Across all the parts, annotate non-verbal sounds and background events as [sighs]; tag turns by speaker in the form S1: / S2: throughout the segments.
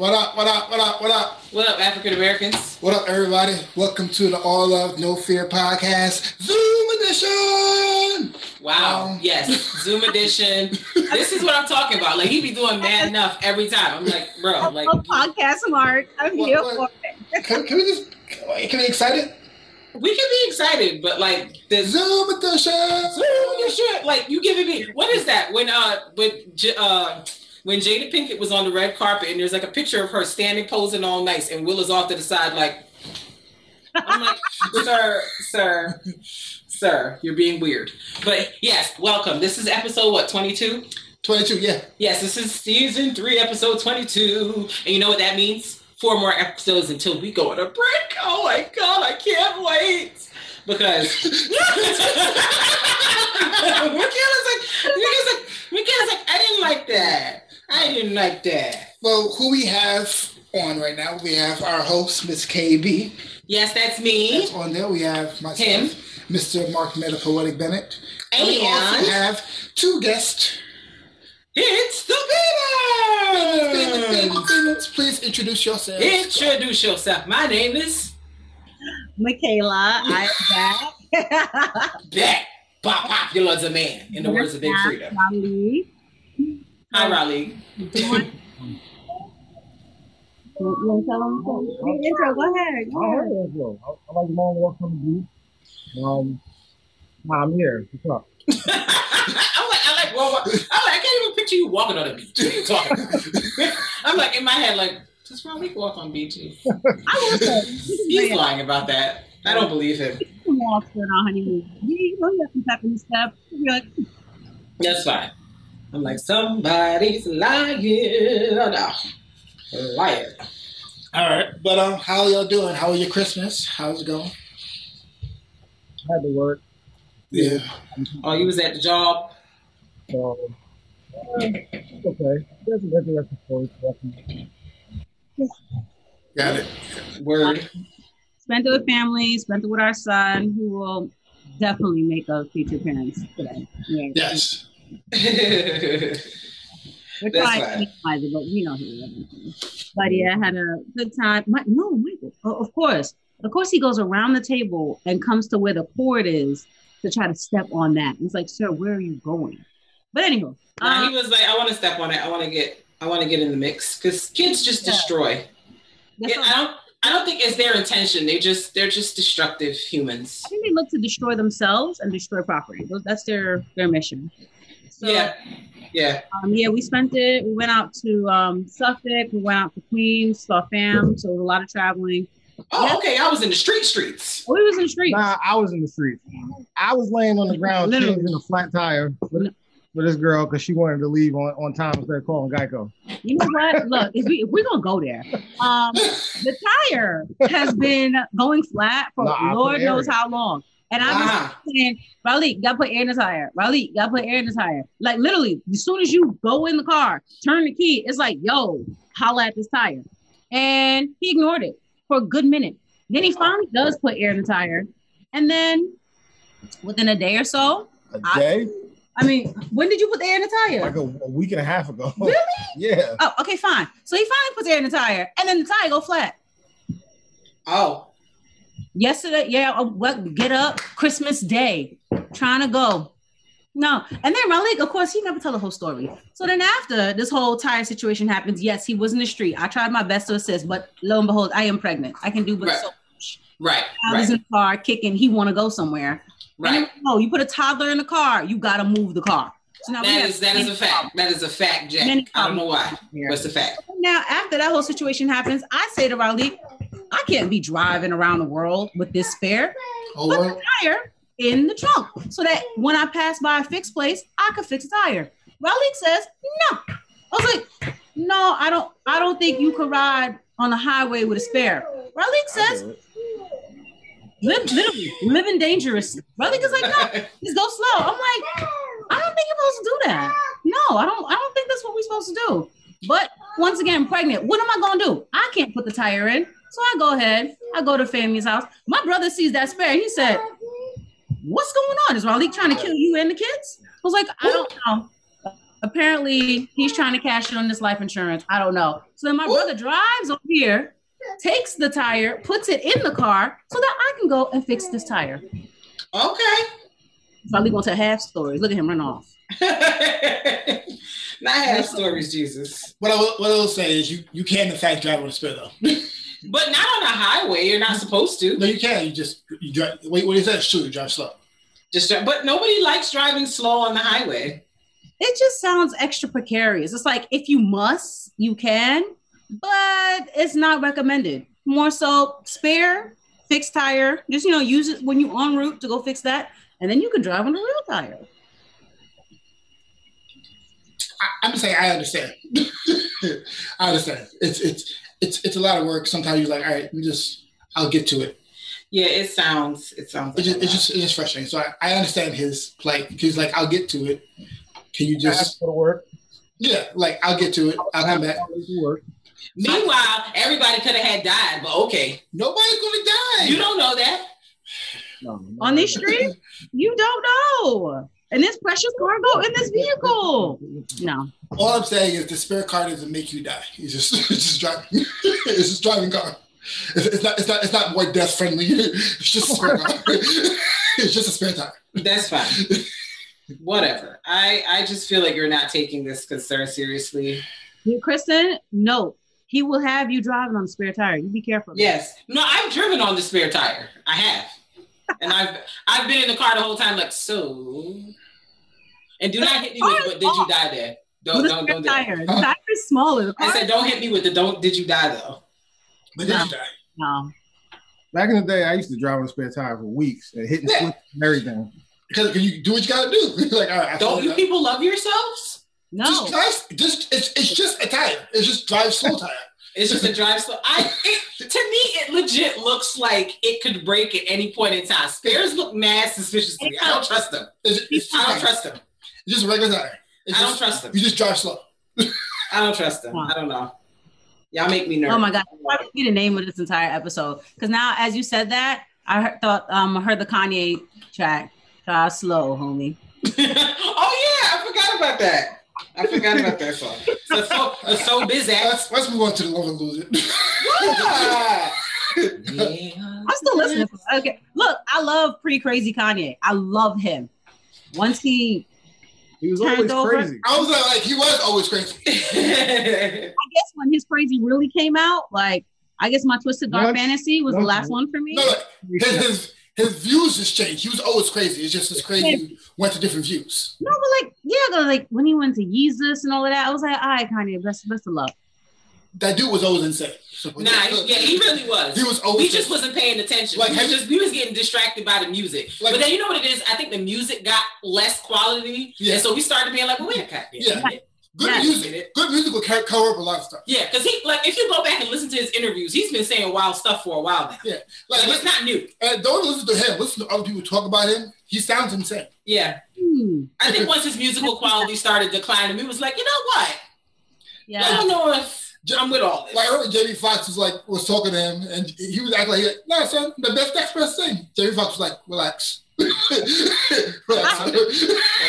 S1: What up, what up, what up, what up?
S2: What up, African Americans?
S1: What up, everybody? Welcome to the All Love No Fear podcast, Zoom edition.
S2: Wow.
S1: Um,
S2: yes. [laughs] Zoom edition. this is what I'm talking about. Like he be doing mad enough every time. I'm like, bro, like
S3: Oh, podcast mark. I'm
S1: What-
S3: here
S1: what-
S3: for it.
S1: Can, can we just, can we excited?
S2: we can be excited, but like the
S1: Zoom edition.
S2: Zoom edition, like you giving me what is that? When uh with J- uh when Jada Pinkett was on the red carpet and there's like a picture of her standing posing all nice and Will is off to the side like I'm like, [laughs] sir, sir, sir, you're being weird. But yes, welcome. This is episode what, 22?
S1: 22, yeah.
S2: Yes, this is season three, episode 22. And you know what that means? Four more episodes until we go on a break. Oh my God, I can't wait. Because [laughs] [laughs] Miguel is like, Miguel's like, Miguel's like, I didn't like that. I didn't like that.
S1: Well, who we have on right now, we have our host, Miss KB.
S2: Yes, that's me.
S1: That's on there. We have myself,
S2: Him.
S1: Mr. Mark Metapoetic Bennett. And we also have two guests.
S2: it's the
S1: Famous,
S2: Beatles.
S1: famous, famous. Please introduce yourself.
S2: Introduce yourself. My name is
S3: Michaela, I'm back. [laughs]
S2: back. Pop popular as a man, in the words of Big Frida.
S3: Ali.
S2: Hi, Raleigh.
S3: You want to tell them something? Intro, go ahead. Go
S4: I
S3: ahead.
S4: heard that though. I, I like the long walk from the beach. Um, nah, I'm here. What's up? [laughs]
S2: I'm like, I like, well, I'm like, I can't even picture you walking on the beach. What are you talking? [laughs] I'm like in my head, like, does Raleigh walk on beaches? [laughs]
S3: I will say,
S2: He's lying about that. I don't believe him.
S3: we can walk for our honeymoon. Yeah, you know, you have some pep in step. You'll be like,
S2: That's fine. I'm like, somebody's lying. Oh, no. Liar.
S1: All right. But um, how y'all doing? How was your Christmas? How's it going?
S4: I had to work,
S1: Yeah.
S2: Oh, you was at the job?
S4: so uh, okay. There's a interesting story.
S1: Got it.
S2: Word.
S3: spent it with family, spent it with our son, who will definitely make a future appearance today. Yeah.
S1: Yes.
S3: We're
S2: That's
S3: trying to
S2: right.
S3: minimize it, but we know he. But yeah, I had a good time. My, no, Michael. Oh, of course. Of course, he goes around the table and comes to where the cord is to try to step on that. It's like, sir, where are you going? But anyway, um,
S2: he was like, I want to step on it. I want to get, I want to get in the mix because kids just
S3: Yeah.
S2: destroy.
S3: that's
S2: Yeah,
S3: all-
S2: I don't, I don't think it's their intention. They just, they're just destructive humans.
S3: I think they look to destroy themselves and destroy property. That's their their mission. So,
S2: Yeah, yeah.
S3: Um, yeah, we spent it. We went out to um, Suffolk. We went out to Queens, saw fam. So it was a lot of traveling.
S2: Oh,
S3: Yeah.
S2: okay. I was in the street streets.
S3: We was in the street.
S4: Nah, I was in the streets. I was laying on the ground
S3: Literally.
S4: changing a flat tire for, with this girl because she wanted to leave on, on time instead of calling Geico.
S3: You know what? [laughs] Look, if, we, if we're gonna go there, um, the tire has been going flat for
S4: Nah,
S3: Lord knows how long. And I was
S2: Ah,
S3: saying, Raleigh, gotta put air in the tire. Raleigh, gotta put air in the tire. Like literally, as soon as you go in the car, turn the key, it's like, yo, holla at this tire. And he ignored it for a good minute. Then he finally does put air in the tire. And then within a day or so,
S4: A
S3: I-
S4: day?
S3: I mean, when did you put the air in the tire?
S4: Like a, a week and a half ago.
S3: Really? [laughs]
S4: yeah.
S3: Oh, okay, fine. So he finally puts air in the tire, and then the tire go flat.
S2: oh,
S3: Yesterday, yeah, what? Get up, Christmas Day, trying to go. No, and then Malik, of course, he never tell the whole story. So then after this whole tire situation happens, yes, he was in the street. I tried my best to assist, but lo and behold, I am pregnant. I can do but
S2: Right.
S3: so much.
S2: Right.
S3: Child is
S2: Right.
S3: in the car kicking. He want to go somewhere.
S2: Right.
S3: No, you put a toddler in the car. You got to move the car. So now we
S2: That
S3: have
S2: is that is a
S3: many
S2: fact. That is a fact, Jack.
S3: Many
S2: I don't know why.
S3: here.
S2: What's the fact?
S3: Now, after that whole situation happens, I say to Raleigh, I can't be driving around the world with this spare.
S1: Oh,
S3: Put
S1: well,
S3: the tire in the trunk so that when I pass by a fixed place, I could fix a tire. Raleigh says, no. I was like, no, I don't, I don't think you could ride on the highway with a spare. Raleigh says, live literally, living dangerous. Raleigh is like, no, [laughs] just go slow. I'm like, I don't think you're supposed to do that. No, I don't, I don't think that's what we're supposed to do. But once again, pregnant, what am I gonna do? I can't put the tire in. So I go ahead, I go to family's house. My brother sees that spare. He said, What's going on? Is Raleigh trying to kill you and the kids? I was like, I don't know. Apparently, he's trying to cash in on this life insurance. I don't know. So then my brother drives over here, takes the tire, puts it in the car so that I can go and fix this tire.
S2: Okay.
S3: Raleigh gonna tell half stories. Look at him run off. [laughs]
S2: Not half stories, Jesus.
S1: what I will, what I will say is you you can in fact drive on a spare though. [laughs]
S2: But not on a highway. You're not supposed to.
S1: no, you can. You just you drive. Wait, what is that? True. You drive slow.
S2: Just dri- but nobody likes driving slow on the highway.
S3: It just sounds extra precarious. It's like if you must, you can, but it's not recommended. More so, spare, fixed tire. Just you know, use it when you're en route to go fix that, and then you can drive on a real tire.
S1: I, I'm just saying I understand. [laughs] I understand. It's it's it's it's a lot of work. Sometimes you're like, all right, we just I'll get to it.
S2: Yeah, it sounds. It sounds.
S1: It's
S2: Like
S1: just it's just it's just frustrating. So I, I understand his plight. He's like, I'll get to it. Can you
S4: I have to
S1: just
S4: go to work.
S1: yeah, like I'll get to it. I'll come back.
S4: To work.
S2: Meanwhile, everybody could have had died, but okay.
S1: Nobody's gonna die.
S2: You don't know that.
S4: No, no,
S3: On these
S4: no.
S3: streets, you don't know. And this precious cargo in this vehicle. No.
S1: All I'm saying is the spare car doesn't make you die. It's just [laughs] it's just driving. [laughs] it's just driving car. It's, it's not it's not it's not more death friendly. [laughs] It's just a spare car. it's just a spare tire.
S2: That's fine. Whatever. I I just feel like you're not taking this concern seriously.
S3: You, Kristen, no. He will have you driving on the spare tire. You be careful.
S2: Yes. No, I've driven on the spare tire. I have. And I've I've been in the car the whole time, like so. And do not hit me with what did you die there? Don't
S3: With
S2: don't don't. do it.
S3: tire. The tire is smaller. The
S2: I said don't hit me with the don't did you die though.
S1: But then you die.
S3: no.
S4: Back in the day, I used to drive on a spare tire for weeks and hitting
S1: Yeah.
S4: switches and everything.
S1: Because you do what you gotta do. [laughs] like, all right,
S2: Don't you
S1: that.
S2: people love yourselves?
S3: No.
S1: Just drive. Just it's it's just a tire. It's just drive slow tire.
S2: It's just a drive slow. I it, to me it legit looks like it could break at any point in time. Spares look mad suspicious to me. I don't trust them.
S1: It's, it's,
S2: I don't trust them.
S1: It's just regular tire. It's
S2: I don't
S1: just,
S2: trust them.
S1: You just drive slow.
S2: I don't trust them. I don't know. Y'all make me nervous.
S3: Oh my god! That would be the name of this entire episode. Because now, as you said that, I heard, thought um I heard the Kanye track. Drive slow, homie. [laughs]
S2: oh yeah, I forgot about that. I forgot about that song. So so, so busy.
S1: Let's let's move on to the love and lose it.
S2: Yeah. [laughs]
S3: I'm still listening. Okay, look, I love pre crazy Kanye. I love him. Once he,
S4: He was always
S3: over.
S4: crazy.
S1: I was like, like he was always crazy. [laughs]
S3: I guess when his crazy really came out, like I guess my Twisted Dark
S4: Once-
S3: Fantasy was the
S4: once-
S3: last one for me.
S1: No, like, his, his his views just changed. He was always crazy. It's just his crazy went to different views.
S3: No, but like, yeah, 'cause, like when he went to Yeezus and all of that, I was like, all right, Kanye, best best of luck.
S1: That dude was always insane. So,
S2: Nah, yeah, he really was.
S1: He was
S2: We
S1: always
S2: just wasn't paying attention.
S1: Like,
S2: we, was just, we was getting distracted by the music.
S1: Like-
S2: but then you know what it is? I think the music got less quality.
S1: Yeah.
S2: And so we started being like, well, wait a minute.
S1: Yeah. Good
S3: Yeah.
S1: music. Good music will co- cover up a lot of stuff.
S2: Yeah, because he like if you go back and listen to his interviews, he's been saying wild stuff for a while now.
S1: Like,
S2: Like it's not new.
S1: and don't listen to him. Listen to other people talk about him. He sounds insane.
S2: Yeah.
S3: Hmm.
S2: I think once his musical [laughs] quality started declining, he was like, you know what?
S3: Yeah, I
S2: don't know if I'm with all this.
S1: Like I remember Jamie Foxx was like was talking to him, and he was acting like, "No, son, the best next best thing." Jamie Foxx was like, "Relax, relax."
S2: Well,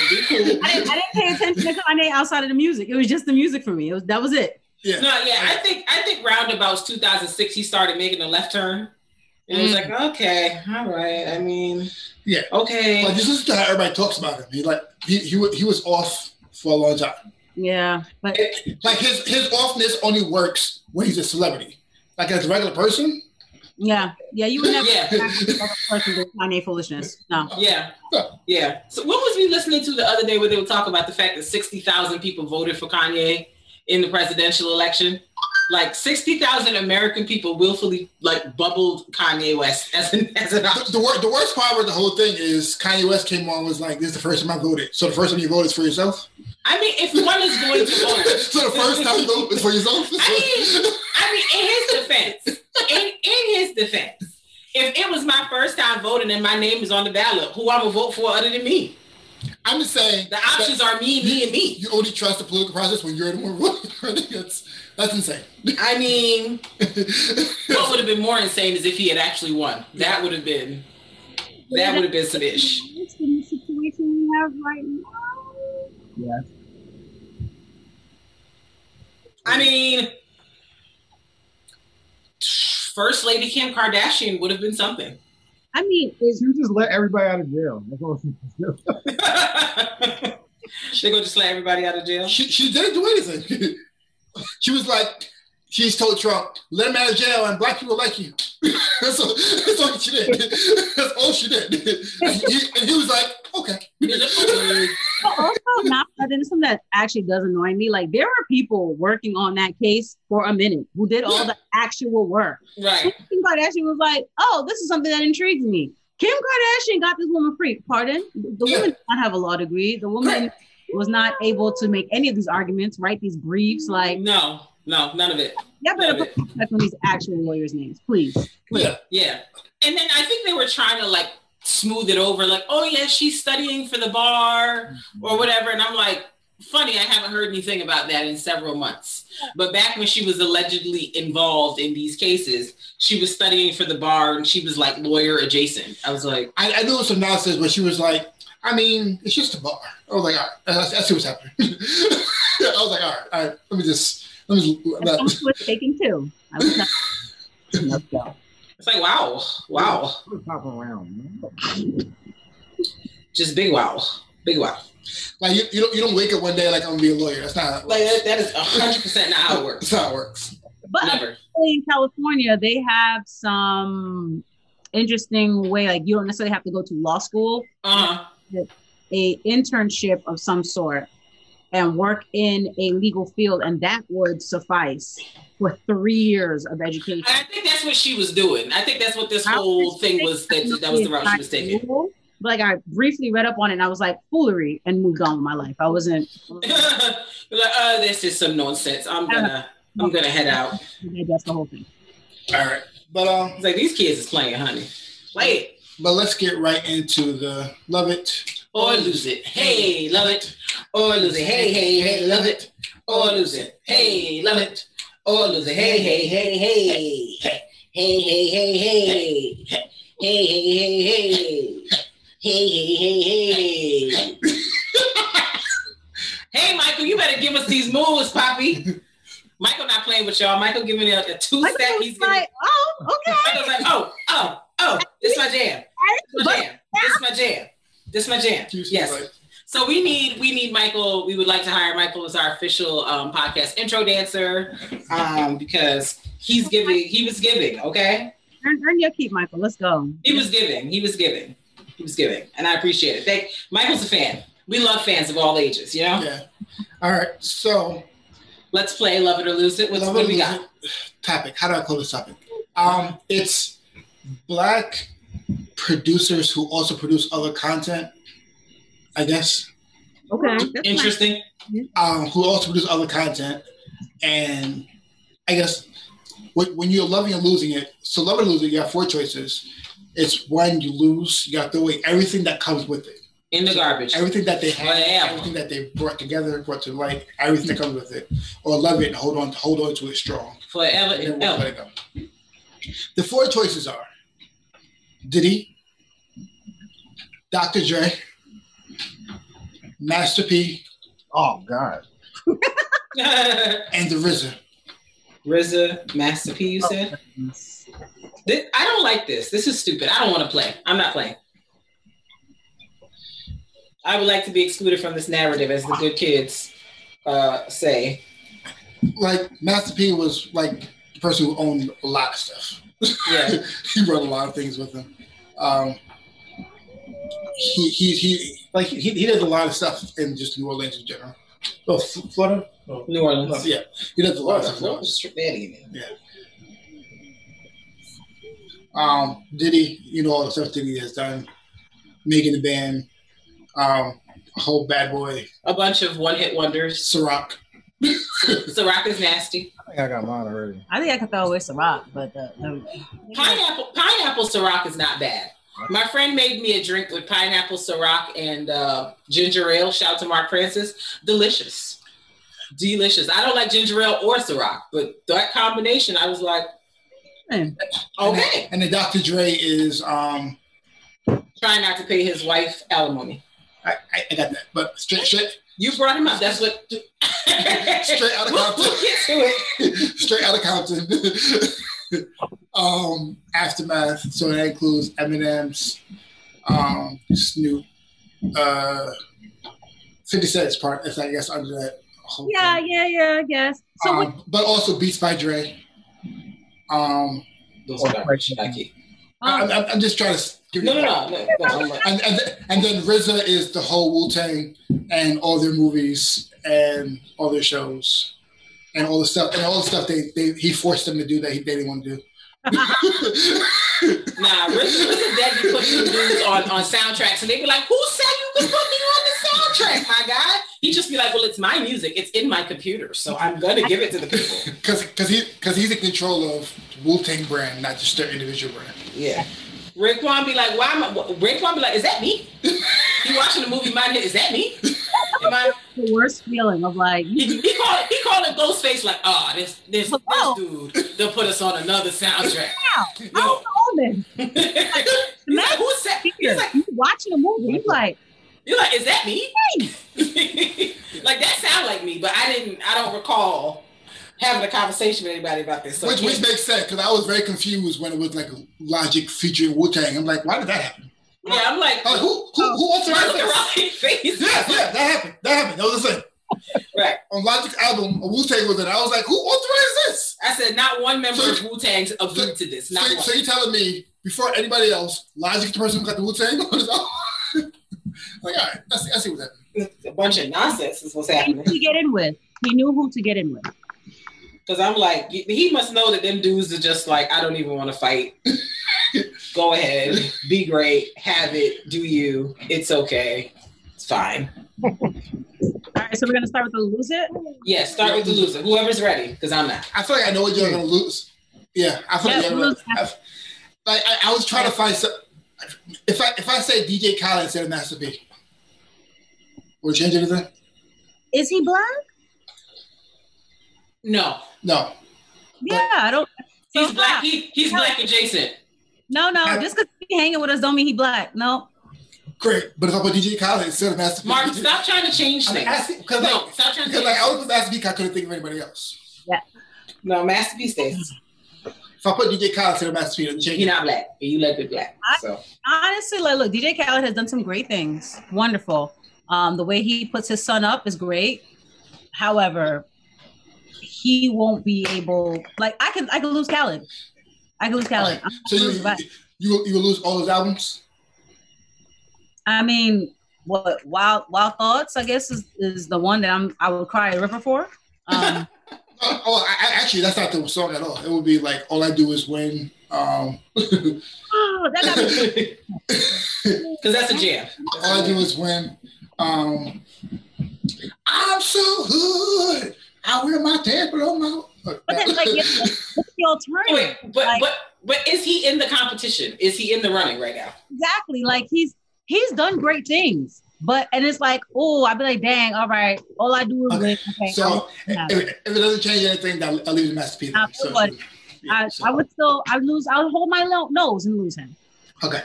S2: be cool.
S3: I didn't, I didn't pay attention to Kanye outside of the music. It was just the music for me. It was that was it.
S1: yeah,
S2: No, yeah, I think I think roundabouts 2006 he started making a left turn. And it was mm. like, okay, all right. I mean,
S1: Yeah.
S2: okay.
S1: Like just listen to how everybody talks about him. He like he he he was off for a long time.
S3: Yeah, but
S1: Like his his offness only works when he's a celebrity. Like as a regular person,
S3: Yeah, yeah, you would never
S2: Yeah.
S3: person do Kanye foolishness. No.
S2: Yeah, yeah. So what was we listening to the other day where they were talking about the fact that sixty thousand people voted for Kanye in the presidential election? Like sixty thousand American people willfully like bubbled Kanye West as an as an
S1: The,
S2: option.
S1: the, wor- the worst part of the whole thing is Kanye West came on and was like, "This is the first time I voted." So the first time you voted is for yourself.
S2: I mean, if one is going to [laughs] vote,
S1: so the first time you vote is for yourself.
S2: I mean, I mean, in his defense, in, in his defense, if it was my first time voting and my name is on the ballot, who I would vote for other than me?
S1: I'm just saying
S2: The options are me, me, and me.
S1: You only trust the political process when you're in the one [laughs] voting. that's that's insane.
S2: I mean, [laughs] what would have been more insane is if he had actually won. That would have been that would have been some ish.
S3: It's the situation we have right now.
S4: Yes.
S2: I mean, First Lady Kim Kardashian would have been something.
S3: I mean, is
S4: She just let everybody out of jail. That's all she do. [laughs]
S2: they gonna just let everybody out of jail.
S1: she, she didn't do anything. she was like, she's told Trump, let him out of jail and black people like you. [laughs] that's, all, that's all she did. [laughs] That's all she did. And he, and he was like, okay.
S3: Also not something that actually does annoy me. Like there are people working on that case for a minute who did all the actual work.
S2: Right.
S3: Kim Kardashian was like, "Oh, this is something that intrigues me." Kim Kardashian got this woman free. Pardon? The
S1: Yeah.
S3: woman did not have a law degree. The woman was not able to make any of these arguments, write these briefs. Like,
S2: No, no, none of it.
S3: yeah, but put respect on these actual lawyers' names, please.
S1: Yeah.
S2: Yeah. And then I think they were trying to like smooth it over, like, oh yeah, she's studying for the bar mm-hmm. or whatever. And I'm like, funny, I haven't heard anything about that in several months. But back when she was allegedly involved in these cases, she was studying for the bar and she was like lawyer adjacent. I was like,
S1: I, I knew it was some nonsense, but she was like, I mean, it's just a bar. I was like, all right, I, I see what's happening. [laughs] I was like, all right, all right, let me just, let me just,
S3: Someone
S1: let,
S3: was taken too. I was not. [laughs] Let's go.
S2: It's like, wow, wow.
S4: Pop around.
S2: Just big wow. Big wow.
S1: like you, you don't you don't wake up one day like I'm gonna be a lawyer. That's not
S2: Like that, that is hundred percent not how it works.
S1: that's how it works.
S3: But
S2: Never.
S3: in California, they have some interesting way. Like you don't necessarily have to go to law school.
S2: Uh-huh.
S3: a internship of some sort and work in a legal field and that would suffice for three years of education
S2: I think that's what she was doing. I think that's what this whole thing was. That that was the route she was taking.
S3: like i briefly read up on it and i was like foolery and moved on with my life i wasn't [laughs]
S2: like, uh, this is some nonsense. I'm gonna, I'm gonna head out.
S3: that's the whole thing
S1: All right, but um,
S2: It's like these kids is playing, honey. Play it
S1: but let's get right into the love it.
S2: Or lose it. Hey, love it or lose it. Hey, hey, hey, love it or lose it. Hey, love it or lose it. Hey, hey, hey, hey, hey, hey, hey, hey, hey, hey, hey, hey, hey, hey, hey, hey, hey. Hey, Michael, you better give us these moves, Poppy. Michael not playing with y'all. Michael giving it a, a two
S3: Michael
S2: step.
S3: was
S2: He's
S3: like oh okay
S2: Michael's like, oh, oh, oh, this my jam. This my jam. This my jam. This is my jam. Yes.
S1: Like,
S2: So we need we need Michael. We would like to hire Michael as our official um, podcast intro dancer um, because he's giving. He was giving. Okay,
S3: earn, earn your keep michael let's go
S2: he was giving. He was giving. He was giving, and I appreciate it. Thank Michael's a fan. We love fans of all ages. You know.
S1: yeah. All right, so
S2: Let's play Love It or Lose It. What's,
S1: love
S2: what do we got?
S1: lose it [sighs] topic. How do I call this topic? Um, it's black producers who also produce other content. I guess
S3: okay that's fine.
S2: Interesting.
S1: um, who also produce other content, and I guess when, when you're loving and losing it, so loving and losing, it, you have four choices. It's when you lose, you got to throw away everything that comes with it,
S2: In the garbage.
S1: everything that they have, everything that they brought together, brought to light, everything that comes with it, or love it and hold on, hold on to it strong,
S2: Forever
S1: and
S2: and ever.
S1: let it go. The four choices are Diddy, Dr. Dre, Master P,
S4: Oh God. [laughs]
S1: and the RZA.
S2: RZA, Master P, you said? Thi- I don't like this. This is stupid. I don't want to play. I'm not playing. I would like to be excluded from this narrative, as the good kids uh, say.
S1: like Master P was like the person who owned a lot of stuff.
S2: Yeah. [laughs]
S1: he wrote a lot of things with him. Um, he, he, he, like he, he does a lot of stuff in just New Orleans in general. Oh, F- Florida? Oh,
S2: New Orleans.
S1: no, yeah, he does a lot of stuff. in New
S2: Florida.
S1: Orleans.
S2: Strip daddy in there.
S1: Um, Diddy, you know all the stuff Diddy has done, making the band, um, a whole bad boy,
S2: A bunch of one hit wonders.
S1: Ciroc. [laughs]
S2: Ciroc is nasty.
S4: I think I got mine already.
S3: I think I can throw away some rock, but the, the
S2: Pineapple pineapple Ciroc is not bad. My friend made me a drink with pineapple Ciroc and uh, ginger ale. Shout out to Mark Francis. Delicious. Delicious. I don't like ginger ale or Ciroc, but that combination, I was like,
S3: Hmm.
S2: okay.
S1: And then Dr. Dre is, um,
S2: Trying not to pay his wife alimony.
S1: I, I, I got that, but straight, straight,
S2: You brought him up. That's what. [laughs]
S1: Straight out of
S2: we'll,
S1: Compton.
S2: we'll get to it. [laughs]
S1: straight out of Compton. [laughs] um, aftermath. So that includes Eminem's, um, Snoop, uh, Fifty Cent's part. If I guess under that whole
S3: yeah,
S1: thing.
S3: yeah, yeah, I guess. So what,
S1: Um, but also Beats by Dre. Um,
S2: Those are not Shaggy.
S1: I,
S3: um,
S1: I'm, I'm just trying to give
S2: No,
S1: you.
S2: no, no. no, no
S1: And, and, and then RZA is the whole Wu Tang and all their movies and all their shows and all the stuff and all the stuff they, they he forced them to do that he, they didn't want to do. [laughs]
S2: Nah, Richard was a dad you put some dudes on, on soundtracks and they'd be like, Who said you could put me on [laughs] my guy? He'd just be like, Well, it's my music. It's in my computer. So I'm gonna give it to the people. [laughs]
S1: Because because he because he's in control of Wu Tang brand, not just their individual brand.
S2: Yeah. Raekwon be like, why am I Raekwon be like, is that me? [laughs] You watching the movie My Nigga, is that me? Am I
S3: the worst feeling of like,
S2: he, he called he called it Ghostface like, oh, this this this dude, they'll put us on another soundtrack.
S3: I
S2: Yo.
S3: don't know this.
S2: He's like, who said he's
S3: Here,
S2: like,
S3: you watching a movie, you like,
S2: You're like, is that me? [laughs] like that sound like me, but I didn't. I don't recall having a conversation with anybody about this. So
S1: Which which makes sense because I was very confused when it was like Logic featuring Wu Tang. I'm like, why did that happen?
S2: yeah, I'm like,
S1: I'm like, who who who authorized this?
S2: right face.
S1: Yeah, yeah, that happened. That happened. That was the thing.
S2: Right.
S1: On Logic's album, Wu Tang was in. it. I was like, who authorized this?
S2: I said not one member
S1: So-
S2: of Wu Tang's agreed to this. Not
S1: So,
S2: one.
S1: so you're telling me before anybody else, Logic's the person who got the Wu Tang on his album? Like, all right, I see, I see what's happening.
S2: a bunch of nonsense is what's
S3: he knew
S2: happening.
S3: who to get in with. He knew who to get in with.
S2: Because I'm like, he must know that them dudes are just like, I don't even want to fight. [laughs] Go ahead, be great, have it, do you? It's okay, it's fine.
S3: All right, so we're gonna start with the lose it.
S2: Yeah, start with the loser. Whoever's ready, because I'm not.
S1: I feel like I know what you're gonna lose. Yeah, I feel like
S3: Yeah,
S1: you're gonna. I, like I, I was trying to find some. If I if I say DJ Khaled instead of Master P, will it change anything?
S3: Is he black?
S2: No,
S1: No.
S3: Yeah, I don't.
S2: he's
S3: so
S2: black. He, he's black adjacent.
S3: No, no.
S1: I-
S3: just because he hanging with us don't mean he black. No.
S1: Great, but if I put DJ Khaled instead of Master P,
S2: Mark, stop trying to change
S1: I mean,
S2: things.
S1: asking- 'cause
S2: no,
S1: like-
S2: stop trying to
S1: because
S2: change
S1: like I was with Master P, I couldn't think of anybody else. Yeah.
S2: No, masterpiece stays.
S1: If I put DJ Khaled instead of Master P, it doesn't change.
S2: You're not black, and you let it black. So
S3: Honestly, like, look, DJ Khaled has done some great things. Wonderful. Um, the way he puts his son up is great. However, he won't be able. Like, I can, I can lose Khaled. I can lose Khaled. I'm
S1: So
S3: gonna
S1: you
S3: lose
S1: you will, you will lose all those albums.
S3: I mean, what Wild Wild Thoughts? I guess is, is the one that I'm. I would cry a river for. Um,
S1: Oh, [laughs] oh, I, I- actually, that's not the song at all. It would be like all I do is win. Um, [gasps]
S3: oh, that got me. [laughs]
S2: because that's a jam.
S1: all I do is win. Um, I'm so hood. I wear my dad below my.
S3: But then, like, yeah, what's the alternative?
S2: Wait, but
S3: Like-
S2: but but is he in the competition? Is he in the running right now?
S3: exactly. Like he's he's done great things, but and it's like, oh, I'd be like, dang, all right, all I do is
S1: Okay,
S3: win. Okay,
S1: So
S3: Yeah.
S1: if, if it doesn't change anything, I'll, I'll leave the masterpiece.
S3: Nah,
S1: So,
S3: but
S1: yeah,
S3: I,
S1: so-
S3: I would still, I would lose. I would hold my nose and lose him.
S1: okay.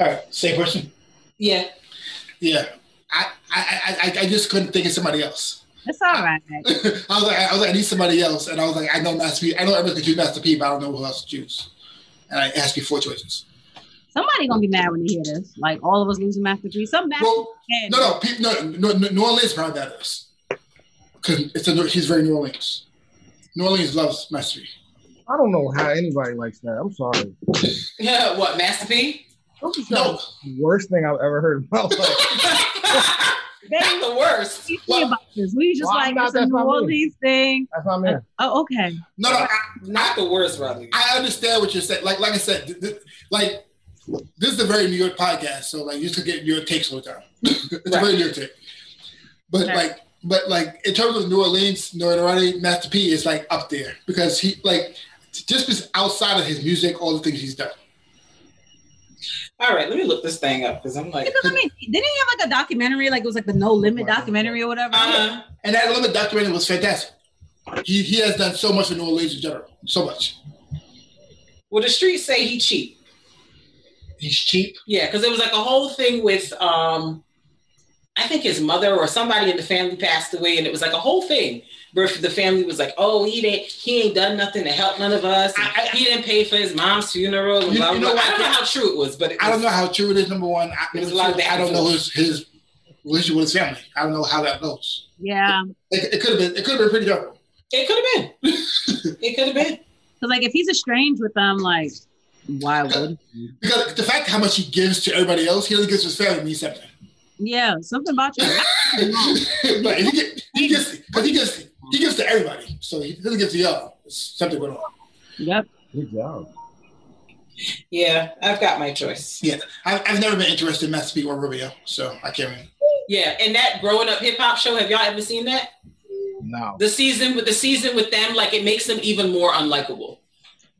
S1: All right. Same person.
S2: Yeah.
S1: Yeah. I, I, I, I- I just couldn't think of somebody else.
S3: It's all right. [laughs]
S1: I was like, I was like, I need somebody else, and I was like, I know Master P. I know everyone can choose Master P, but I don't know who else to choose. And I asked you four choices.
S3: Somebody gonna be mad when they hear this. Like all of us losing Master P. Some Master
S1: Well,
S3: P.
S1: no, no, P, no, no, no, New Orleans probably matters because it's a he's very New Orleans. New Orleans loves Master P.
S4: I don't know how anybody likes that. I'm sorry. [laughs]
S2: Yeah, what, Master P?
S1: No,
S4: worst thing I've ever heard in my [laughs] life.
S2: Not the worst.
S3: What do about this? We just
S4: Well,
S3: like
S4: not-
S3: it's a
S4: that's
S3: New
S4: not me.
S3: Orleans thing.
S4: That's not me.
S3: Uh, oh, okay.
S1: no, no. I,
S2: Not the worst, Rodney.
S1: I understand what you're saying. Like, like I said, th- th- like this is a very New York podcast, so like you should get New York takes all the time. [laughs] it's a very New York take. But
S3: Right.
S1: like, but like in terms of New Orleans, notoriety, Master P is like up there because he like just because outside of his music, all the things he's done.
S2: All right, let me look this thing up because I'm like,
S3: Because I mean, didn't he have like a documentary? Like it was like the No Limit documentary or whatever.
S2: uh,
S1: And that limit documentary was fantastic. He he has done so much for New Orleans in general, so much.
S2: well, the streets say he cheap.
S1: He's cheap.
S2: Yeah, because it was like a whole thing with, um, I think his mother or somebody in the family passed away, and it was like a whole thing where the family was like, "Oh, he didn't, he ain't done nothing to help none of us.
S1: I- I-
S2: he didn't pay for his mom's funeral."
S1: You-
S2: blah,
S1: you know
S2: blah. I don't know how true it was, but it
S1: I don't know how true it is. Number one, I,
S2: There's a lot of
S1: I don't know his his relationship with his family. I don't know how that goes.
S3: Yeah.
S1: It, it could have been. It could have been pretty dark.
S2: It could have been. [laughs] it could have been.
S3: Because like if he's estranged with them, like why would? he?
S1: Because the fact how much he gives to everybody else, he only gives to his family means something.
S3: Yeah, something about you. [laughs]
S1: but he, get, he gives because he gives he gives to everybody, so he doesn't give to y'all. Something went on.
S3: Yep.
S4: Good job.
S2: Yeah, I've got my choice.
S1: Yeah, I, I've never been interested in Master P or Romeo, so I can't. Even,
S2: Yeah, and that growing up hip hop show, have y'all ever seen that?
S4: No.
S2: The season with the season with them, like it makes them even more unlikable.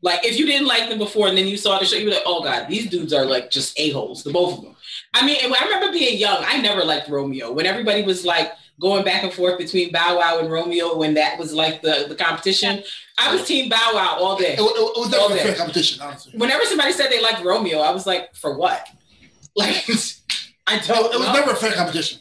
S2: Like if you didn't like them before and then you saw the show, you were like, oh god, these dudes are like just a-holes, the both of them. I mean, I remember being young, I never liked Romeo. When everybody was like going back and forth between Bow Wow and Romeo when that was like the, the competition, I was team Bow Wow all day.
S1: it, wa- it was never
S2: Okay.
S1: a fair competition, honestly.
S2: Whenever somebody said they liked Romeo, I was like, for what? [laughs] Like I
S1: It,
S2: don't
S1: it was
S2: know.
S1: never a fair competition.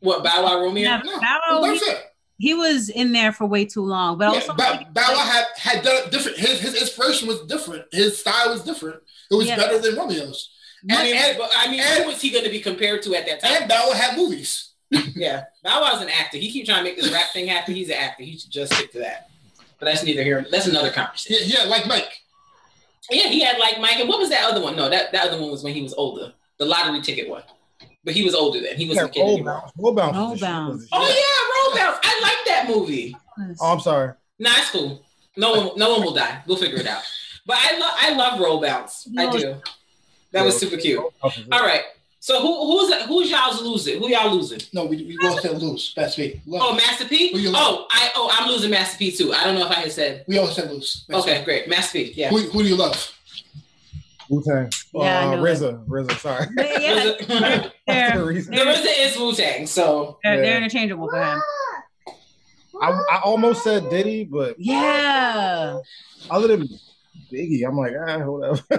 S2: what Bow Wow Romeo?
S3: Yeah,
S1: No,
S3: Bow
S1: it
S3: Wow, he, was in there for way too long, but
S1: Yeah,
S3: also
S1: Bow,
S3: like,
S1: Bow Wow had, had done it different. His, his inspiration was different. His style was different. It was
S3: Yeah.
S1: better than Romeo's.
S2: I mean,
S1: And,
S2: but, I mean,
S1: and-
S2: who was he going to be compared to at that time?
S1: and Bow Wow had movies.
S2: Yeah, Bow Wow's an actor. He keep trying to make this rap thing happen. He's an actor. He should just stick to that. But that's neither here. That's another conversation.
S1: Yeah, yeah, like Mike.
S2: Yeah, he had like Mike. And what was that other one? No, that, that other one was when he was older. The lottery ticket one. But he was older then. He wasn't a kid
S4: roll bounce. Roll bounce.
S3: Roll
S4: was the shit,
S3: bounce.
S2: Oh yeah, Roll Bounce. I like that movie.
S4: Oh, I'm sorry.
S2: Nah, it's cool. No one, no one will die. We'll figure it out. But I love, I love Roll Bounce. I do. That was super cute.
S4: Roll bounce was it.
S2: All right. So who, who's who's y'all's losing? Who y'all losing?
S1: No, we, we both said lose. Master P. Love.
S2: Oh, Master P.
S1: Who you
S2: Oh, I oh I'm losing Master P too. I don't know if I had said.
S1: we all said lose. Master
S2: Okay, great. Master P.
S1: P.
S2: Yeah.
S1: Who, who do you love?
S4: Wu Tang.
S3: Yeah,
S4: uh. RZA. RZA. Sorry.
S3: But yeah, [laughs]
S2: the
S3: they're,
S4: the.
S2: RZA is Wu Tang, so
S3: they're, they're interchangeable for him.
S4: I, I almost said Diddy, but
S3: Yeah.
S4: other than Biggie, I'm like, ah, whatever. [laughs]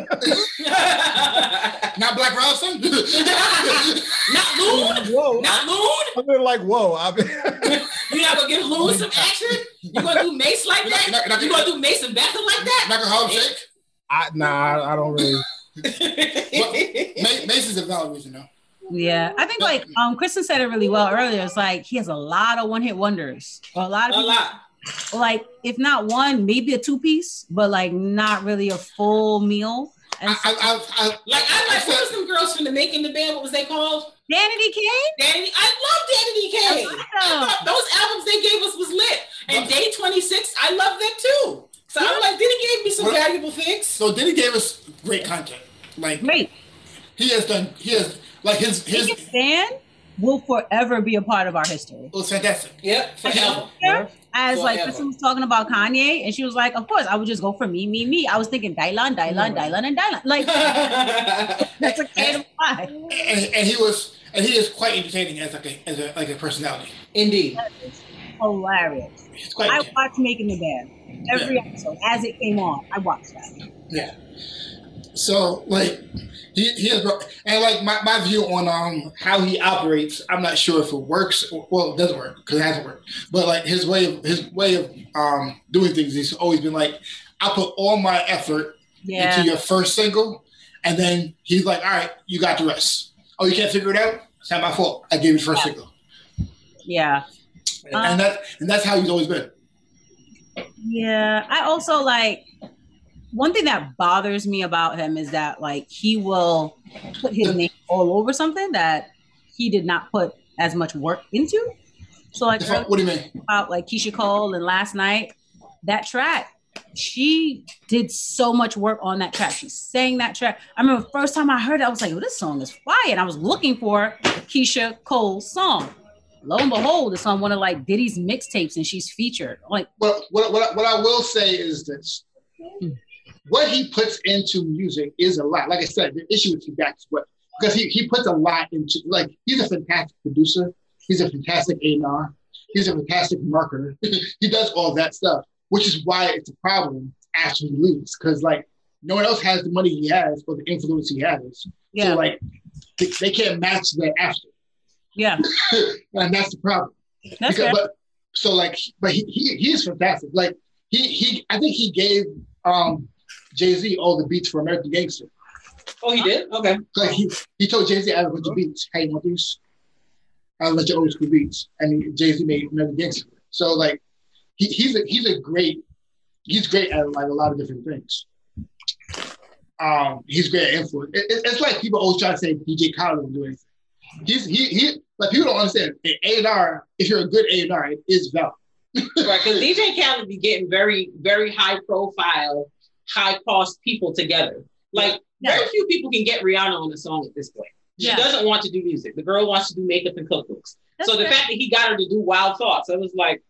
S1: Not Black Robson? [laughs]
S2: not Loon,
S4: whoa.
S2: not Loon.
S4: I've been like, whoa. I've been. [laughs]
S2: You not gonna give Loon some action? You gonna do Mase like
S1: You're not- you're not-
S2: that?
S1: you're not
S2: You
S1: gonna-
S2: gonna do Mason Bethel like that?
S1: Not gonna Harlem Shake?
S4: I, nah, I, I don't really.
S1: Ma- Mason's a valid reason, though.
S3: Yeah. I think like um Kristen said it really well earlier. It's like he has a lot of one hit wonders. A lot of
S2: A
S3: people,
S2: lot.
S3: Like if not one, maybe a two piece, but like not really a full meal. And
S1: I, I, I, I,
S2: Like I like what some girls from the making the band? What was they called?
S3: Danity Kane?
S2: Danny. I love Danity Kane.
S3: I
S2: I
S3: love
S2: thought those albums they gave us was lit. And Day 26, I love that too. So I'm like, Diddy gave me some
S1: What-
S2: valuable things.
S1: so Diddy gave us great content. Like
S3: Great.
S1: he has done, he has like his his
S3: Take stand will forever be a part of our history.
S1: it was fantastic.
S2: Yep, forever.
S3: As like
S2: Forever.
S3: Kristen was talking about Kanye, and she was like, "Of course, I would just go for me, me, me." I was thinking Dylan, Dylan, Dylan, and Dylan. Like [laughs] that's a kind of why.
S1: And, and he was and he is quite entertaining as like a as a like a personality.
S2: Indeed.
S3: Hilarious.
S1: Quite
S3: I watched Making the Band every episode as it came on. I watched that.
S1: Yeah. So like he he has and like my, my view on um how he operates, I'm not sure if it works. Or, well, it doesn't work because it hasn't worked. But like his way of his way of um doing things, he's always been like, I put all my effort
S3: Yeah.
S1: into your first single, and then he's like, all right, you got the rest. Oh, you can't figure it out? It's not my fault. I gave you the first single,
S3: Yeah.
S1: and that and that's how he's always been.
S3: Yeah, I also like one thing that bothers me about him is that like he will put his name all over something that he did not put as much work into. So like
S1: What do you mean?
S3: about like Keyshia Cole and last night, that track, she did so much work on that track. She sang that track. I remember the first time I heard it, I was like, oh, this song is fire. And I was looking for Keyshia Cole's song. Lo and behold, it's on one of like Diddy's mixtapes and she's featured. Like,
S1: Well, what, what, what I will say is this. Hmm. What he puts into music is a lot. Like I said, the issue with Quebec is what because he, he puts a lot into like he's a fantastic producer. He's a fantastic A&R. He's a fantastic marketer. [laughs] he does all that stuff, which is why it's a problem after he leaves. Because like no one else has the money he has or the influence he has.
S3: yeah,
S1: So like they, they can't match that after.
S3: yeah, [laughs]
S1: and that's the problem.
S3: that's
S1: Because, but so like, but he, he he is fantastic. Like he he, I think he gave um Jay Z all the beats for American Gangster.
S2: Oh, he did. Okay.
S1: Like he he told Jay Z I have a bunch of beats. Hey, you want these? I have a bunch of old school beats, and Jay Z made American Gangster. So like, he, he's a he's a great he's great at like a lot of different things. Um, he's great at influence. It, it- it's like people always try to say DJ Khaled will do anything. He's he he like people don't understand. An A and R, if you're a good A and R, it is valid.
S2: Right, because DJ Khaled be getting very, very high profile, high cost people together. Like very few people can get Rihanna on a song at this point. She
S3: Yeah.
S2: doesn't want to do music. The girl wants to do makeup and cookbooks.
S3: That's
S2: so the
S3: fair.
S2: fact that he got her to do Wild Thoughts, I was like,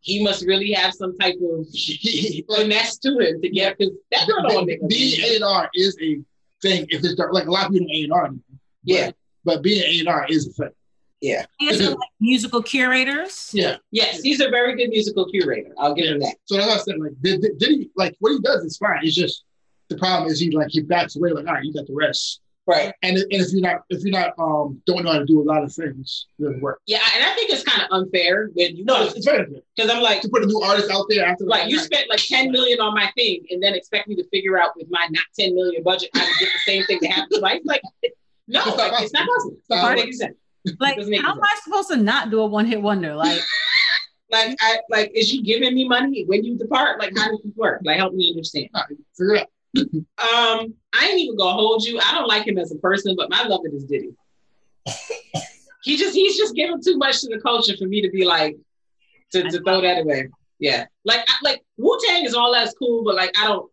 S2: he must really have some type of
S1: He, [laughs] he,
S2: finesse to him to get because that girl don't want to make a
S1: being A and R is a thing. If it's dark, like a lot of people don't A and R,
S2: Yeah.
S1: but being A and R is a thing.
S2: Yeah.
S3: These are like musical curators.
S1: Yeah.
S2: Yes, he's a very good musical curator. I'll give him that.
S1: So that's what I said. Like, did, did, did he like what he does is fine. It's just the problem is he like he backs away. Like, all right, you got the rest.
S2: Right.
S1: And, and if you're not if you're not um don't know how to do a lot of things, it doesn't work.
S2: Yeah, and I think it's kind of unfair when you
S1: No, it's, it's very good
S2: because I'm like,
S1: to put a new artist out there after
S2: like you
S1: all right,
S2: spent like 10 million on my thing and then expect me to figure out with my not 10 million budget how to get the same thing to happen to life. Like, no,
S1: It's not
S2: like, it's not possible. It
S1: not
S2: doesn't make sense. [laughs]
S3: Like, how
S2: sense.
S3: am I supposed to not do a one hit wonder? Like, [laughs]
S2: Like, I like, is you giving me money when you depart? Like, how does this work? Like, help me understand.
S1: all right, figure it out.
S2: Um, I ain't even gonna hold you. I don't like him as a person, but my love it is [laughs] Diddy. he just he's just giving too much to the culture for me to be like to, to throw that away. Yeah, like I- like Wu Tang is all that's cool, but like I don't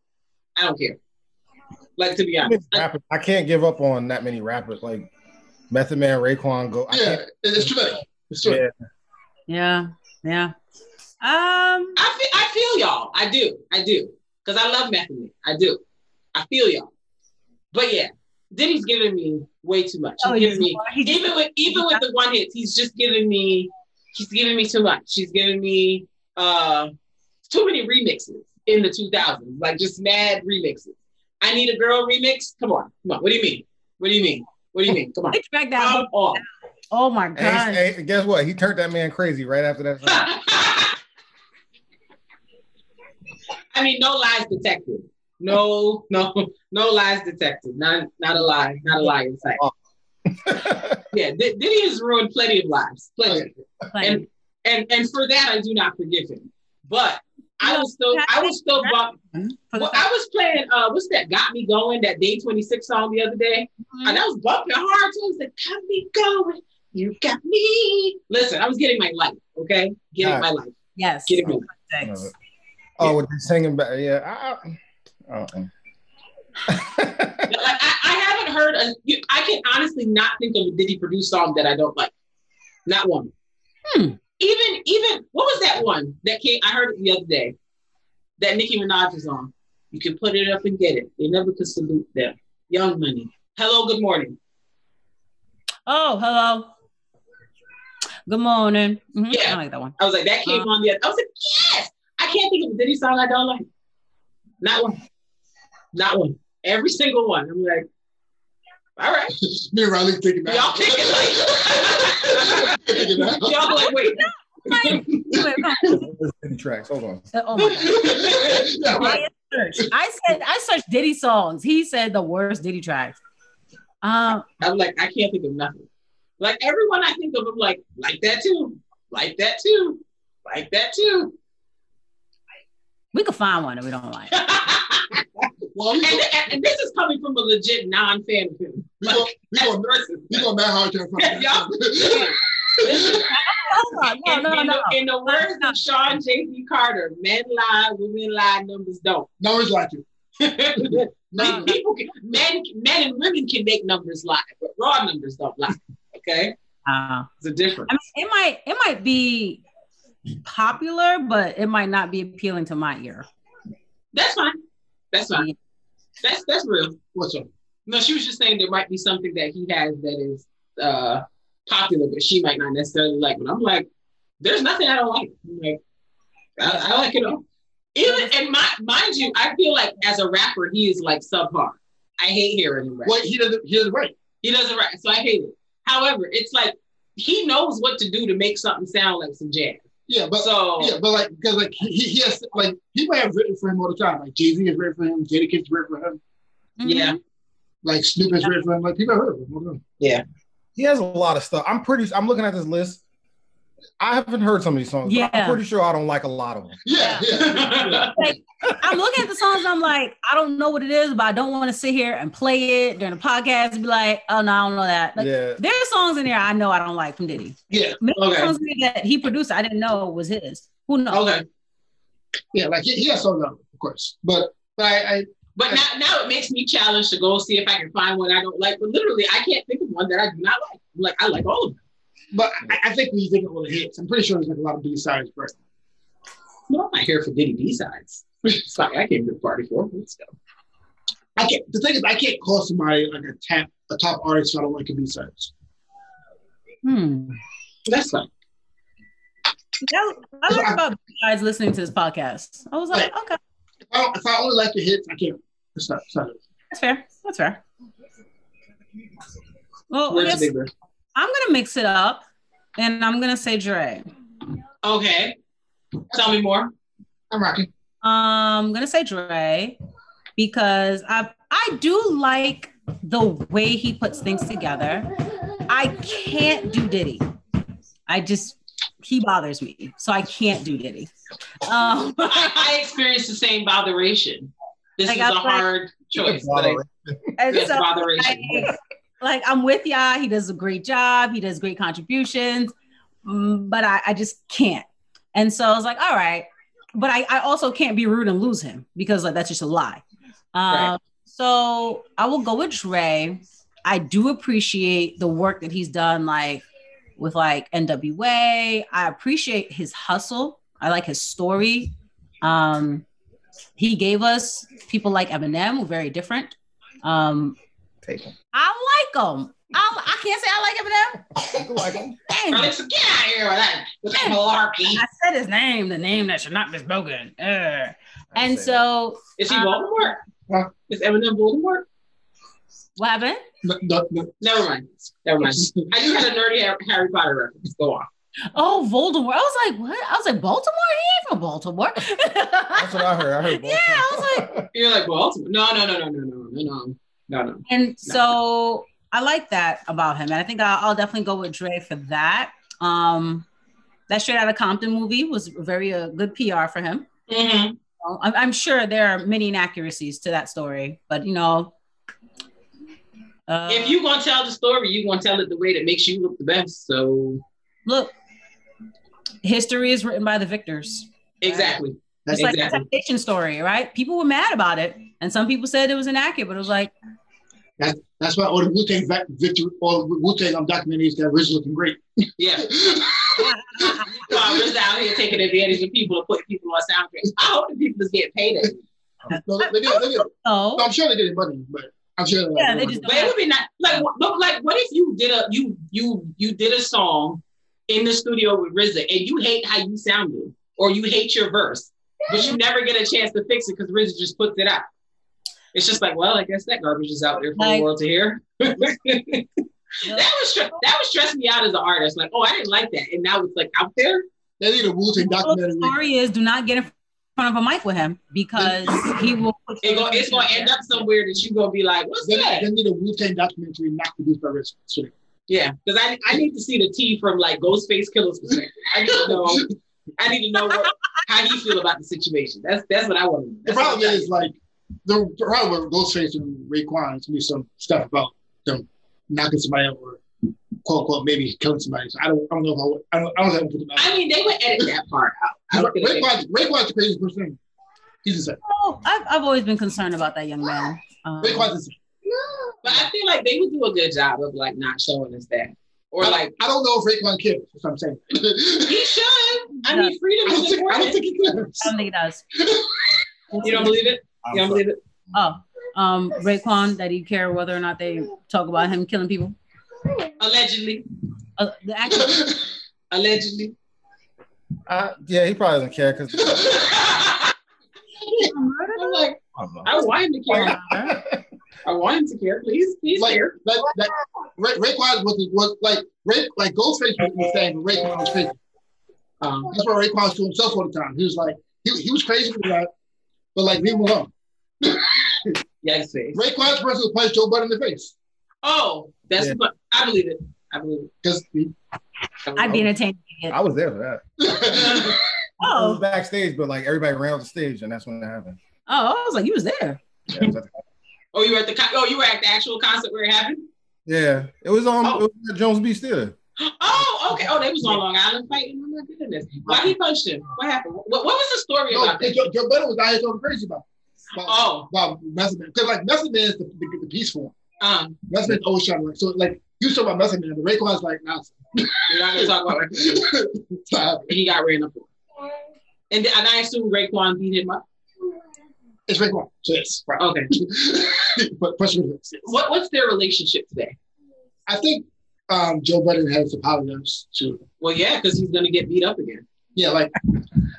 S2: I don't care. Like to be honest, I-
S4: rappers. I can't give up on that many rappers like Method Man, Raekwon. Go.
S1: Yeah, it's too many. It's too many.
S4: Yeah.
S3: yeah, yeah. Um,
S2: I feel I feel y'all. I do. I do. Because I love Method Man. I do. I feel y'all. But yeah, Diddy's giving me way too much. He's
S3: oh,
S2: giving me
S3: he just-
S2: even with even with the one hits, he's just giving me he's giving me too much. He's giving me uh too many remixes in the 2000s, like just mad remixes. I need a girl remix. Come on, come on. What do you mean? What do you mean? What do you oh, mean? Come on.
S3: they dragged that
S2: Come
S3: whole.
S2: on.
S3: Oh my god!
S4: he- and guess what? He turned that man crazy right after that. Song. [laughs]
S2: I mean, no lies detected. No, no, no lies detected. Not, not a lie. Not a lie in sight. Oh. [laughs] Yeah, D- Diddy has ruined plenty of lives. Plenty.
S3: Like,
S2: And and and for that, I do not forgive him. But I was still, I was still bump. Well, I was playing. Uh, what's that? Got me going. That Day Twenty Six song the other day,
S3: Mm-hmm.
S2: and I was bumping hard. So I was like, "Got me going. You got me." Listen, I was getting my life. Okay, getting
S4: Alright.
S2: my life.
S3: yes.
S2: Getting my life.
S3: Context.
S4: oh, with the singing back. Yeah. I, I, uh-uh. [laughs]
S2: Like, I, I haven't heard. A, you, I can honestly not think of a Diddy produced song that I don't like. Not one.
S3: Hmm.
S2: Even even what was that one that came? I heard it the other day. That Nicki Minaj is on. You can put it up and get it. They never could salute them. Young Money. Hello, good morning.
S3: Oh, hello. Good morning. Mhm,
S2: Yeah.
S3: I like that one.
S2: I was like, that came on the other. I was like, yes. I can't think of a Diddy song I don't like. Not one. Not one. Every single one. I'm like, all right.
S1: Me and Riley thinking that.
S2: Y'all thinking like,
S1: Thinking
S2: y'all like, wait.
S3: Wait, come
S4: tracks. Hold on.
S3: Uh, Oh my god. [laughs] I searched. I said I searched Diddy songs. He said the worst Diddy tracks. Um,
S2: I'm like, I can't think of nothing. Like everyone I think of, I'm like, like that too, like that too, like that too.
S3: We could find one that we don't like. [laughs]
S1: Well, we
S2: and,
S1: go,
S2: and, and this is coming from a legit non-fan of him.
S1: we go, we go,
S2: Person.
S1: we go mad hard to find
S2: Y'all- [laughs]
S3: no,
S2: in,
S3: no, no.
S2: The, in the words of Shawn J.C. Carter, men lie, women lie, numbers don't.
S1: No, it's like you. [laughs]
S2: Pe- People can, men, men and women can make numbers lie, but raw numbers don't lie. Okay,
S3: Uh,
S2: it's a difference.
S3: I mean, it might it might be popular, but it might not be appealing to my ear.
S2: That's fine. That's fine. That's that's real.
S1: What's up?
S2: No, she was just saying there might be something that he has that is uh popular, but she might not necessarily like. But I'm like, there's nothing I don't like. I'm like, I, I like it all. Even and my, mind you, I feel like as a rapper, he is like subpar. I hate hearing him rap.
S1: Well, he doesn't. He doesn't write.
S2: He doesn't rap, so I hate it. However, it's like he knows what to do to make something sound like some jazz.
S1: Yeah, but
S2: so
S1: yeah, but like because like he, he has like people have written for him all the time. Like Jay Z has written for him. Jadakiss written for him. Mm-hmm.
S2: yeah,
S1: Like Snoop has written for him. Like people have heard of him. all the time.
S4: He has a lot of stuff. I'm pretty. I'm looking at this list. I haven't heard some of these songs. but I'm
S3: Yeah.
S4: pretty sure I don't like a lot of them.
S1: Yeah, yeah.
S3: Like, I'm looking at the songs and I'm like, I don't know what it is, but I don't want to sit here and play it during the podcast and be like, oh no, I don't know that. Like,
S4: yeah.
S3: There's songs in there I know I don't like from Diddy.
S1: yeah,
S3: Many
S2: Okay.
S3: songs that he produced, I didn't know was his. Who knows?
S2: okay.
S1: yeah. Like he, he has songs on, of course. But but I, I
S2: But now, now it makes me challenge to go see if I can find one I don't like. But literally, I can't think of one that I do not like. Like, I like all of them.
S1: But I, I think when you think of all the hits, I'm pretty sure there's like a lot of B sides. But
S2: No, I'm not here for Diddy B sides. Sorry, I came to the party for. Let's go.
S1: I can't. The thing is, I can't call somebody like a tap a top artist if I don't like a B sides.
S3: Hmm.
S2: That's.
S3: That- I learned about you guys listening to this podcast. I was like, okay,
S1: If I, if I only like the hits, I can't. Not. Not
S3: that's fair. That's fair. Well, I guess? I'm gonna mix it up, and I'm gonna say Dre.
S2: Okay. Tell me more.
S1: I'm rocking.
S3: Um, I'm gonna say Dre because I I do like the way he puts things together. I can't do Diddy. I just he bothers me, so I can't do Diddy. Um, [laughs]
S2: I, I experienced the same botheration. This
S3: Like,
S2: is a
S3: was like-
S2: hard choice. But I, [laughs]
S3: and
S2: yes,
S3: so,
S2: botheration.
S3: like, like, I'm with ya. He does a great job. He does great contributions, Mm, but I, I just can't. And so I was like, all right, but I, I also can't be rude and lose him because like that's just a lie. Um,
S2: Right.
S3: So I will go with Dre. I do appreciate the work that he's done, like with like NWA. I appreciate his hustle. I like his story. Um, he gave us people like Eminem, who very different. Um,
S4: Take them.
S3: I like him. I, I can't say I like Eminem.
S4: You like them?
S3: Dang.
S2: Alex, get out of here with that, with that malarkey.
S3: I said his name, the name that should not be spoken. Uh, and so,
S2: Is he
S3: Um,
S2: Voldemort?
S1: Huh?
S2: Is Eminem Voldemort?
S3: what happened?
S1: No, no, no.
S2: Never mind. Never mind. I just had a nerdy Harry Potter reference. Go on.
S3: Oh, Voldemort. I was like, what? I was like, Baltimore? He ain't from Baltimore.
S4: That's what I heard. I heard. Baltimore. [laughs]
S3: Yeah, I was like,
S2: You're like Baltimore. No, no, no, no, no, no, no, no, no, no.
S3: and so I like that about him. And I think I'll, I'll definitely go with Dre for that. Um, that Straight Outta Compton movie was very uh, good PR for him.
S2: Mm-hmm.
S3: I'm, I'm sure there are many inaccuracies to that story, but you know, uh,
S2: If you gonna tell the story, you gonna tell it the way that makes you look the best. So
S3: look, history is written by the victors.
S2: exactly.
S3: It's like
S2: Exactly.
S3: the temptation story, right? People were mad about it, and some people said it was inaccurate, but it was like,
S1: That's why all the Wu Tang victory, all the Wu Tang um, documentaries that RZA looking great.
S2: Yeah. [laughs] While RZA out here taking advantage of people and putting people on soundtracks. I hope the people is getting paid. it.
S1: No, they, they did, they did. No, I'm sure they did money, but I'm sure.
S3: Yeah, they just-
S2: But it would be not like what- but like what if you did a you you you did a song in the studio with RZA and you hate how you sounded or you hate your verse, but you never get a chance to fix it because RZA just puts it out. It's just like, well, I guess that garbage is out there for
S3: Like-
S2: the world to hear. [laughs] that was that was stressing me out as an artist. Like, oh, I didn't like that, and now it's like out there.
S1: They need a Wu Tang documentary.
S3: the story is do not get in front of a mic with him because he will.
S2: It go, it's gonna end up somewhere that you're gonna be like, what's
S1: They,
S2: that?
S1: they need a Wu Tang documentary not produced by RZA. So,
S2: Yeah, because I I need to see the T from like Ghostface Killah's perspective. I need to know. I need to know what how you feel about the situation. That's that's what I want to know.
S1: The problem
S2: what I-
S1: is like the problem with Ghostface and Raekwon is gonna be some stuff about them knocking somebody out or quote unquote maybe killing somebody. So I don't I don't know if I would, I don't I don't know if I would put them out.
S2: I mean, they would edit that part out. I don't think they-
S1: Raekwon's, Raekwon's the craziest person. He's insane.
S3: Oh, I've, I've always been concerned about that young man. Um,
S1: Raekwon's insane.
S2: But I feel like they would do a good job of like not showing us that, or
S1: I-
S2: like
S1: I don't know if Raekwon cares. That's what I'm saying.
S2: he should. I mean, freedom
S1: I don't
S2: is
S1: think I don't think he cares.
S3: I don't think he does.
S2: You don't believe it? You don't believe it?
S3: Oh, um, Raekwon, that he care whether or not they talk about him killing people.
S2: Allegedly,
S3: Uh, the actor, [laughs]
S2: allegedly.
S4: Uh, yeah, he probably doesn't care because [laughs]
S2: I'm like, I want him to care. I want him to care. Please, please
S1: like
S2: care.
S1: like like Ra- Raekwon was was like Ray, like Ghostface was insane, but Raekwon was crazy.
S2: Um,
S1: That's what Raekwon was to himself all the time. He was like he, he was crazy for that, but like leave him alone. [laughs]
S2: yes, face.
S1: Raekwon's person who punched Joe Budden in the face
S2: Oh, that's
S4: Yeah.
S2: what I believe it. I believe it.
S1: because
S3: I'd be entertained.
S4: I was there for that. [laughs] I was
S3: Oh,
S4: backstage, but like everybody ran off the stage, and that's when it happened.
S3: oh, I was like, you was there.
S4: Yeah, it was, at the-
S2: Oh, you were at the con- oh, you were at the actual concert where it happened.
S4: yeah, it was on
S2: Oh.
S4: it was at Jones Beach Theater.
S2: Oh, okay. Oh, they was on Long Island fighting. Oh my goodness. Why he punched him? What happened? What, what was the story
S1: no,
S2: about that?
S1: Joe, Joe Budden was out here talking crazy about about,
S2: Oh,
S1: about Method Man because like Method Man is the, the, the peace form.
S2: um,
S1: Method Man's always trying to like so like you talk about Method Man, but Raekwon's like nah.
S2: we're not gonna talk about it. [laughs] He got ran up. on. And, and I assume Raekwon beat him up.
S1: It's Raekwon. So yes, right.
S2: Okay. [laughs]
S1: but question is, yes.
S2: What what's their relationship today?
S1: I think um, Joe Budden has apologized to.
S2: Well, yeah, because he's gonna get beat up again.
S1: Yeah, like,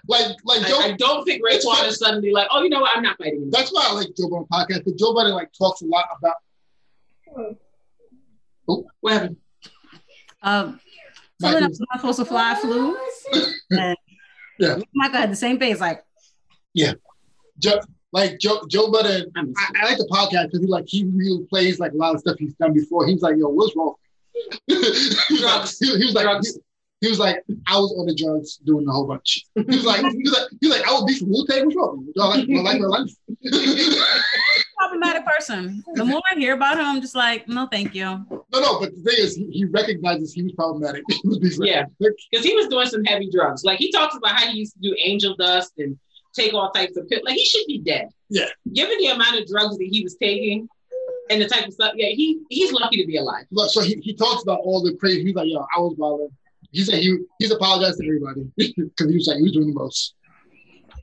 S1: like, like Joe.
S2: I, I don't think Raekwon is suddenly like, oh, you know what? I'm not fighting him.
S1: that's why I like Joe Budden podcast because Joe Budden like talks a lot about.
S2: What happened?
S3: Um, something that was not supposed to fly flew. [laughs]
S1: Yeah.
S3: Michael had the same face, like, Yeah.
S1: Joe, like Joe Joe Budden. I, I like the podcast because he like he really plays like a lot of stuff he's done before. He's like, yo, what's wrong? [laughs] he, was like, he, he was like, he, he was like, I was on the drugs doing a whole bunch. He was like, he was like, he was like, I would be from Wu Tang. What's wrong? Do I like, do I like my life? [laughs]
S3: problematic person. The more I hear about him, I'm just like, no, thank you.
S1: No, no, but the thing is, he, he recognizes he was problematic. [laughs] He was
S2: Yeah. Because he was doing some heavy drugs. Like he talks about how he used to do angel dust and take all types of pills. Like he should be dead.
S1: Yeah.
S2: Given the amount of drugs that he was taking and the type of stuff, yeah, he he's lucky to be alive.
S1: Look, so he, he talks about all the crazy. He's like, yo, I was bothered. He said he he's apologized to everybody [laughs] because he was like he was doing the most.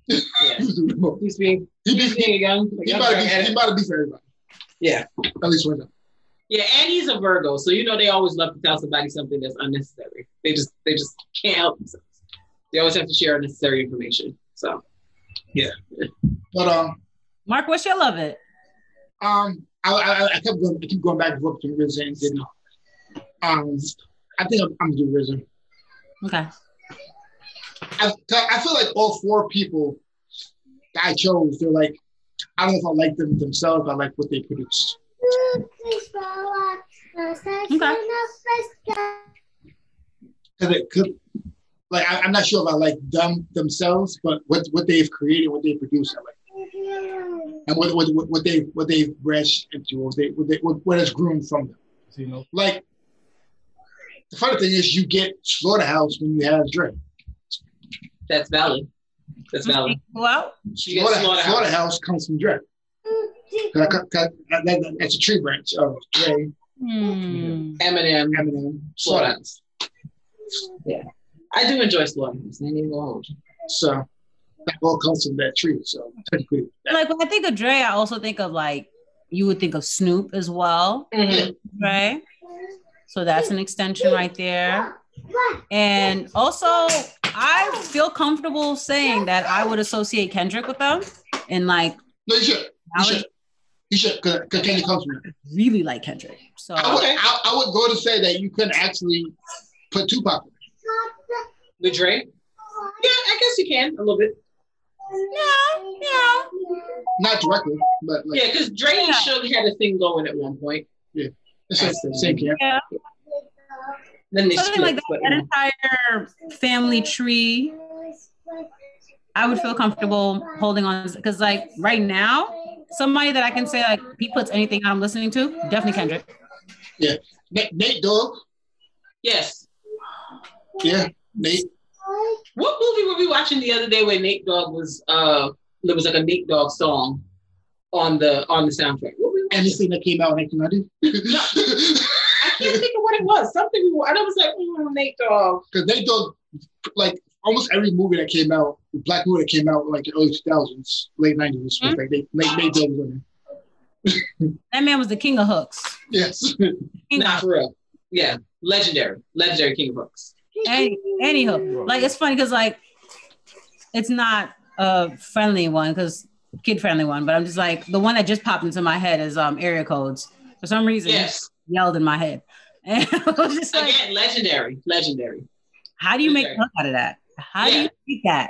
S2: Yeah. [laughs]
S1: He was doing the most.
S2: He's being
S1: He,
S2: he's being a young, a
S1: he,
S2: young
S1: might be, he might be for everybody.
S2: Yeah.
S1: At least one time.
S2: Yeah, and he's a Virgo, so you know they always love to tell somebody something that's unnecessary. They just they just can't help themselves. They always have to share unnecessary information. So
S1: But um
S3: Mark, what's your love it?
S1: um I, I, I kept going I keep going back and forth between RZA and Diddy. Um I think I'm, I'm gonna do RZA.
S3: Okay.
S1: I, I feel like all four people that I chose, they're like, I don't know if I like them themselves, I like what they produce. Because it could, like, I, I'm not sure if I like them themselves, but what what they've created, what they produce, I like, and what what what, what they what they've branched into, what they what they what, what has grown from them.
S4: You know,
S1: Like, the funny thing is, you get Slaughterhouse when you have Dre.
S2: that's valid. That's valid.
S3: Well,
S2: You get
S1: Slaughter,
S2: Slaughterhouse.
S1: Slaughterhouse comes from Dre. 'Cause- 'cause that- that- that's a tree branch of Dre,
S3: hmm.
S2: Eminem,
S1: Eminem, Slaughterhouse.
S2: Slaughterhouse. Yeah. I do enjoy Slaughterhouse. I ain't even gonna hold you.
S1: So that all comes from that tree. So technically,
S3: like when I think of Dre, I also think of like you would think of Snoop as well, mm-hmm. right? So that's an extension right there. And also, I feel comfortable saying that I would associate Kendrick with them, and like
S1: no, you should. You should. You should, because Kenny comes from it.
S3: really like Kendrick. So
S1: I would, I, I would go to say that you couldn't actually put Tupac. In it.
S2: Dre? Yeah, I guess you can a little bit.
S3: yeah, yeah.
S1: Not directly, but like,
S2: Yeah, because Dre and Suge had a thing going at one point.
S1: Yeah, it's the same camp.
S2: Then they
S3: Something
S2: split.
S3: like that,
S2: but,
S3: that entire family tree. I would feel comfortable holding on because like right now, somebody that I can say like he puts anything I'm listening to, definitely Kendrick.
S1: Yeah. Nate, Nate Dogg.
S2: Yes.
S1: Yeah. Nate.
S2: What movie were we watching the other day where Nate Dogg was uh there was like a Nate Dogg song on the on the soundtrack? What were we?
S1: Anything that came out in 1990.
S2: I can't think of what it was. Something we were, and I was like, mm, Nate Dogg.
S1: Because Nate Dogg, like almost every movie that came out, black movie that came out in like the early 2000s, late 90s, was
S3: Mhm.
S1: like they, Nate, Nate Dogg was in it.
S3: That man was the king of hooks.
S1: Yes.
S3: King
S2: Nah,
S3: of
S2: for real. Yeah, legendary, legendary King of Hooks.
S3: Any any. Like it's funny because like it's not a friendly one because kid friendly one, but I'm just like the one that just popped into my head is um area codes. For some reason, it
S2: Yes,
S3: yelled in my head. [laughs] And I was just like,
S2: again, legendary, legendary.
S3: how do you make a hook out of that? How do you make that?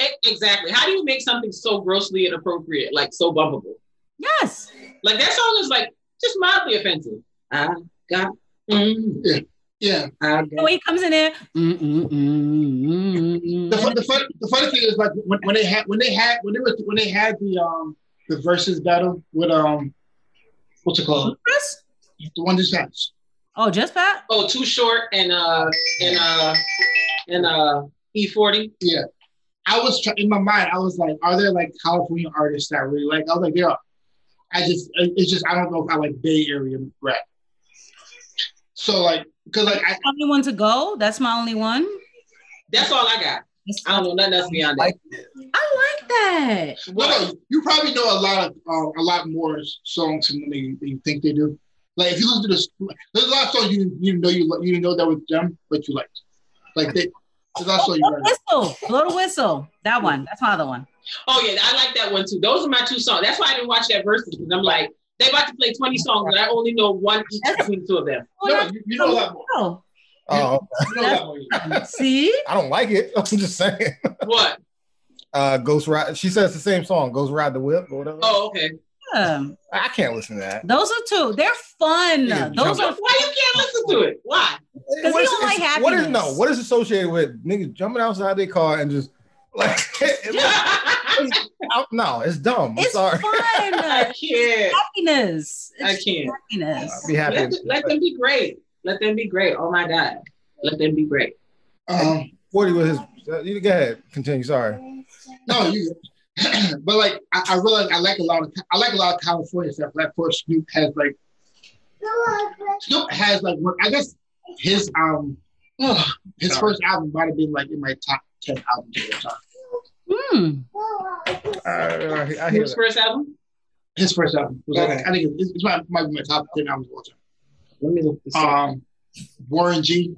S2: E- Exactly. How do you make something so grossly inappropriate, like so bumpable?
S3: Yes.
S2: Like that song is like just mildly offensive. I got. Mm,
S1: Yeah.
S2: I
S3: The way he comes in there,
S1: The, fun, the, fun, the funny thing is like when, when they had when they had when they were when they had the um the versus battle with um what's it called
S3: Chris?
S1: the one just passed
S3: Oh, just that?
S2: Oh, too short and uh and uh and uh E forty.
S1: yeah I was try- in my mind I was like are there like California artists that I really like I was like yeah I just it's just I don't know if I like Bay Area rap so like because like I
S3: Only one to go. That's my only one.
S2: That's all I got. I don't know nothing else beyond that.
S3: I like that.
S1: no, no, you probably know a lot of uh, a lot more songs than they, than you think they do. Like if you listen to this, there's a lot of songs you you know you you know that was them, but you liked. Like they, there's a lot of songs you
S3: Blow the whistle. Blow the whistle. That one. That's my other one.
S2: Oh yeah, I like that one too. Those are my two songs. That's why I didn't watch that verses because I'm like, they about to play 20 songs and I only know one each between the two of them.
S1: No, you, you know a lot more.
S3: Oh,
S1: You know more.
S3: see?
S4: I don't like it. [laughs] I'm just saying.
S2: What?
S4: Uh, Ghost Ride. She says the same song. Ghost Ride the Whip or whatever.
S2: Oh, okay.
S3: Yeah.
S4: I can't listen to that.
S3: Those are two. They're fun.
S4: Yeah,
S3: Those
S4: jump-
S3: are
S2: Why you can't listen to it? Why?
S3: he
S4: What is-
S3: don't like
S4: it's- What is no? What is associated with niggas jumping outside their car and just [laughs] like? it- I- no, it's dumb. I'm
S3: it's
S4: sorry. [laughs]
S2: I can't.
S3: happiness.
S2: I can't.
S3: happiness.
S4: I'll be happy.
S2: Let, let them be great. Let them be great. Oh my God. Let them be great.
S1: Um,
S4: Forty with his. Uh, you go ahead. Continue. Sorry.
S1: no, you. [clears throat] but like I, I realize I like a lot of I like a lot of California stuff. Like of course Snoop has like Snoop has like one. I guess his um his
S4: Sorry.
S1: first album might have been like in my top ten albums of all time.
S3: Hmm.
S4: Uh, I, I hear that.
S2: first album?
S1: His first album was like,
S2: Okay.
S1: I think it's, it's my, might be my top ten albums of all time.
S2: Let me look this up.
S1: Um, Warren G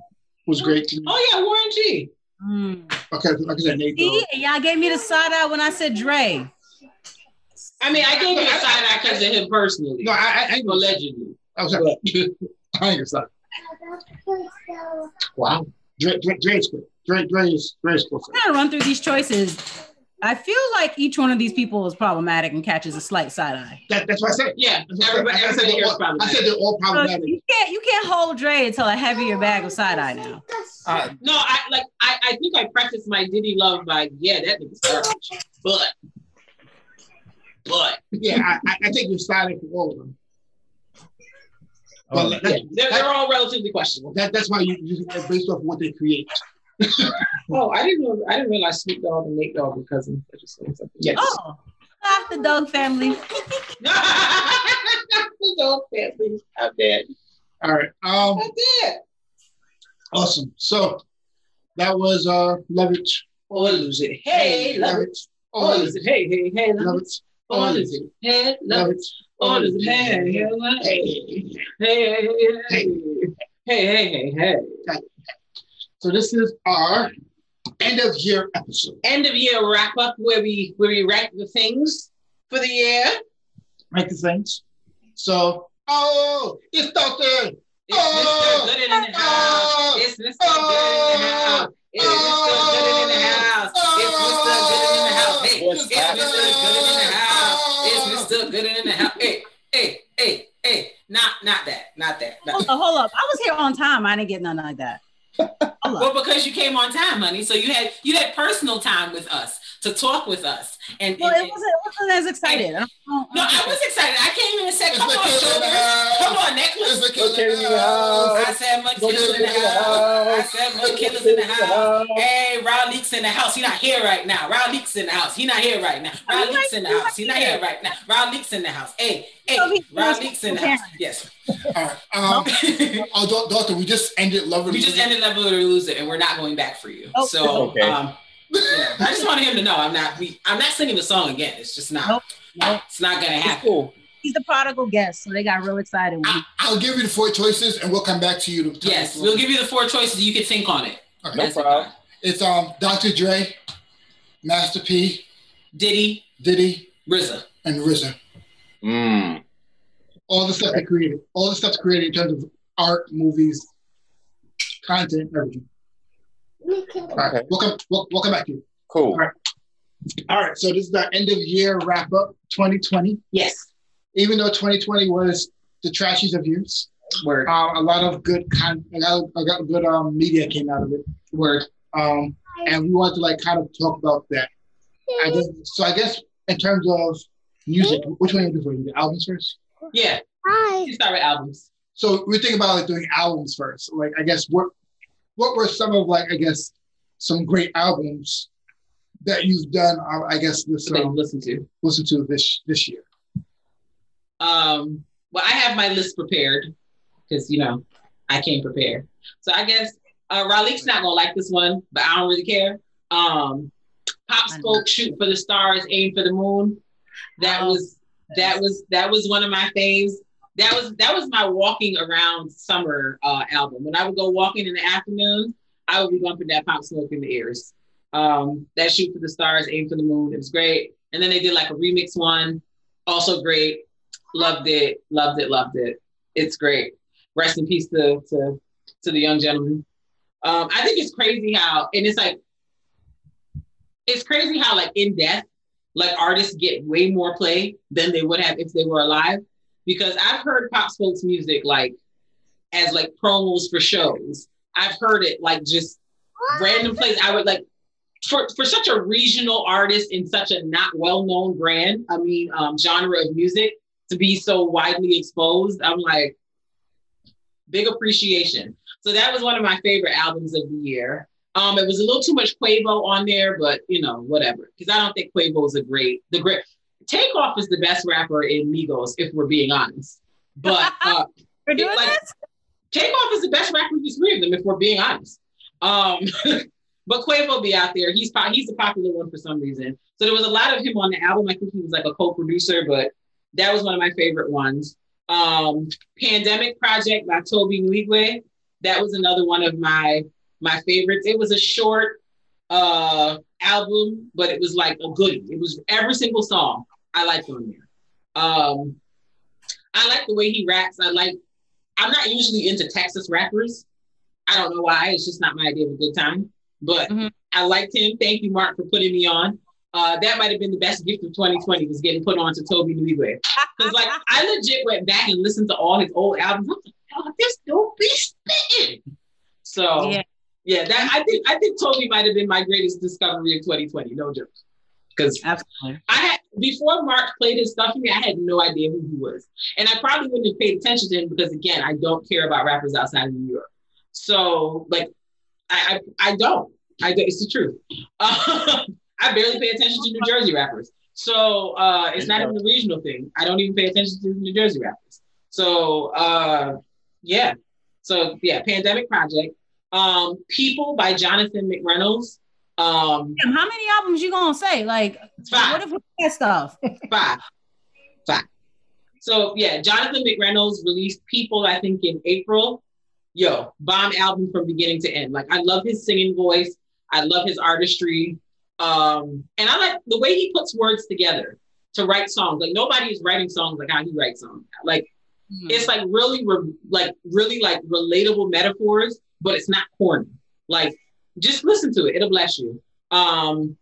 S1: was great to me.
S2: Oh yeah, Warren G.
S3: Hmm.
S1: Okay, like I said, Nate.
S3: See,
S1: Dogg.
S3: y'all gave me the side eye when I said Dre.
S2: I mean, I gave you a side eye because of him personally.
S1: No, I, I, I ain't gonna
S2: allegedly.
S1: I was sorry. [laughs] I ain't gonna stop.
S2: Wow.
S1: Dre, Dre, Dre's cool. Dre, Dre is Dre.
S3: I'm gonna run through these choices. I feel like each one of these people is problematic and catches a slight side eye.
S1: That, that's what I said.
S2: Yeah,
S1: That's
S2: everybody.
S1: I said
S2: everybody
S1: they're all-
S2: probably.
S1: I said they're all
S3: So
S1: problematic.
S3: you can't you can't hold Dre until a heavier bag of side eye now.
S4: Uh,
S2: No, I like. I, I think I practiced my Diddy love by yeah, that nigga's garbage. But, but
S1: Yeah, I, I, I think you're siding for all of them.
S4: Oh,
S1: But
S2: yeah,
S1: that,
S2: they're, they're all relatively questionable.
S1: that, that's why you, you based off what they create. [laughs]
S2: Oh, I didn't know. I didn't realize Snoop Dogg and Nate Dogg were cousins. I just learned something.
S1: Yes.
S3: Oh, ah, the Doug family. [laughs]
S2: the dog family. I'm dead.
S1: All right. Um.
S2: I'm dead.
S1: Awesome. So that was uh love it.
S2: Or lose it. Hey, love it.
S1: Or
S2: Or
S1: lose
S2: lose
S1: it.
S2: it. Hey, hey, hey,
S1: Love
S2: love it.
S1: it.
S2: Or lose it. Hey, love
S1: Love
S2: it.
S1: it.
S2: Lose it. Hey, hey.
S1: Hey.
S2: Hey, hey, hey, hey.
S1: So this is our end of year episode.
S2: End of year wrap up where we where we rank the things for the year.
S1: Right the things. So oh, it's Doctor.
S2: It's
S1: Oh,
S2: Mr. Oh, Gooden in the house.
S1: oh,
S2: It's Mr. Gooden in the house. It's Mr. Gooden in the house. It's Mr. In the house. Hey,
S4: oh,
S2: it's Mr. In the house. It's good in the house. Hey, hey, hey, hey. Not not that. Not that. Not
S3: Hold
S2: that.
S3: up, hold up. I was here on time. I didn't get nothing like that. [laughs]
S2: Well, because you came on time, honey. So you had you had personal time with us. To talk with us. And,
S3: Well,
S2: and-
S3: it wasn't, it wasn't as excited. I don't,
S2: no, I was excited. I came in and said, "Come on,
S1: killer in the
S2: shoulders,
S1: house.
S2: come on,
S1: It's
S2: necklace."
S1: the killer
S4: Okay,
S1: in the house.
S2: I said, "My killers in the
S1: get it in the
S2: house." I said, "My killers in the house." Hey, Raul Leaks in the house. He not here right now. Raul Leaks in the house. He not here right now. Raul Leaks in the house. He not here right now. Raul Leaks in the house. Hey, hey,
S3: So
S2: Raul Leaks in the house. Yes.
S1: All right. Um, oh, doctor, we just ended Love and
S2: we just ended Level or Lose It, and we're not going back for you.
S3: Oh.
S2: So,
S4: Okay.
S2: um, you know, I just wanted him to know I'm not. We, I'm not singing the song again. It's just not.
S3: Nope. Nope.
S2: It's not gonna happen.
S4: cool.
S3: He's the prodigal guest, so they got real excited.
S1: I, I'll give you the four choices, and we'll come back to you. To
S2: Yes,
S1: us
S2: we'll give you the four choices. You can think on it.
S1: Okay.
S4: No
S2: As
S4: problem.
S2: go.
S1: It's um Dr. Dre, Master P,
S2: Diddy,
S1: Diddy,
S2: RZA.
S1: and RZA.
S4: Mm.
S1: All the stuff they created, all the stuff created in terms of art, movies, content, everything. All right, we'll come, we'll, we'll come back to you.
S4: Cool.
S1: All right. All right, so this is the end of year wrap up 2020.
S2: Yes.
S1: Even though 2020 was the trashiest of years,
S2: Word.
S1: um, a lot of good con, a lot, a lot of good um, media came out of it.
S2: Word.
S1: Um, and we wanted to like kind of talk about that. I guess, so I guess in terms of music, which one are you doing for you? The albums first?
S2: Yeah. You start with albums.
S1: So we're thinking about like doing albums first. Like I guess what what were some of like I guess some great albums that you've done? uh, I guess this um,
S2: listen to.
S1: listen to this this year.
S2: Um, well, I have my list prepared because you know I came prepared. So I guess uh, Ralik's not gonna like this one, but I don't really care. Um, Pop Smoke, shoot for the stars, aim for the moon. That
S3: Oh,
S2: was that was that was one of my faves. That was that was my walking around summer uh, album. When I would go walking in the afternoon, I would be bumping that Pop Smoke in the ears. Um, that shoot for the stars, aim for the moon. It was great. And then they did like a remix one, also great. Loved it, loved it, loved it. It's great. Rest in peace to to, to the young gentleman. Um, I think it's crazy how, and it's like, it's crazy how like in death, like artists get way more play than they would have if they were alive. Because I've heard Pop Smoke's music like as like promos for shows. I've heard it like just random place. I would like for for such a regional artist in such a not well known brand. I mean, um, genre of music to be so widely exposed. I'm like, big appreciation. So that was one of my favorite albums of the year. Um, it was a little too much Quavo on there, but you know, whatever. Because I don't think Quavo is a great, the great. Takeoff is the best rapper in Migos, if we're being honest. But [laughs] uh,
S3: we're doing
S2: like-
S3: this.
S2: Takeoff is the best rapper of the three of them, if we're being honest. Um, [laughs] but Quavo be out there. He's po- he's the popular one for some reason. So there was a lot of him on the album. I think he was like a co-producer, but that was one of my favorite ones. Um, Pandemic Project by Tobe Nwigwe. That was another one of my my favorites. It was a short uh album, but it was like a goodie. It was every single song I liked on there. Um, I like the way he raps. I like. I'm not usually into Texas rappers. I don't know why. It's just not my idea of a good time. But
S3: Mhm.
S2: I liked him. Thank you, Mark, for putting me on. Uh, that might have been the best gift of 2020 was getting put on to Tobe Nwigwe. Because like [laughs] I legit went back and listened to all his old albums. I'm like, oh, this dude be spitting. So
S3: Yeah.
S2: yeah, that I think I think Tobe might have been my greatest discovery of 2020. No joke. Because
S3: Absolutely.
S2: I had before Mark played his stuff for me, I had no idea who he was, and I probably wouldn't have paid attention to him because again, I don't care about rappers outside of New York. So like, I I, I don't. I it's the truth. [laughs] I barely pay attention to New Jersey rappers. So uh, it's not even a regional thing. I don't even pay attention to New Jersey rappers. So uh, yeah. So yeah, Pandemic Project. Um, People by Jonathan McReynolds. Um,
S3: Damn, how many albums you gonna say? Like,
S2: Five.
S3: what if we had stuff? [laughs]
S2: Five. Five. So yeah, Jonathan McReynolds released People, I think, in April. Yo, bomb album from beginning to end. Like I love his singing voice. I love his artistry. Um, and I like the way he puts words together to write songs. Like nobody is writing songs like how he writes songs. Like it's like really re- like really like relatable metaphors, but it's not corny. Like just listen to it. It'll bless you. Um,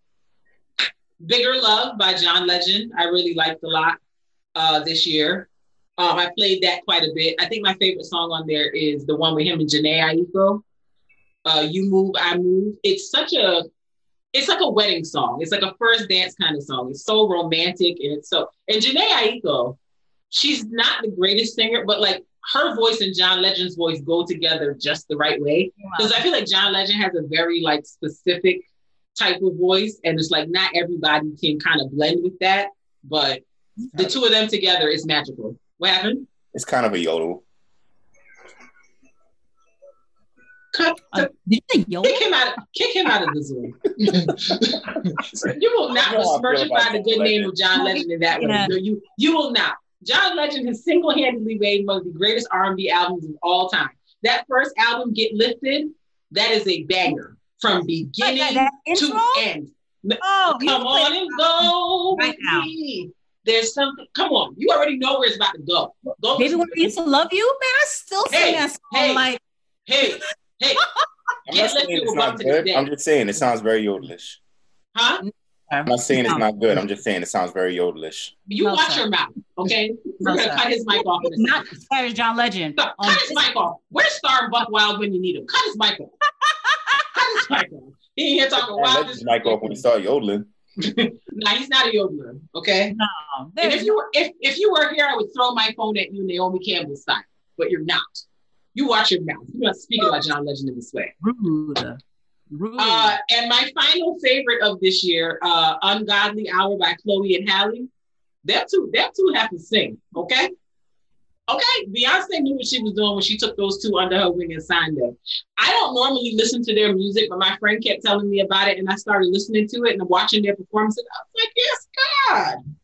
S2: Bigger Love by John Legend. I really liked a lot uh, this year. Um, I played that quite a bit. I think my favorite song on there is the one with him and Jhené Aiko. Uh, you move, I move. It's such a, it's like a wedding song. It's like a first dance kind of song. It's so romantic and it's so and Jhené Aiko, she's not the greatest singer, but like her voice and John Legend's voice go together just the right way. Because I feel like John Legend has a very like specific type of voice, and it's like not everybody can kind of blend with that. But the two of them together is magical. What happened?
S5: It's kind of a yodel.
S2: Cut,
S3: Uh, did you say
S2: kick him out. Kick him out of the zoo. [laughs] You will not
S5: You know how I
S2: besmirch
S5: feel about
S2: the good
S5: John
S2: name of John Legend in that way.
S3: Yeah.
S2: No, you you will not. John Legend has single-handedly made one of the greatest R&B albums of all time. That first album, Get Lifted, that is a banger from beginning
S3: Like that
S2: to end.
S3: Oh,
S2: Come on and go
S3: Right now.
S2: me. There's something. Come on, you already know where it's about to go. Go.
S3: Baby,
S2: listen
S3: when
S2: to
S3: I used to love you, man, I still sing
S2: Hey,
S3: that song.
S2: hey.
S3: like,
S2: Hey, hey, [laughs]
S5: I'm not saying it's not
S2: bump to this
S5: good. I'm just saying it sounds very yodelish.
S2: huh?
S5: I'm not saying it's not good. I'm just saying it sounds very yodelish.
S2: You
S3: No,
S2: watch
S3: sir.
S2: your mouth, okay? We're
S3: No,
S2: gonna
S3: sir.
S2: cut his mic off in
S3: not as bad as John Legend.
S2: Stop.
S3: on
S2: Cut his
S3: um,
S2: mic off. Where's Star Buck Wild when you need him? Cut his mic off. Cut his mic off. He ain't here talking
S5: I
S2: wild.
S5: let his mic off when he started yodeling. [laughs]
S2: Nah, he's not a yodeler. Okay.
S3: No,
S2: And if you were if if you were here, I would throw my phone at you, Naomi Campbell style. But you're not. You watch your mouth. You're not speaking about John Legend in this way.
S3: rude.
S2: Uh, and my final favorite of this year, uh, "Ungodly Hour" by Chloe and Halle. That two, that two have to sing. Okay. Okay, Beyonce knew what she was doing when she took those two under her wing and signed them. I don't normally listen to their music, but my friend kept telling me about it, and I started listening to it and watching their performance. And I was like, "Yes, God,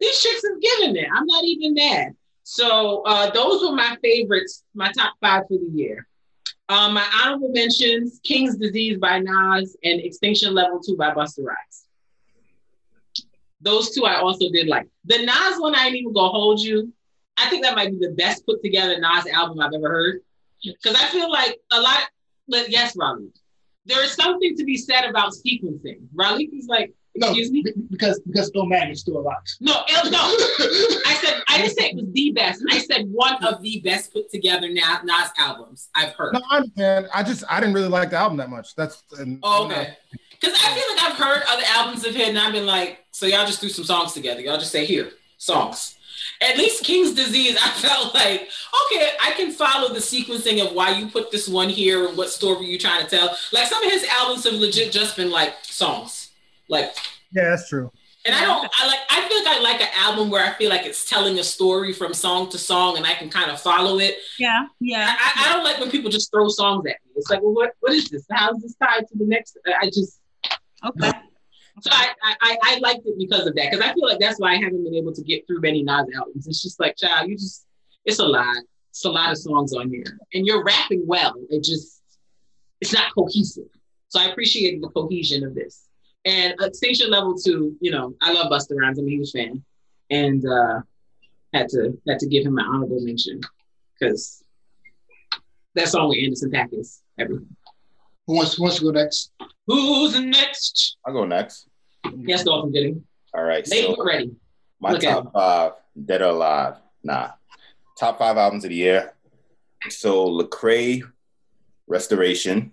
S2: these chicks have given it. I'm not even mad." So uh, those were my favorites, my top five for the year. Um, my honorable mentions: King's Disease by Nas and Extinction Level Two by Busta Rhymes. Those two I also did like. The Nas one I ain't even gonna hold you. I think that might be the best put together Nas album I've ever heard. Because I feel like a lot. But yes, Raleigh, there is something to be said about sequencing. Raleigh is like,
S1: No,
S2: excuse me.
S1: be- because because Illmatic is still alive.
S2: No, El- no. [laughs] I said I didn't say it was the best. I said one of the best put together Na- Nas albums I've heard.
S4: No, I understand. I just I didn't really like the album that much. That's and,
S2: Oh, okay. Because I feel like I've heard other albums of his and I've been like, so y'all just threw some songs together. Y'all just say, here, songs. At least King's Disease, [laughs] I felt like, okay, I can follow the sequencing of why you put this one here and what story you're trying to tell. Like some of his albums have legit just been like songs. Like,
S4: Yeah, that's true.
S2: and I don't, I like, I feel like I like an album where I feel like it's telling a story from song to song and I can kind of follow it.
S3: yeah, yeah.
S2: I, I don't like when people just throw songs at me. It's like, well, what, what is this? How is this tied to the next? I just,
S3: Okay.
S2: so I, I, I- I liked it because of that. Because I feel like that's why I haven't been able to get through many Nas albums. It's just like, child, you just, it's a lot. It's a lot of songs on here. And you're rapping well. It just, it's not cohesive. So I appreciated the cohesion of this. And Extinction Level 2, you know, I love Busta Rhymes. I'm a huge fan. And uh had to had to give him an honorable mention because that song with Anderson Paak is everything.
S1: Who wants who wants to go next?
S2: Who's next?
S5: I'll go next.
S2: Yes, Dolphin Gooding.
S5: All right.
S2: Nate,
S5: So
S2: look ready.
S5: my
S2: Look
S5: top five, dead or alive. Nah. Top five albums of the year. So Lecrae Restoration.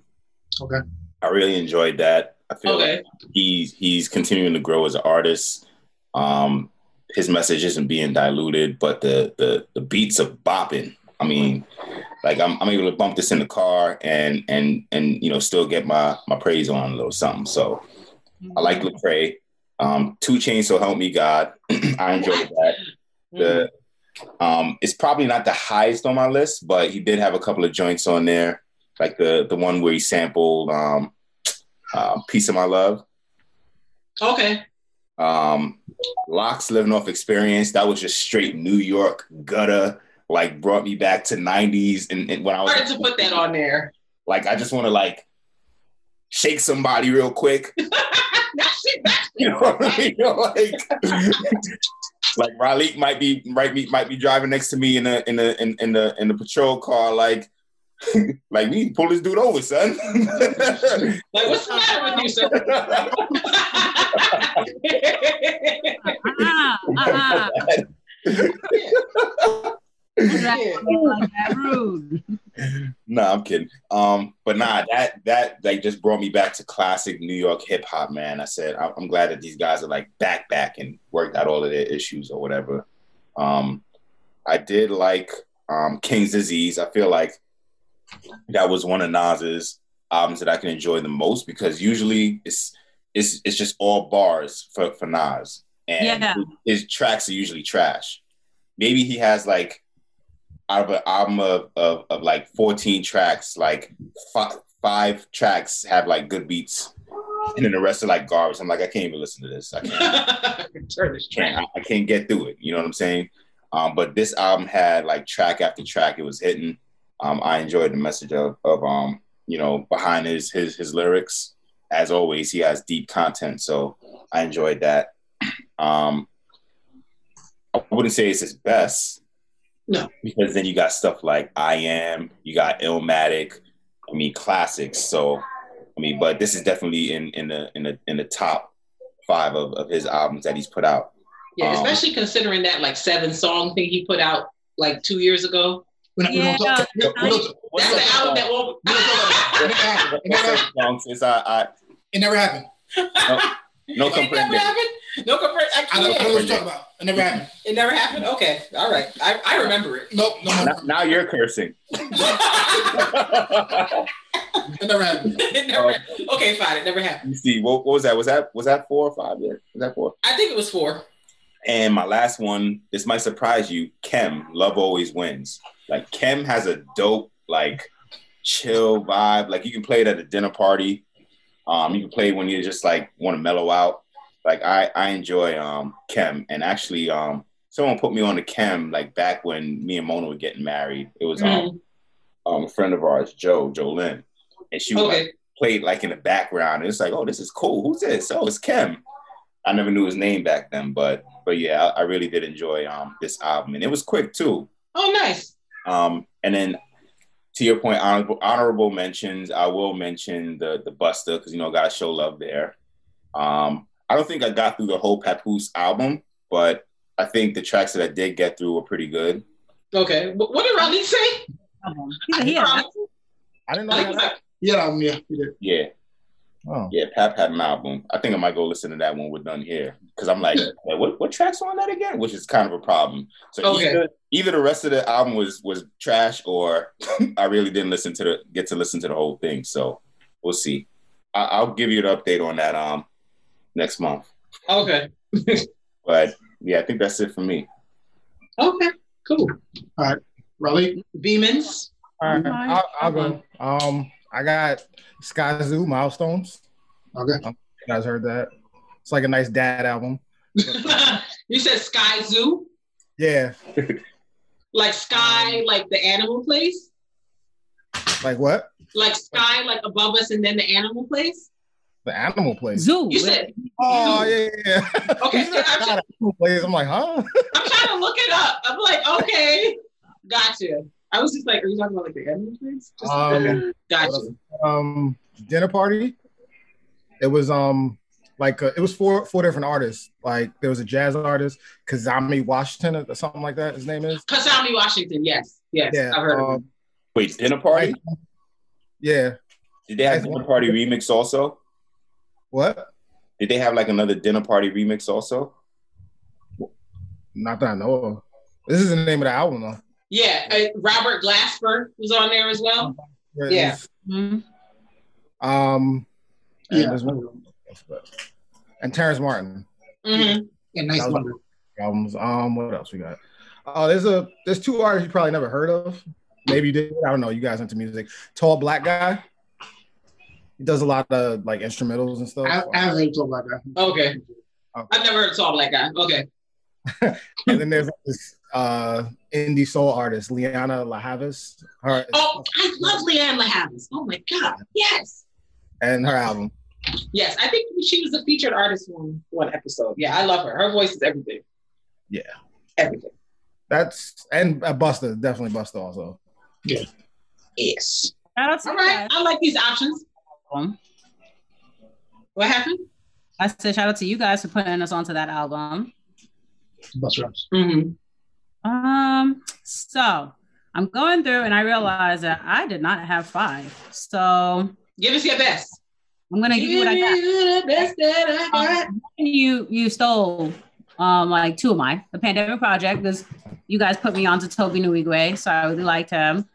S1: Okay.
S5: I really enjoyed that. I feel
S2: Okay.
S5: like he's he's continuing to grow as an artist. Um, his message isn't being diluted, but the the the beats are bopping. I mean, like I'm I'm able to bump this in the car and and and you know still get my my praise on a little something. So I like Lecrae. Um, 2 Chainz, so help me God. [clears throat] I enjoyed that. The um, it's probably not the highest on my list, but he did have a couple of joints on there, like the the one where he sampled um, uh, "Piece of My Love."
S2: Okay.
S5: Um, LOX living off experience. That was just straight New York gutter. Like brought me back to '90s, and, and when I was
S2: Hard to put that on there.
S5: like, I just want to like shake somebody real quick. [laughs]
S2: That shit, that [laughs] shit.
S5: You know what I mean? You [laughs] know, like, like Raleigh might be right be might be driving next to me in the in the in, in the in the patrol car, like [laughs] like we pull this dude over, son. [laughs]
S2: Like, what's the matter with you, sir? Yeah.
S3: like
S5: no, I'm kidding. Um, but nah, that that like just brought me back to classic New York hip hop, man. I said I- I'm glad that these guys are like back back and worked out all of their issues or whatever. Um, I did like um, King's Disease. I feel like that was one of Nas's albums that I can enjoy the most because usually it's it's it's just all bars for for Nas, and
S3: Yeah.
S5: his tracks are usually trash. Maybe he has like out of an album of, of, of like 14 tracks, like five, five tracks have like good beats, and then the rest are like garbage. I'm like, I can't even listen to this. I can't, [laughs]
S2: Turn this
S5: can't. I, I can't get through it. You know what I'm saying? Um, but this album had like track after track. It was hitting. Um, I enjoyed the message of, of um, you know, behind his his his lyrics. As always, he has deep content, so I enjoyed that. [clears throat] Um, I wouldn't say it's his best.
S2: No.
S5: Because then you got stuff like I Am, you got Illmatic, I mean classics. So I mean, but this is definitely in in the in the in the top five of, of his albums that he's put out.
S2: Yeah,
S5: Um,
S2: especially considering that like seven song thing he put out like two years ago.
S1: We're not, we don't
S3: Yeah,
S1: talk, we don't, we don't,
S5: What's
S2: That's the album that won't.
S1: we don't talk about it. It never happened. It never
S5: uh, uh,
S1: happened.
S5: that? Since I, I
S1: It never happened.
S5: no
S2: It never happened. No compre- I
S1: I don't, I know what you're talking about. It never happened.
S2: It never happened. Okay, all right. I, I remember it.
S1: Nope, no, no,
S5: Now,
S1: no. [laughs]
S5: now you're cursing. [laughs]
S1: It never happened.
S2: it never, okay, fine. It never happened.
S5: you see, what, what was that? Was that was that four or five? Yeah, was that four?
S2: I think it was four.
S5: And my last one, this might surprise you. Kem, Love Always Wins. Like Kem has a dope, like chill vibe. Like you can play it at a dinner party. Um, you can play it when you just like want to mellow out. Like I, I enjoy um Kem. And actually, um, someone put me on the Kem like back when me and Mona were getting married. It was um, um a friend of ours, Joe, Jolyn. And she was like, played like in the background. And it's like, oh, this is cool. Who's this? Oh, it's Kim. I never knew his name back then, but but yeah, I, I really did enjoy um this album, and it was quick too.
S2: Oh, nice.
S5: Um, and then to your point, honorable, honorable mentions. I will mention the the Busta because you know I gotta show love there. Um, I don't think I got through the whole Papoose album, but I think the tracks that I did get through were pretty good.
S2: Okay. What, what did Raleigh say?
S3: He said he had
S2: Um,
S4: I didn't know
S2: I think
S4: that.
S2: it's
S1: Yeah, yeah, you did.
S5: Yeah,
S4: Oh.
S5: yeah. Pap had an album. I think I might go listen to that when we're done here because I'm like, like, what what tracks on that again? Which is kind of a problem. So
S2: Okay.
S5: either either the rest of the album was was trash, or [laughs] I really didn't listen to the get to listen to the whole thing. So we'll see. I, I'll give you an update on that um next month.
S2: okay. [laughs]
S5: But yeah, I think that's it for me.
S2: Okay. Cool.
S1: All right, Raleigh,
S2: Beemans.
S4: All right,
S3: Alright.
S4: I'll, I'll go. Um, I got Skyzoo Milestones.
S1: okay.
S4: Um, you guys heard that? It's like a nice dad album. [laughs]
S2: you said Skyzoo?
S4: Yeah,
S2: Like Sky, um, like the animal place?
S4: like what?
S2: Like Sky, like above us, and then the animal place?
S4: The Animal Place.
S3: Zoo.
S2: You said,
S4: Oh yeah, yeah. yeah. [laughs]
S2: Okay,
S4: You said
S2: I'm
S4: not Animal Place. I'm like, huh?
S2: I'm trying to look it up. I'm like, okay. [laughs] Gotcha. I was just like, are you talking about like the animal place? Just,
S4: Um,
S2: gotcha.
S4: um, dinner party. It was um like uh, it was four four different artists. Like there was a jazz artist, Kazami Washington or something like that. His name is.
S2: Kasami Washington, yes. Yes.
S4: Yeah,
S2: I've heard of
S4: um,
S2: him.
S5: Wait, dinner party?
S4: Yeah.
S5: Did they have dinner party remix also?
S4: What?
S5: Did they have like another dinner party remix also?
S4: Not that I know of. This is the name of the album though.
S2: Yeah. Uh, Robert Glasper was on there as well.
S4: Where
S2: Yeah.
S4: it's,
S3: Mhm.
S4: Um.
S1: Yeah.
S4: there's one else, but- And Terrence Martin
S2: hmm
S1: Yeah, nice
S4: That was-
S1: number.
S4: albums. Um. What else we got? Oh, there's a there's two artists you probably never heard of. Maybe you did. I don't know. You guys into music? Tall black guy. He does a lot of like instrumentals and stuff.
S1: I, I haven't heard talk about that.
S2: Okay.
S4: Okay.
S2: I've never heard Tall Black Guy. Okay. [laughs]
S4: and then there's this uh indie soul artist, Lianne La Havas. Her
S2: Oh, I love Lianne La Havas. Oh my God. Yes.
S4: and her album.
S2: Yes. I think she was a featured artist on one episode. Yeah, I love her. Her voice is everything.
S4: Yeah.
S2: Everything.
S4: That's and uh, Busta, definitely Busta also. Yeah.
S2: Yes.
S3: Shout out to
S2: right.
S3: guys.
S2: I like these options.
S3: Um,
S2: What happened?
S3: I said shout out to you guys for putting us onto that album.
S1: Bus routes.
S2: Mm-hmm.
S3: Um, so I'm I'm going through and I realized that I did not have five. So
S2: Give us your best.
S3: I'm gonna give you what I got.
S2: the best that I got.
S3: Um, you you stole um like two of mine. The pandemic project because you guys put me onto Tobe Nwigwe, so I really liked him.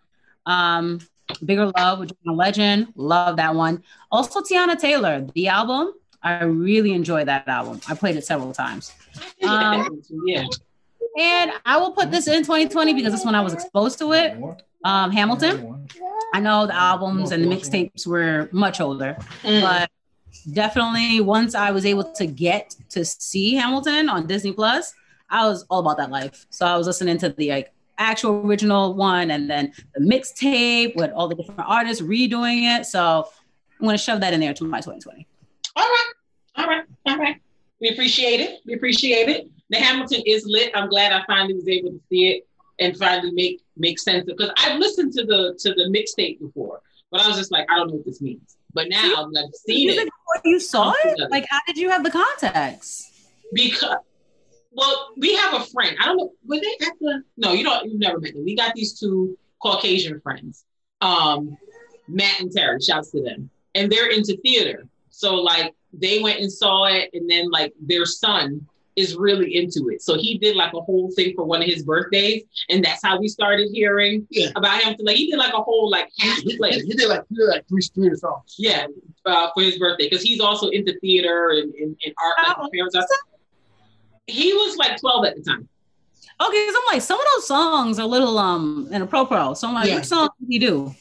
S3: Um, Bigger Love with John Legend, love that one. Also Teyana Taylor, the album. I really enjoyed that album. I played it several times. Um,
S2: yeah.
S3: And I will put this in 2020 because that's when I was exposed to it. Um, Hamilton. I know the albums and the mixtapes were much older,
S2: Mm.
S3: but definitely once I was able to get to see Hamilton on Disney Plus, I was all about that life. So I was listening to the like actual original one and then the mixtape with all the different artists redoing it. So I'm gonna shove that in there to my 2020.
S2: All right. All right. All right. We appreciate it. We appreciate it. The Hamilton is lit. I'm glad I finally was able to see it and finally make make sense of because I've listened to the to the mixtape before, but I was just like, I don't know what this means. But now that I've seen
S3: Music
S2: it
S3: before you saw it?
S2: Together.
S3: Like how did you have the context?
S2: because well, we have a friend. I don't know, were they at the no, you don't you've never met them. We got these two Caucasian friends. Um, Matt and Terry, shouts to them. And they're into theater. So like they went and saw it, and then like their son is really into it. So he did like a whole thing for one of his birthdays, and that's how we started hearing
S1: Yeah.
S2: about him. Like he did like a whole like half
S1: He,
S2: play.
S1: he, he did like he did like three three songs.
S2: Yeah, uh, for his birthday because he's also into theater and, and, and art. Like
S3: How
S2: parents are. He was like 12 at the time.
S3: Okay, because I'm like, some of those songs are a little um in a pro pro. So I'm like,
S1: Yeah.
S3: which song did he do?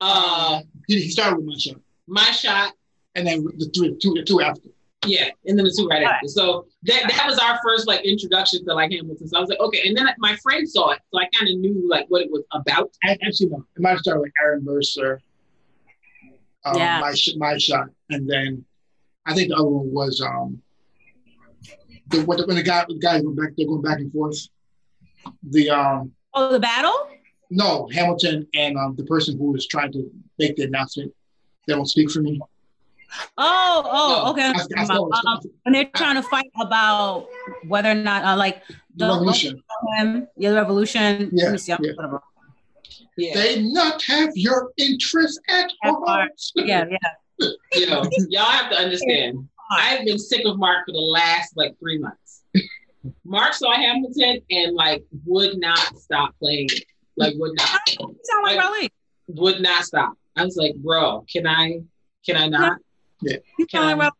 S2: Uh,
S1: He, he started with my shot,
S2: my shot,
S1: and then the three two the two after.
S2: yeah, and then the two right
S3: Right.
S2: after. So that that was our first like introduction to like Hamilton. So I was like, okay, and then my friend saw it, so I kind of knew like what it was about.
S1: I actually no, it might have started with Aaron Burr, Sir. Um,
S3: Yeah.
S1: my sh- my shot, and then I think the other one was um the when the, when the guy the guys going back they're going back and forth. The um
S3: Oh, the battle?
S1: no Hamilton and um the person who was trying to make the announcement. They don't speak for me.
S3: Oh, oh,
S2: No,
S3: okay.
S1: I, I thought it was
S3: Um, when they're trying to fight about whether or not, uh, like
S1: the revolution.
S3: him, yeah, the revolution.
S1: Yeah,
S3: Let me see.
S1: Yeah.
S2: Yeah,
S1: They not have your interest at
S3: At
S1: heart.
S3: heart. yeah, yeah. [laughs]
S2: you know, [laughs] y'all have to understand. I've been sick of Mark for the last like three months. Mark saw Hamilton and like would not stop playing it. Like would not.
S3: You sound like
S2: Like-
S3: Raleigh.
S2: would not stop. I was like, bro, can I, can I not?
S3: You
S2: Can
S3: sound
S2: I-
S3: Raleigh.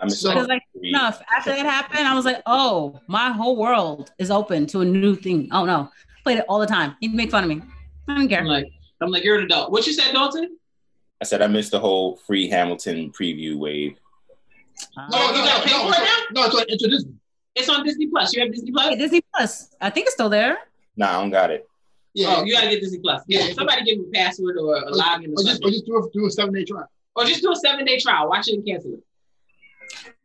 S5: I'm
S1: So-
S3: like enough. After that happened, I was like, oh, my whole world is open to a new thing. Oh no, played it all the time. He'd make fun of me. I don't care.
S2: I'm like, I'm like, you're an adult. What you said, Dalton?
S5: I said I missed the whole free Hamilton preview wave.
S1: No,
S2: Oh,
S1: no,
S2: you
S1: no,
S2: gotta pay
S1: no,
S2: for it
S1: it's, no, it's, on- it's on Disney.
S2: It's on Disney Plus. You have Disney Plus?
S3: Hey, Disney Plus. I think it's still there.
S5: Nah, I don't got it.
S1: Oh, yeah,
S2: Oh, you gotta get Disney Plus. Yeah,
S1: Yeah.
S2: somebody give me a password or a login or
S1: or just, or
S2: something.
S1: just do a, do a seven day trial.
S2: Or just do a seven day trial. Watch it and cancel it.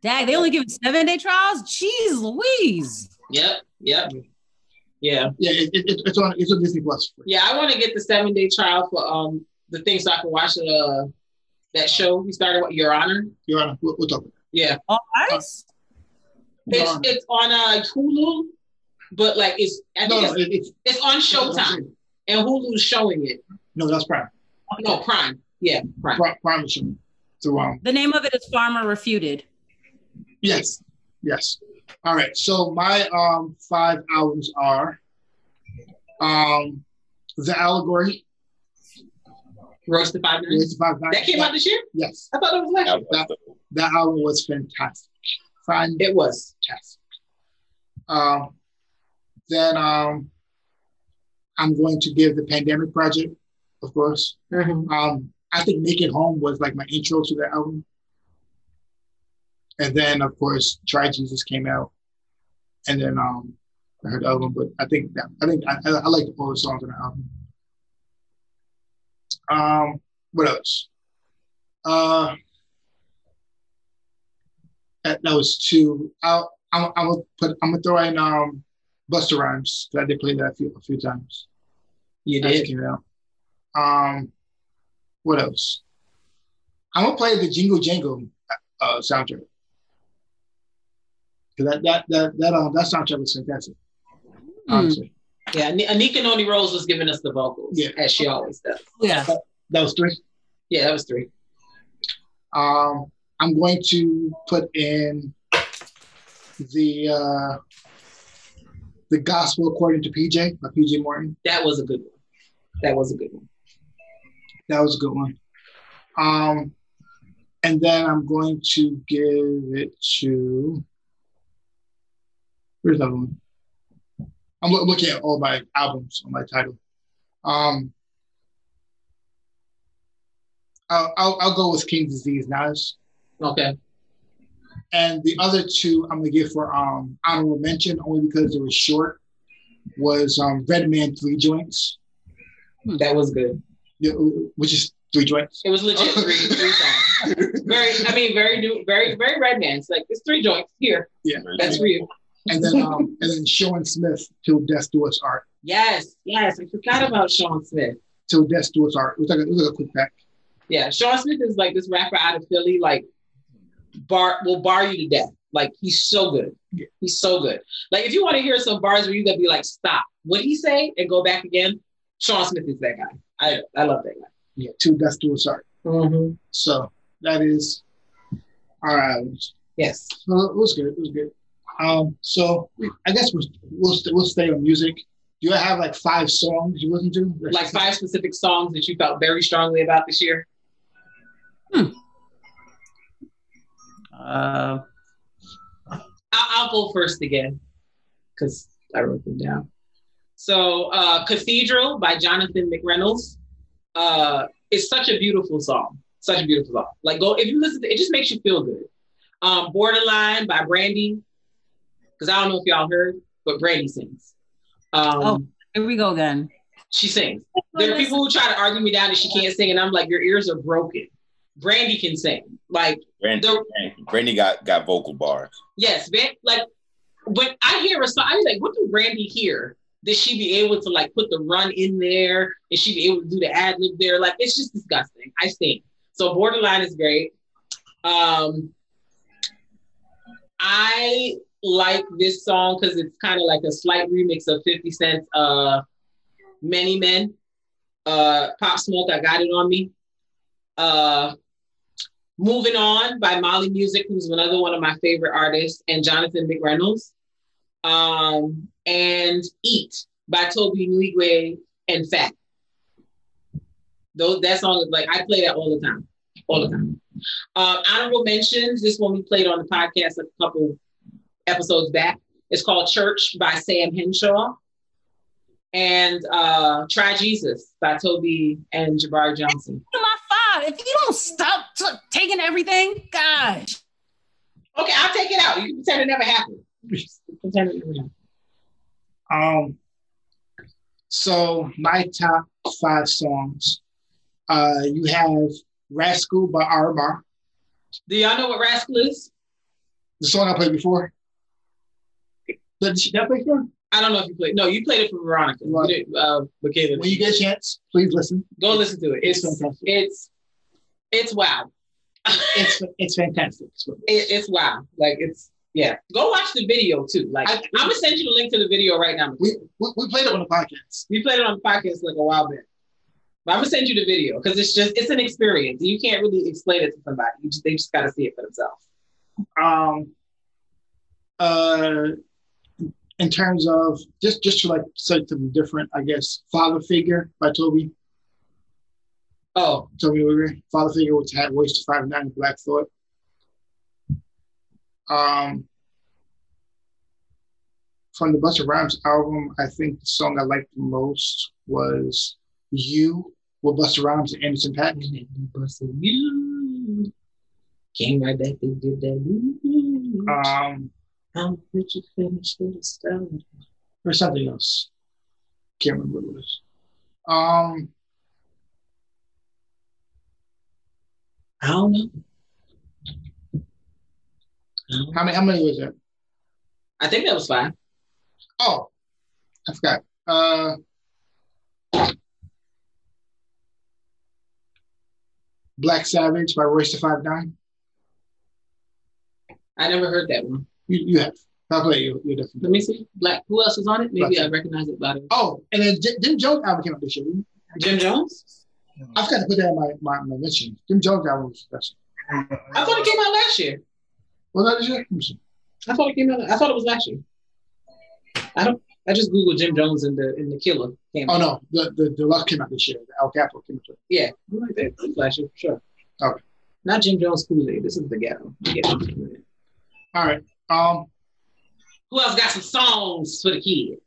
S3: Dag, they only give seven day trials. Jeez Louise.
S2: Yep. Yep. Yeah.
S1: Yeah, it, it, it- it's on it's on Disney Plus.
S2: Yeah. I want to get the seven day trial for um the thing so I can watch uh that show we started with Your Honor.
S1: Your Honor, we'll, we'll talk. About
S2: Yeah.
S3: All right.
S1: it. Your
S2: It's
S1: Honor.
S2: it's on uh Hulu, but like it's I
S1: no,
S2: think
S1: no,
S2: it's,
S1: it, it's
S2: it's on Showtime and Hulu's showing it.
S1: no, that's Prime.
S2: No, Prime. Yeah,
S1: showing. So um,
S3: The name of it is Farmer Refuted.
S1: yes, yes. All right. So my um five albums are um the Allegory.
S2: Roasted five minutes.
S1: Royce Five Nine.
S2: That came out this year?
S1: Yes,
S2: I thought it was last year.
S5: That
S1: that album was fantastic. Fantastic.
S2: It was.
S1: Um, then um, I'm going to give the Pandemic Project, of course. Um, I think Make It Home was like my intro to the album. And then, of course, Try Jesus came out. And then um, I heard the album, but I think that I think I, I, I like all the songs on the album. Um, what else? Uh, that, that was two. I'll, I'm, I'm gonna put. I'm gonna throw in um, Busta Rhymes. I did play that a few, a few times.
S2: You did.
S1: came out. Um, what else? I'm gonna play the Jingle Jangle uh, soundtrack. 'Cause That that that that um, that soundtrack was fantastic. Honestly,
S2: Yeah, Anika Noni Rose was giving us the vocals,
S1: Yeah.
S2: as she always does.
S3: Yeah.
S1: That was three.
S2: Yeah, that was three.
S1: Um, I'm going to put in the uh, the gospel according to PJ by PJ Morton.
S2: That was a good one. That was a good one.
S1: That was a good one. Um, and then I'm going to give it to. Where's that one? I'm loo- looking at all my albums on my title. Um, I'll, I'll, I'll go with King's Disease, Nas.
S2: Okay.
S1: And the other two I'm gonna give for um honorable mention only because it was short. Was um Redman Three Joints,
S2: That was good.
S1: Yeah, which is three joints.
S2: It was legit three, three [laughs] songs. Very, I mean, very new, very, very Redman. It's like it's three joints here.
S1: Yeah.
S2: That's for you.
S1: And then um and then Sean Smith till death do us art.
S2: Yes, yes. I forgot about Sean Smith.
S1: Till death do us art. It was like a, it was like a quick pack.
S2: Yeah, Sean Smith is like this rapper out of Philly, like bar will bar you to death. Like he's so good.
S1: Yeah.
S2: He's so good. Like if you want to hear some bars where you gotta be like, stop. What he say and go back again? Sean Smith is that guy. I I love that guy.
S1: Yeah, two death do us art.
S2: Mm-hmm.
S1: So that is our albums.
S2: Yes.
S1: So it was good. It was good. Um, so I guess we'll we'll, st- we'll stay on music. Do you have like five songs you listen to?
S2: Like five specific songs that you felt very strongly about this year.
S3: Uh,
S2: I'll, I'll go first again because I wrote them down. So, uh, Cathedral by Jonathan McReynolds uh, is such a beautiful song. Such a beautiful song. Like, go if you listen to it, it just makes you feel good. Um, Borderline by Brandy, because I don't know if y'all heard, but Brandy sings. Um,
S3: Oh. here we go again.
S2: She sings. There are people who try to argue me down that she can't sing, and I'm like, your ears are broken. Brandy can sing. Like,
S5: Brandy,
S2: The-
S5: Brandy got got vocal bars.
S2: Yes, Van, like when I hear a song, I'm like, what do Brandy hear? That she be able to like put the run in there and she be able to do the ad lib there? Like it's just disgusting. I think so. Borderline is great. Um, I like this song because it's kind of like a slight remix of 50 Cent's uh, Many Men. Uh, Pop Smoke, I got it on me. Uh, Moving On by Mali Music, who's another one of my favorite artists, and Jonathan McReynolds. Um, and Eat by Tobe Nwigwe and Fat. Those that song is like I play that all the time. All the time. Um, honorable mentions, this one we played on the podcast a couple episodes back. It's called Church by Sam Henshaw. And uh, Try Jesus by Tobe and Jabari Johnson.
S3: My five. If you don't stop t- taking everything, gosh.
S2: Okay, I'll take it out. You can pretend it never happened. [laughs] Pretend it never.
S1: Um, so my top five songs. Uh, you have Rascal by Arbar,
S2: Do y'all know what Rascal is?
S1: the song I played before. Did she that play before?
S2: I don't know if you played. No, you played it for Veronica. You
S1: Right.
S2: uh, Michaela.
S1: When you get a chance, please listen.
S2: Go listen to it. It's
S1: It's fantastic.
S2: it's it's wow.
S1: It's it's fantastic. It's [laughs] what. It,
S2: it's wow. Like it's yeah. Go watch the video too. Like
S1: I-
S2: am gonna send you the link to the video right now.
S1: We, we we played it on the podcast.
S2: We played it on the podcast like a while back. But I'm gonna send you the video because it's just it's an experience. You can't really explain it to somebody. You just they just gotta see it for themselves.
S1: Um, uh, in terms of just just to like say something different, I guess. Father Figure by Tobe.
S2: Oh,
S1: Tobe Nwigwe. Father Figure, which had Royce to Five Nine Black Thought. Um, from the Busta Rhymes album, I think the song I liked the most was "You" with Busta Rhymes and Anderson .Paak.
S2: you came right back and did that.
S1: Um,
S2: How did you finish with a style?
S1: or something else. Can't remember what it was. Um,
S2: I don't know.
S1: How many? How many was that?
S2: I think that was fine.
S1: Oh, I forgot. Uh, Black Savage by Royce the Five Nine.
S2: I never heard that one.
S1: You, you have. I'll you. You're different.
S2: Let me see. Black. Who else is on it? Maybe
S1: Black.
S2: I recognize it by the
S1: Oh, and then Jim, Jim Jones album came out this year.
S2: Jim Jones.
S1: I forgot to put that in my my, my mention. Jim Jones album was special.
S2: I thought it came out last year.
S1: Was that this year? Let me see.
S2: I thought it came out. I thought it was last year. I don't. I just googled Jim Jones and the and the Killer. Came
S1: Oh no, the the deluxe came out this year. The El Capo came out.
S2: Yeah, like that. Last year for sure.
S1: Okay.
S2: Not Jim Jones Kool Aid. This is the ghetto. The ghetto.
S1: All right. Um,
S2: Who else got some songs for the kids?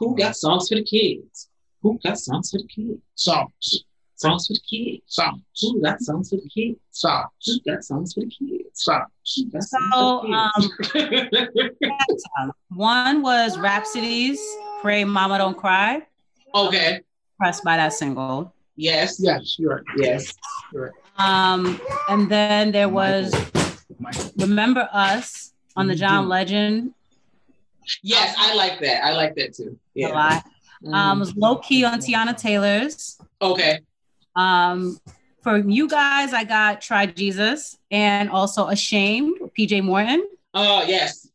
S2: Who got songs for the kids? Who got songs for the kids?
S1: songs,
S2: Songs for the kids.
S1: songs,
S2: Who got songs for the kids?
S1: songs,
S2: Who got songs for the kids?
S1: songs.
S2: Who got
S3: So,
S2: songs for the kids? [laughs]
S3: One was Rapsody's, Pray Mama Don't Cry,
S2: okay.
S3: pressed by that single.
S2: Yes.
S1: Yes, you're right.
S2: Yes.
S3: Um, and then there was Remember Us on the John Legend
S2: Yes, I like that. I like that too.
S3: a
S2: Yeah.
S3: lot. Um, was low key on Teyana Taylor's.
S2: Okay.
S3: Um, for you guys, I got Try Jesus and also Ashamed, PJ Morton.
S2: Oh yes.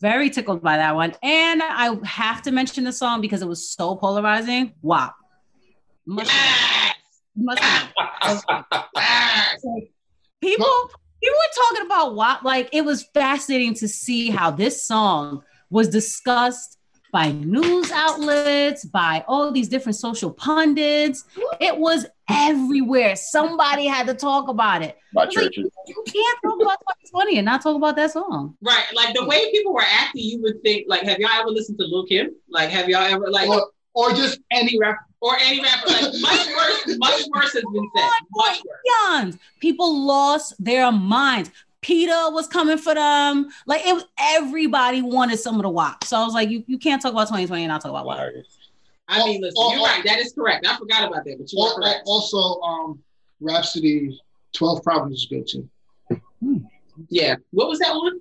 S3: Very tickled by that one. And I have to mention the song because it was so polarizing. WAP. Must,
S2: Yes.
S3: must people people were talking about WAP. Like it was fascinating to see how this song was discussed by news outlets, by all these different social pundits. It was everywhere. Somebody had to talk about it.
S5: By
S3: I was like, you can't talk about 2020 and not talk about that song.
S2: Right. Like the way people were acting, you would think like, have y'all ever listened to Lil Kim? Like, have y'all ever like
S1: Or, or just any rapper?
S2: or any rapper? Like [laughs] much worse, much worse has been said. Much worse.
S3: Young people lost their minds. Peter was coming for them. Like it was everybody wanted some of the WAP. So I was like, you, you can't talk about 2020 and not talk about WAP.
S2: I mean, listen,
S1: Oh,
S2: you're
S1: oh,
S2: right. That is correct. I forgot about that, but you are
S1: Al- al-
S2: correct.
S1: Also, um, Rapsody, Twelve Problems is good too.
S2: Yeah. What was that one?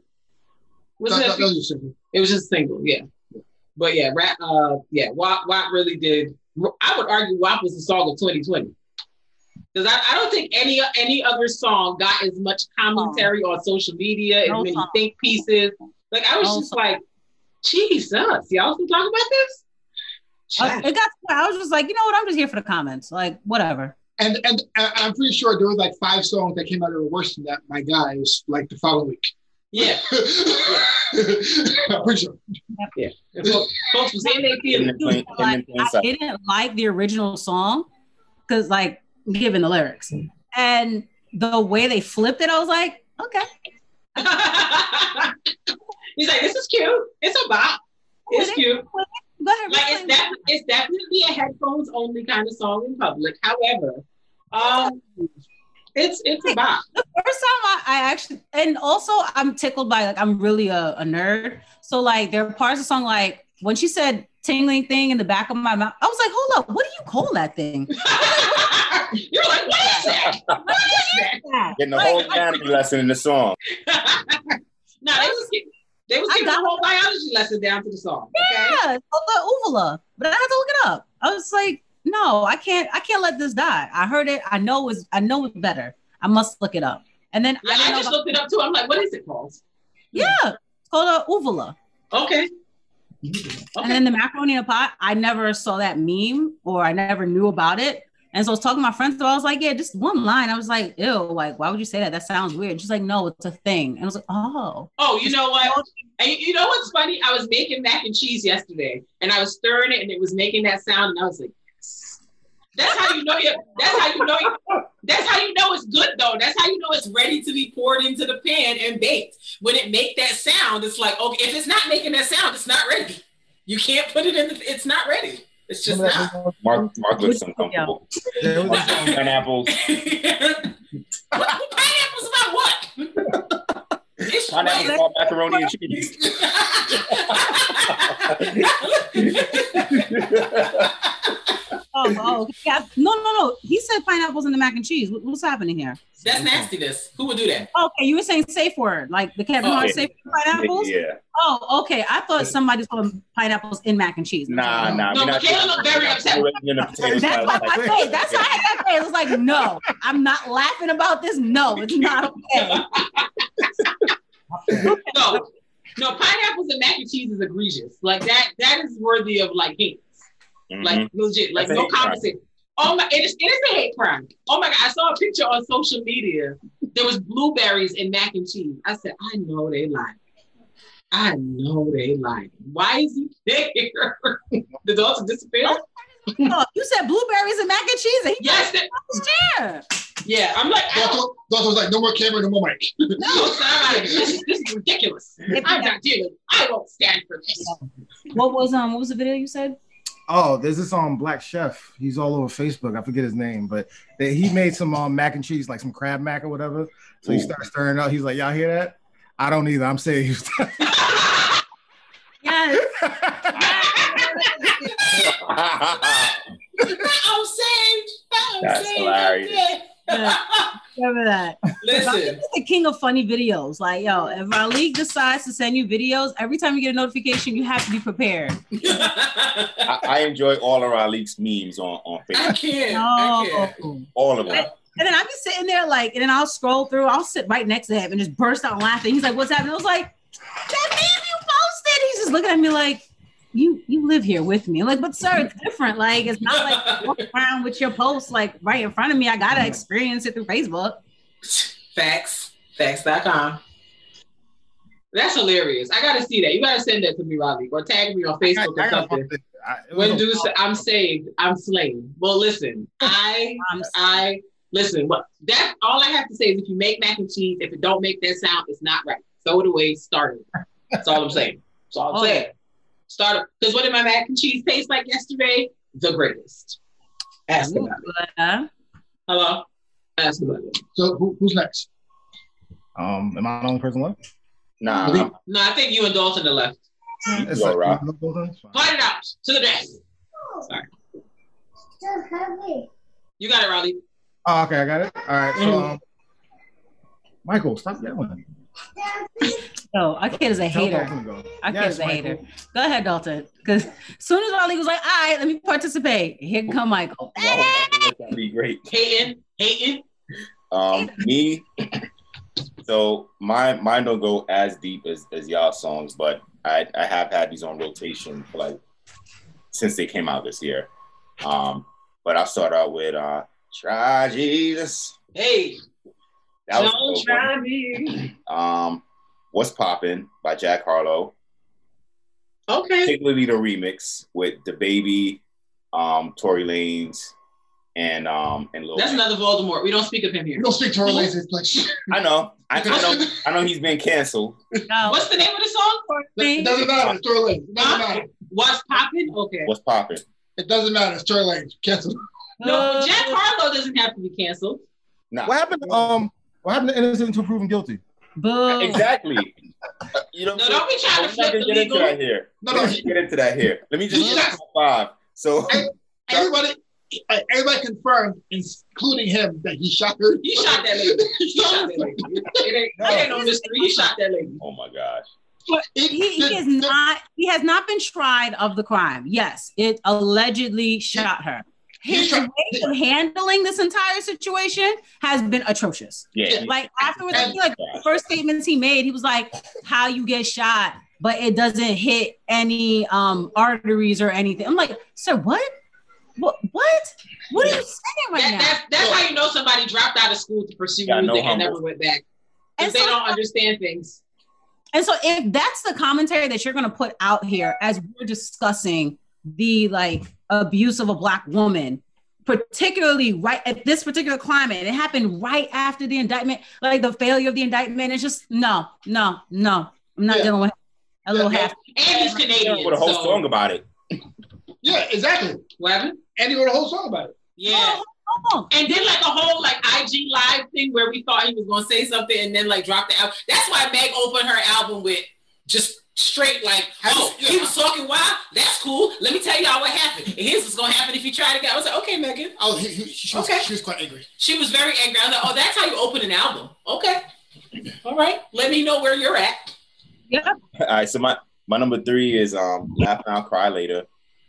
S2: Was
S1: That,
S2: it?
S1: that, that was a simple.
S2: It was just single, yeah. But yeah, rap. Uh, yeah, WAP, WAP really did. I would argue WAP was the song of 2020 because I, I don't think any any other song got as much commentary on social media and
S3: No
S2: many
S3: song.
S2: think pieces. Like I was
S3: No
S2: just
S3: song.
S2: like, Jesus, y'all still talking about this?
S3: I, it got. I was just like, you know what? I'm just here for the comments. Like, whatever.
S1: And and I- I'm pretty sure there was like five songs that came out that were worse than that. My guys, like the following week.
S2: Yeah, [laughs]
S1: I'm pretty sure.
S2: And folks, folks was in their feelings.
S5: In plain- in
S3: Like,
S5: plain
S3: I didn't like the original song because, like, given the lyrics and the way they flipped it, I was like, okay. [laughs]
S2: He's like, this is cute. It's a bop. It's cute.
S3: Ahead.
S2: like it's
S3: explain.
S2: that it's definitely a headphones only kind of song in public. However, um, it's it's a bop.
S3: First time I, I actually, and also I'm tickled by like I'm really a, a nerd. So like there are parts of the song like when she said tingling thing in the back of my mouth, I was like, hold up, what do you call that thing? [laughs]
S2: You're like, what is that? What is [laughs] that?
S5: Getting the whole anatomy lesson in the song. [laughs]
S2: no, they was gi- they was
S3: I
S2: giving a whole biology lesson down to the song. Okay.
S3: Yeah, it's called the uvula, but I had to look it up. I was like, no, I can't, I can't let this die. I heard it. I know it's, I know it's better. I must look it up. And then
S2: Yeah,
S3: I
S2: I just looked it up too. I'm like, what is it called?
S3: yeah, it's called a uvula.
S2: Okay.
S3: And then the macaroni in a pot, I never saw that meme or I never knew about it. And so I was talking to my friends, so I was like, yeah, just one line. I was like, ew, like, why would you say that? That sounds weird. She's like, no, it's a thing. And I was like, oh.
S2: Oh, you know what? And you- know what's funny? I was making mac and cheese yesterday, and I was stirring it, and it was making that sound, and I was like, "Yes." "That's how you know you. That's how you know you. That's how you know it's good, though. That's how you know it's ready to be poured into the pan and baked. When it make that sound, it's like, okay, if it's not making that sound, it's not ready. You can't put it in. The, it's not ready. It's just not.
S4: that?
S5: Mark, Mark looks uncomfortable.
S4: There was
S5: Pineapples.
S2: pineapples about what? It's
S5: Pineapples
S2: ready.
S5: called macaroni and cheese. [laughs] [laughs]
S3: Oh, oh, yeah. No, no, no. He said pineapples in the mac and cheese. What- what's happening here?
S2: That's nastiness. Who would do that?
S3: Okay, you were saying safe word, like the Kevin
S2: Oh,
S3: Hart
S5: yeah.
S3: safe word pineapples.
S5: yeah.
S3: Oh, okay. I thought somebody was putting pineapples in mac and cheese.
S5: Nah, nah.
S2: No,
S5: we're not
S2: Michaela looked very [laughs] upset.
S5: We're in the potato
S3: That's
S5: salad
S3: why my
S5: like
S3: face. That's why I had that face. It was like, no, I'm not laughing about this. No, it's not okay.
S2: No, [laughs] no, No, pineapples and mac and cheese is egregious. Like that, that is worthy of like hate.
S5: Mhm.
S2: Like legit, like
S5: That's
S2: no
S5: hate crime.
S2: conversation. Oh my, it is, it is a hate crime. Oh my god, I saw a picture on social media. There was blueberries in mac and cheese. I said, I know they lied. I know they lied. Why is he [laughs] there? the daughter disappeared.
S3: Oh, you said blueberries and mac and cheese. And he
S2: Yes, that-
S3: yeah.
S2: yeah. I'm like, I don't,
S1: Doctor, doctor was like, no more camera, no more mic. [laughs]
S2: no, [laughs] sorry, this, is- this is ridiculous. I'm not dealing. I won't stand for this.
S3: What was um? What was the video you said?
S4: Oh, there's this um black chef. He's all over Facebook. I forget his name, but they, he made some um mac and cheese, like some crab mac or whatever. So he
S5: Ooh.
S4: starts stirring up. He's like, "Y'all hear that? I don't either. I'm saved." [laughs]
S3: Yes.
S2: I'm saved. I'm
S5: That's
S2: saved.
S5: hilarious.
S2: Yeah.
S3: Remember that.
S2: Listen,
S3: the king of funny videos. Like, yo, if Raleigh decides to send you videos, every time you get a notification, you have to be prepared.
S5: I, I enjoy all of our leaks memes on, on
S2: I
S5: Facebook.
S2: can't.
S3: No.
S2: I can't.
S5: All of them.
S3: And then I'll be sitting there like, and then I'll scroll through. I'll sit right next to him and just burst out laughing. He's like, "What's happening?" I was like, "That meme you posted." He's just looking at me like, "You you live here with me." I'm like, but sir, it's different. Like, it's not like [laughs] you walk around with your post like right in front of me. I gotta mm-hmm. experience it through Facebook.
S2: Facts. Facts.com. That's hilarious. I gotta see that. You gotta send that to me, Robbie, or tag me on Facebook or
S4: I got
S2: something.
S4: something. I- it was
S2: When
S4: a-
S2: dudes say, I'm saved, I'm slain. Well, listen, [laughs] I I listen. What that all I have to say is if you make mac and cheese, if it don't make that sound, it's not right. Throw it away. Start it. That's all I'm saying. That's all I'm
S3: Oh, yeah.
S2: Saying. Start it. Because what did my mac and cheese taste like yesterday? The greatest. Ask about it.
S3: uh,
S2: Hello. Ask about it.
S1: So who, who's next?
S4: um, am I the only person left?
S5: Nah,
S1: I
S2: No, I think you and Dalton are left.
S4: It's
S5: Yo, Rob.
S4: It's fine.
S2: Fight it out to the death. Sorry. You got it, Raleigh.
S4: Oh, okay, I got it. All right, so
S2: Mhm.
S4: um, Michael, stop yelling.
S3: Yo, our kid is a
S4: Tell
S3: hater.
S4: Dalton to go.
S3: Our
S4: Yes,
S3: kid is a
S4: Michael.
S3: hater. Go ahead, Dalton. Because as soon as Raleigh was like, "All right, let me participate," here come Michael.
S5: that'd be great.
S2: Hating, hating.
S5: Um, me. So my mine don't go as deep as as y'all songs, but I I have had these on rotation for like since they came out this year. Um, but I'll start out with uh, "Try Jesus."
S2: Hey,
S5: That was
S2: don't try
S5: one.
S2: me. [clears throat]
S5: Um, "What's Poppin" by Jack Harlow.
S2: Okay.
S5: particularly the remix with DaBaby, um, Tory Lanez, and um, and Lil.
S2: That's
S5: Wayne.
S2: another Voldemort. We don't speak of him here.
S1: We don't speak to our ladies like shit.
S5: I know. I know. [laughs] I know he's been canceled.
S3: No,
S2: What's the name of the song?
S1: It doesn't matter. It's Tory Lanez. It doesn't matter.
S2: What's popping? Okay.
S5: What's poppin'?
S1: It doesn't matter. It's Tory Lanez. Canceled.
S2: No, Jack Harlow doesn't have to be canceled.
S5: Nah,
S4: What happened? Um, what happened to innocent until proven guilty?
S3: Boo.
S5: exactly. [laughs] You know,
S2: No, don't be trying to
S5: we're not
S2: flip the
S5: gonna get into
S2: legal.
S5: that here.
S1: No,
S5: We're
S1: no.
S5: not get into that here. Let me just
S1: He
S5: get five. So [laughs]
S1: Everybody, everybody confirmed, including him, that he shot her.
S2: He shot that lady. [laughs] He shot that lady. It ain't, it ain't no mystery. He shot that lady.
S5: Oh my gosh.
S1: It-
S3: he, he is not he has not been tried of the crime yes it allegedly shot her his
S1: He
S3: way of handling this entire situation has been atrocious
S5: Yeah.
S3: like afterwards I feel like the first statements he made he was like how you get shot but it doesn't hit any um arteries or anything i'm like sir what what what what are you saying right
S2: That,
S3: now
S2: that's, that's how you know somebody dropped out of school to pursue
S5: Yeah, no
S2: music and
S5: humble.
S2: never went back.
S3: And
S2: If they
S3: so-
S2: don't understand things.
S3: And so if that's the commentary that you're going to put out here as we're discussing the like abuse of a black woman, particularly right at this particular climate, it happened right after the indictment, like the failure of the indictment. It's just no, no, no. I'm not
S1: Yeah.
S3: dealing with a little
S1: Yeah,
S3: half.
S2: And he's Canadian.
S5: With a whole
S2: so-
S5: song about it.
S1: Yeah, exactly.
S2: What happened?
S1: And he wrote a whole song about it.
S2: Yeah.
S3: Oh,
S2: And then like a whole like IG live thing where we thought he was gonna say something and then like drop the album. That's why Meg opened her album with just straight like, oh, he was talking wild. That's cool. Let me tell y'all what happened. And here's what's gonna happen if you try to get. I was like, okay, Megan.
S1: Oh, he, he, she, was,
S2: Okay.
S1: she was quite angry.
S2: She was very angry. I was like, oh, that's how you open an album. Okay. All right. Let me know where you're at. Yeah.
S5: All right, so my my number three is um Laugh Now Cry Later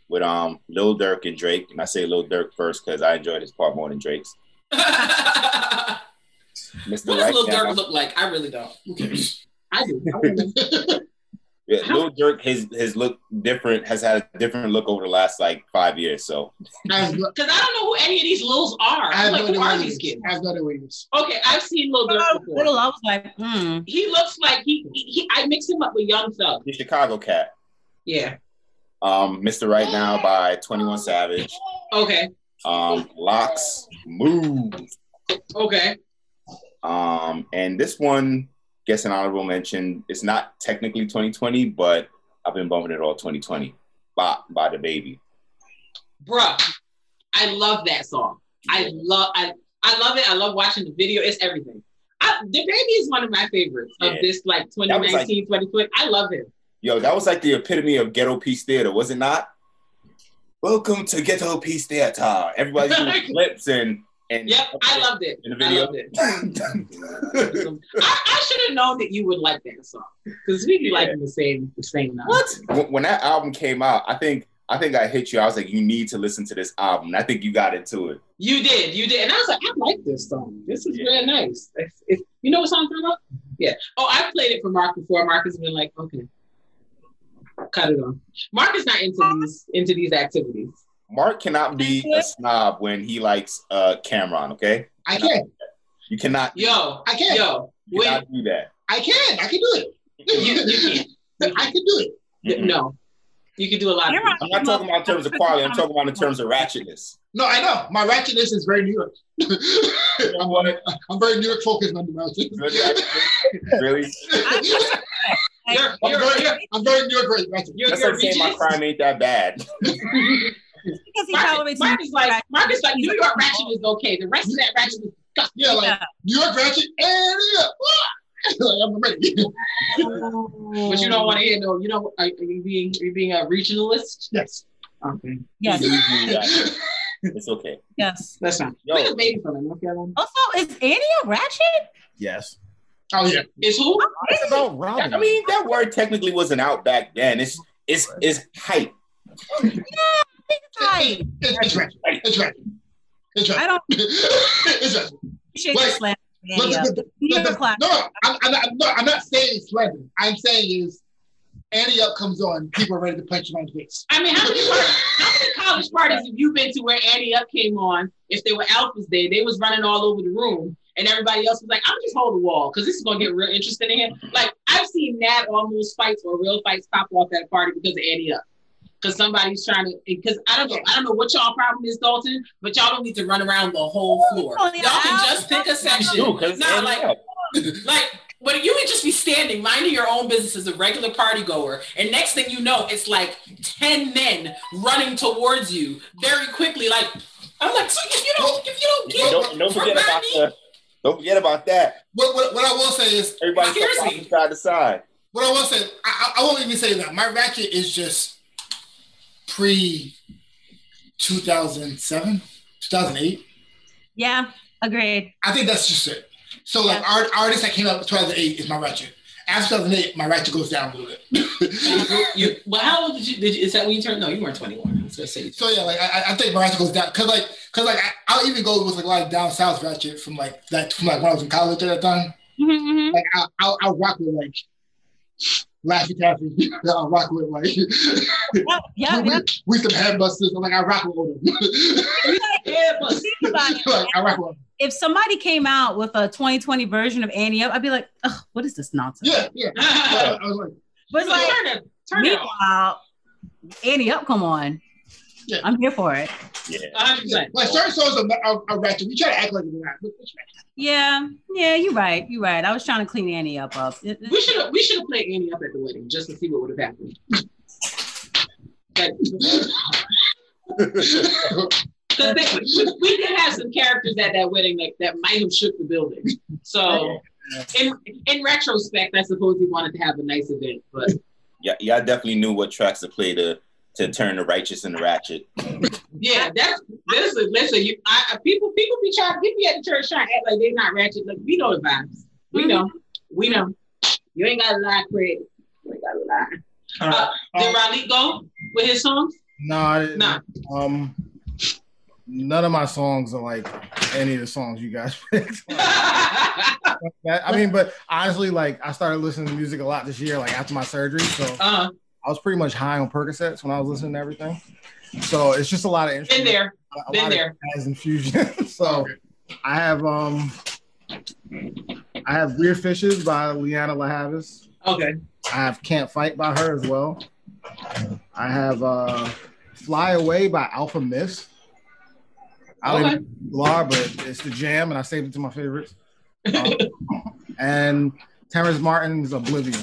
S5: with um Lil Durk and Drake. And I say Lil Durk first because I enjoyed his part more than Drake's. [laughs]
S2: what does
S5: Right
S2: Lil Durk look like? I really don't.
S1: Who cares?
S2: I do. [laughs] I wanna know.
S5: Yeah, Lil Durk, his his look different has had a different look over the last like five years. So
S2: Because [laughs] I don't know who any of these Lils are. I'm like,
S1: no
S2: who are these
S1: ways.
S2: kids?
S1: As no other ways.
S2: Okay, I've seen Lil
S3: When I
S2: Durk before.
S3: little, I was like, hmm.
S2: He looks like he, he, he I mix him up with Young Thug.
S5: the Chicago Cat,
S2: Yeah.
S5: um, Mr. Right Now by Twenty One Savage,
S2: Okay.
S5: um, LOX, Move,
S2: Okay.
S5: um, and this one gets an honorable mention. It's not technically 2020, but I've been bumping it all 2020. Bop by DaBaby.
S2: Bruh. I love that song. I love I I love it. I love watching the video. It's everything. I, DaBaby is one of my favorites of
S5: Yeah.
S2: this like
S5: That was, like-
S2: 2019, 2020. I love him.
S5: Yo, that was like the epitome of ghetto peace theater, was it not? Welcome to ghetto peace theater. Everybody's doing [laughs] flips and and
S2: Yep, I loved it.
S5: in the
S2: I
S5: video.
S2: loved it. I, I should have known that you would like that song because we be
S5: Yeah.
S2: liking the same the same. now.
S5: what? When- When that album came out, I think I think I hit you. I was like, you need to listen to this album. And I think you got into it.
S2: You did, you did, and I was like, I like this song. This is
S5: Yeah.
S2: very nice. It's, it's, you know what song I'm talking about? Yeah. Oh, I played it for Mark before. Mark has been like, okay, cut it off. Mark is not into these into these activities.
S5: Mark cannot be a snob when he likes uh Cam'ron. Okay,
S1: I can.
S5: you cannot.
S2: Yo,
S1: I can.
S2: yo,
S5: you
S2: wait,
S5: cannot do that.
S1: I can. I can do it.
S2: you, you can't.
S1: I can do it.
S5: Mm-mm.
S2: No, you can do a lot. Of things.
S5: I'm not talking about in terms of quality. I'm talking about in terms of ratchetness.
S1: No, I know. My ratchetness is very New York. I'm, [laughs] I'm very New York focused on the ratchet.
S5: Really?
S2: You're,
S1: I'm
S2: you're,
S1: very,
S2: you're,
S1: I'm very New York ratchet.
S2: you're,
S5: That's
S2: you're
S5: like saying my crime ain't that bad. [laughs]
S3: Because he
S2: Mark,
S3: tolerates
S2: Mark
S3: me.
S2: is like, Mark is like, New York ratchet is okay. The rest of that ratchet is disgusting.
S1: Yeah, like
S3: Yeah.
S1: New York ratchet and yeah. [laughs] like, I'm ready. [laughs]
S2: But you don't want to hear no. You don't. Are, are you being? Are you being a regionalist?
S1: yes.
S2: Okay,
S3: Yes,
S5: It's okay.
S3: yes.
S2: that's not.
S5: Yo,
S2: Wait a baby from North Carolina.
S3: Also, is Annie a ratchet?
S4: Yes.
S1: Oh yeah.
S2: Is who?
S4: Oh, it's about robbing.
S5: I mean, that word technically wasn't out back then. It's it's it's hype.
S3: Like,
S1: It's, it's ratchet. It's ratchet. It's
S3: I don't [laughs]
S1: it's ratchet.
S3: appreciate
S1: Wait,
S3: the slam.
S1: Look,
S3: Annie
S1: look, look,
S3: New
S1: look,
S3: York class.
S1: No, I'm, I'm, not, I'm, not, I'm not saying slander. I'm saying is Annie Up comes on, people are ready to punch him in the face.
S2: I mean, how many par- how many college parties have you been to where Annie Up came on? If they were alphas there, they was running all over the room, and everybody else was like, "I'm just hold the wall because this is gonna get real interesting in here." Like I've seen Nat almost fights or real fights pop off at a party because of Annie Up. Because somebody's trying to, because I don't know, I don't know what y'all problem is, Dalton, but y'all don't need to run around the whole floor. Y'all can just pick a section.
S5: Dude, 'cause
S2: No,
S5: Annie
S2: like,
S5: Up. [laughs]
S2: like, but you would just be standing, minding your own business as a regular party goer, and next thing you know, it's like ten men running towards you very quickly. Like, I'm like, so if you don't, if you don't get,
S5: don't, don't forget about the, don't forget about that.
S1: What, what, what I will say is,
S5: Everybody
S2: Here's
S5: from side to side.
S1: what I will say, I, I I won't even say that. My ratchet is just pre 2007, 2008.
S3: Yeah, agreed.
S1: I think that's just it. So like art, artists that came out in 2008 is my ratchet. After 2008, my ratchet goes down a little bit. [laughs]
S2: you, well, how old did you, did you? Is that when you turned? No, you weren't 21. I was gonna say.
S1: so yeah, like I, I think my ratchet goes down because like because like I, I'll even go with like a lot of down south ratchet from like that from like when I was in college at that time.
S3: Mhm,
S1: Like I, I'll, I'll rock with like Laffy Taffy. I'll rock with like
S3: mhm. [laughs] Yeah,
S1: we,
S3: yeah.
S1: we some headbusters. I'm like I rock with them.
S2: Yeah, but [laughs]
S3: Think about it.
S1: like I rock with all them.
S3: If somebody came out with a 2020 version of Annie Up, I'd be like, Ugh, what is this nonsense?
S1: Yeah, yeah. [laughs] I, I was like,
S3: But it's like,
S2: turn it, turn it off.
S3: meanwhile, Annie Up, come on.
S1: Yeah.
S3: I'm here for it.
S5: Yeah.
S2: 100.
S1: yeah.
S2: percent
S1: like certain songs are, are, are ratchet. We try to act like it's not. but it's.
S3: Yeah, yeah, you're right. You're right. I was trying to clean Annie Up up. It- it-
S2: We should have we should have played Annie up at the wedding just to see what would have happened. Like, [laughs] Because we, we did have some characters at that wedding that, that might have shook the building. So, in in retrospect, I suppose we wanted to have a nice event, but
S5: Yeah, y'all definitely knew what tracks to play to to turn the righteous and the ratchet.
S2: yeah, that's listen, listen. You, I, I- people people be trying people at the church trying to act like they're not ratchet. Like we know the vibes. We know. We know. You ain't got to lie, Craig. You ain't got to lie. Uh, did Raleigh go with his songs?
S4: Nah,
S2: Nah.
S4: Um, none of my songs are like any of the songs you guys [laughs] picked. [laughs] That- I mean, but honestly, like I started listening to music a lot this year, like after my surgery. So
S2: uh,
S4: I was pretty much high on Percocets when I was listening to everything. So it's just a lot of
S2: been there,
S4: a
S2: been there.
S4: jazz infusion. [laughs] so I have um I have Weird Fishes by Lianne La Havas.
S2: Okay.
S4: I have Can't Fight by her as well. I have uh Fly Away by Alfa Mist. I don't
S2: Okay.
S4: even know who they are, but it's the jam, and I saved it to my favorites. [laughs] Um, and Terrace Martin's Oblivion.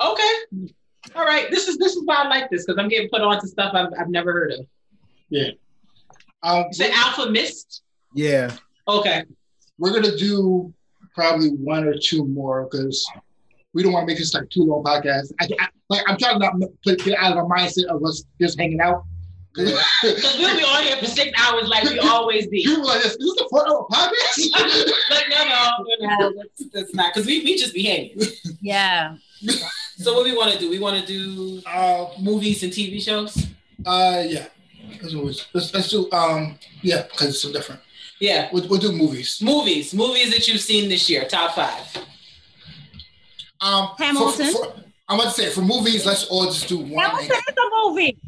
S2: Okay. All right. This is this is why I like this because I'm getting put on to stuff I've, I've never heard of. Yeah.
S1: Um,
S2: Is it Alfa Mist?
S4: Yeah,
S2: Okay.
S1: we're gonna do probably one or two more because we don't want to make this like too long podcast. I, I, like I'm trying to not put, get out of a mindset of us just hanging out. [laughs]
S2: Because we'll be on here for six hours like we always be.
S1: You were like, "Is this a four hour podcast?" [laughs]
S2: like, no, no, no, no, that's, that's not. Because we, we just be hanging.
S3: Yeah. [laughs]
S2: So what we want to do? We want to do
S1: uh,
S2: movies and TV shows.
S1: uh, yeah. Let's, always, let's, let's do um, yeah, because it's so different.
S2: Yeah.
S1: We'll, we'll do movies.
S2: Movies. Movies that you've seen this year. Top five.
S1: Um,
S3: Hamilton.
S1: for- I'm about to say for movies, let's all just do one.
S3: Hamilton is a movie.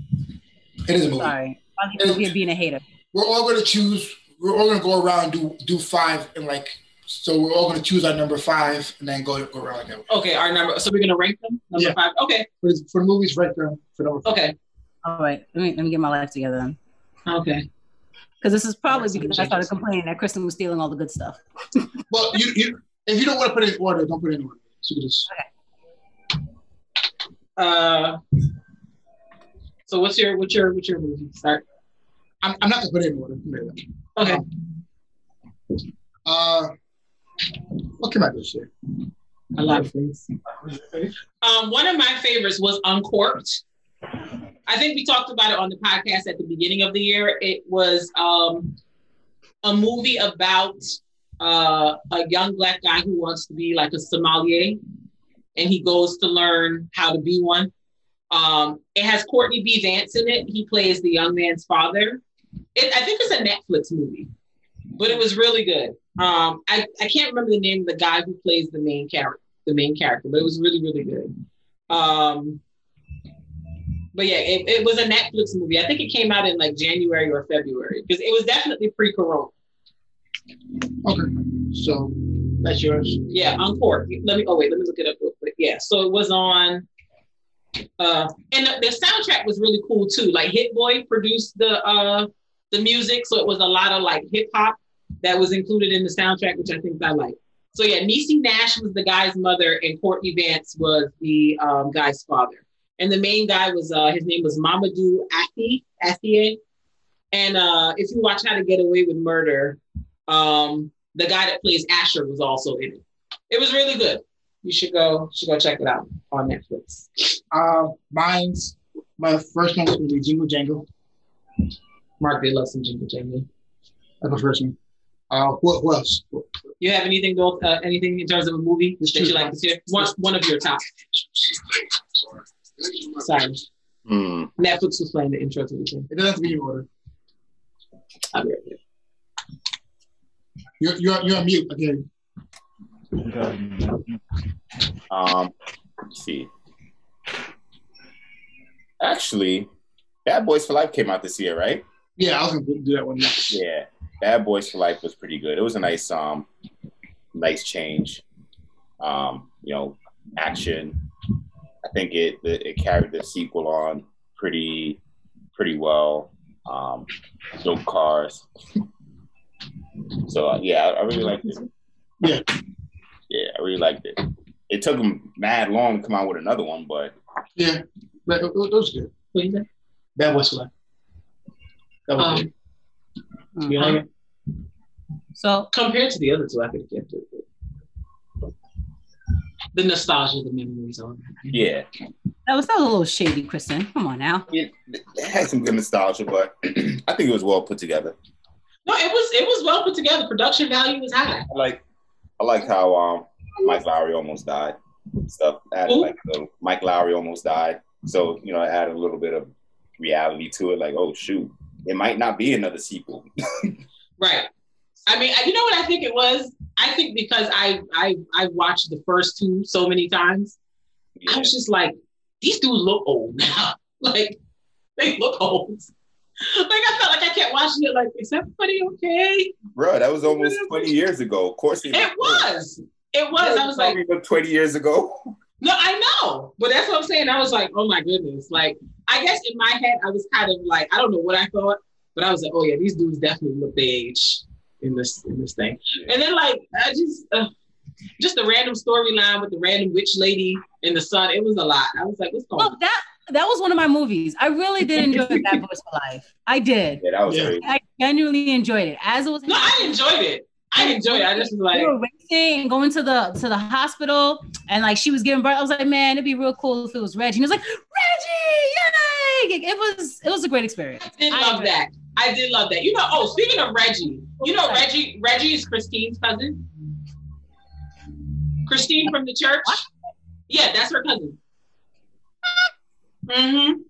S1: It is a movie.
S3: Sorry. I'm being a hater.
S1: We're all gonna choose. We're all gonna go around and do do five and like. So we're all gonna choose our number five and then go go around like that.
S2: Okay, our number. So we're gonna rank them. Number
S1: Yeah.
S2: five. Okay.
S1: For, for the movies, right there for number five.
S2: Okay.
S3: All right. Let me, let me get my life together then.
S2: Okay.
S3: Because this is probably because I started complaining that Kristen was stealing all the good stuff. [laughs]
S1: Well, you, you if you don't want to put it in order, don't put it in order. So you just
S2: Uh. So what's your what's your what's your movie? Start.
S1: I'm, I'm not gonna put it in order.
S2: Okay.
S1: Uh, what came out this year?
S2: A lot of things. Um, one of my favorites was Uncorked. I think we talked about it on the podcast at the beginning of the year. It was um, a movie about uh, a young black guy who wants to be like a sommelier, and he goes to learn how to be one. Um, it has Courtney B. Vance in it. He plays the young man's father. It, I think it's a Netflix movie, but it was really good. Um, I, I can't remember the name of the guy who plays the main character, the main character, but it was really, really good. Um, but yeah, it, it was a Netflix movie. I think it came out in like January or February because it was definitely pre-corona.
S1: Okay, so that's yours.
S2: Yeah, Encore. Let me. Oh wait, let me look it up real quick. Yeah, so it was on. Uh, and the, the soundtrack was really cool too. Like Hit Boy produced the uh the music, so it was a lot of like hip hop that was included in the soundtrack, which I think I like. So yeah, Niecy Nash was the guy's mother, and Courtney Vance was the um, guy's father. And the main guy was uh, his name was Mamadou Athi Athie. And uh, if you watch How to Get Away with Murder, um, the guy that plays Asher was also in it. It was really good. You should go should go check it out on Netflix.
S1: Uh, mine's my first one was gonna be Jingle Jangle.
S2: Mark did love some Jingle Jangle.
S1: That's my first one. Uh, what, what else?
S2: You have anything though, uh, anything in terms of a movie that you like to see? One, one of your top. Sorry,
S5: Hmm.
S2: Netflix was playing the intro to the thing.
S1: It doesn't have to be in order.
S2: I'll be right there.
S1: You're you're, you're on mute again.
S5: Um, let's see. Actually, Bad Boys for Life came out this year, right?
S1: Yeah, I was gonna do that one next.
S5: Yeah, Bad Boys for Life was pretty good. It was a nice, um, nice change. Um, you know, action. I think it it, it carried the sequel on pretty pretty well. Um, dope cars. So uh, yeah, I, I really liked it.
S1: Yeah.
S5: yeah, I really liked it. It took them mad long to come out with another one, but
S1: Yeah, but it, it was good.
S2: What you say?
S1: Bad Boys for Life. That was
S2: Um,
S1: good.
S2: You like it?
S3: So
S2: Compared to the other two, I could have kept it. The nostalgia, the memories on.
S5: yeah,
S3: that was that was a little shady, Kristen. Come on now.
S5: it, it had some good nostalgia, but [clears throat] I think it was well put together.
S2: No, it was it was well put together. Production value was high.
S5: I like I like how um Mike Lowrey almost died. Stuff added
S2: Who?
S5: like a little Mike Lowrey almost died. So, you know, it added a little bit of reality to it, like, oh shoot, it might not be another sequel. [laughs]
S2: Right. I mean, you know what I think it was? I think because I I I watched the first two so many times, I was just like, these dudes look old [laughs] now. like they look old. Like I felt like I kept watching it. Like, is everybody okay?
S5: Bro, that was almost 20 years ago. Of course,
S2: It was. It was. I was like,
S5: 20 years ago. [laughs]
S2: no, I know, but that's what I'm saying. I was like, oh my goodness. Like, I guess in my head, I was kind of like, I don't know what I thought, but I was like, oh yeah, these dudes definitely look their age in this in this thing. And then like, I just. Uh, just a random storyline with the random witch lady in the sun. It was a lot. I was like, what's going
S3: Well,
S2: on?
S3: that that was one of my movies. I really did enjoy Bad [laughs] Boys for Life. I did.
S5: Yeah, that was
S1: Yeah.
S5: crazy.
S3: I genuinely enjoyed it. As it was
S2: No, I enjoyed it. I enjoyed it. I just was like,
S3: we were racing and going to the to the hospital and like she was giving birth. I was like, man, it'd be real cool if it was Reggie. And he was like, Reggie, yay! It was it was a great experience.
S2: I did
S3: I
S2: love that. I did love that. You know, oh, speaking of Reggie, you know Reggie, Reggie is Christine's cousin. Christine from the church.
S3: What?
S2: Yeah, that's her cousin. Mm-hmm.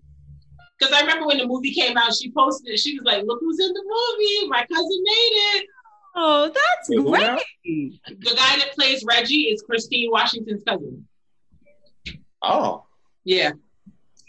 S2: Because I remember when the movie came out, she posted it. She was like, "Look who's in the movie! My cousin made it."
S3: Oh, that's
S5: Wait,
S3: great.
S5: now?
S2: The guy that plays Reggie is Christine Washington's cousin.
S5: Oh,
S2: Yeah.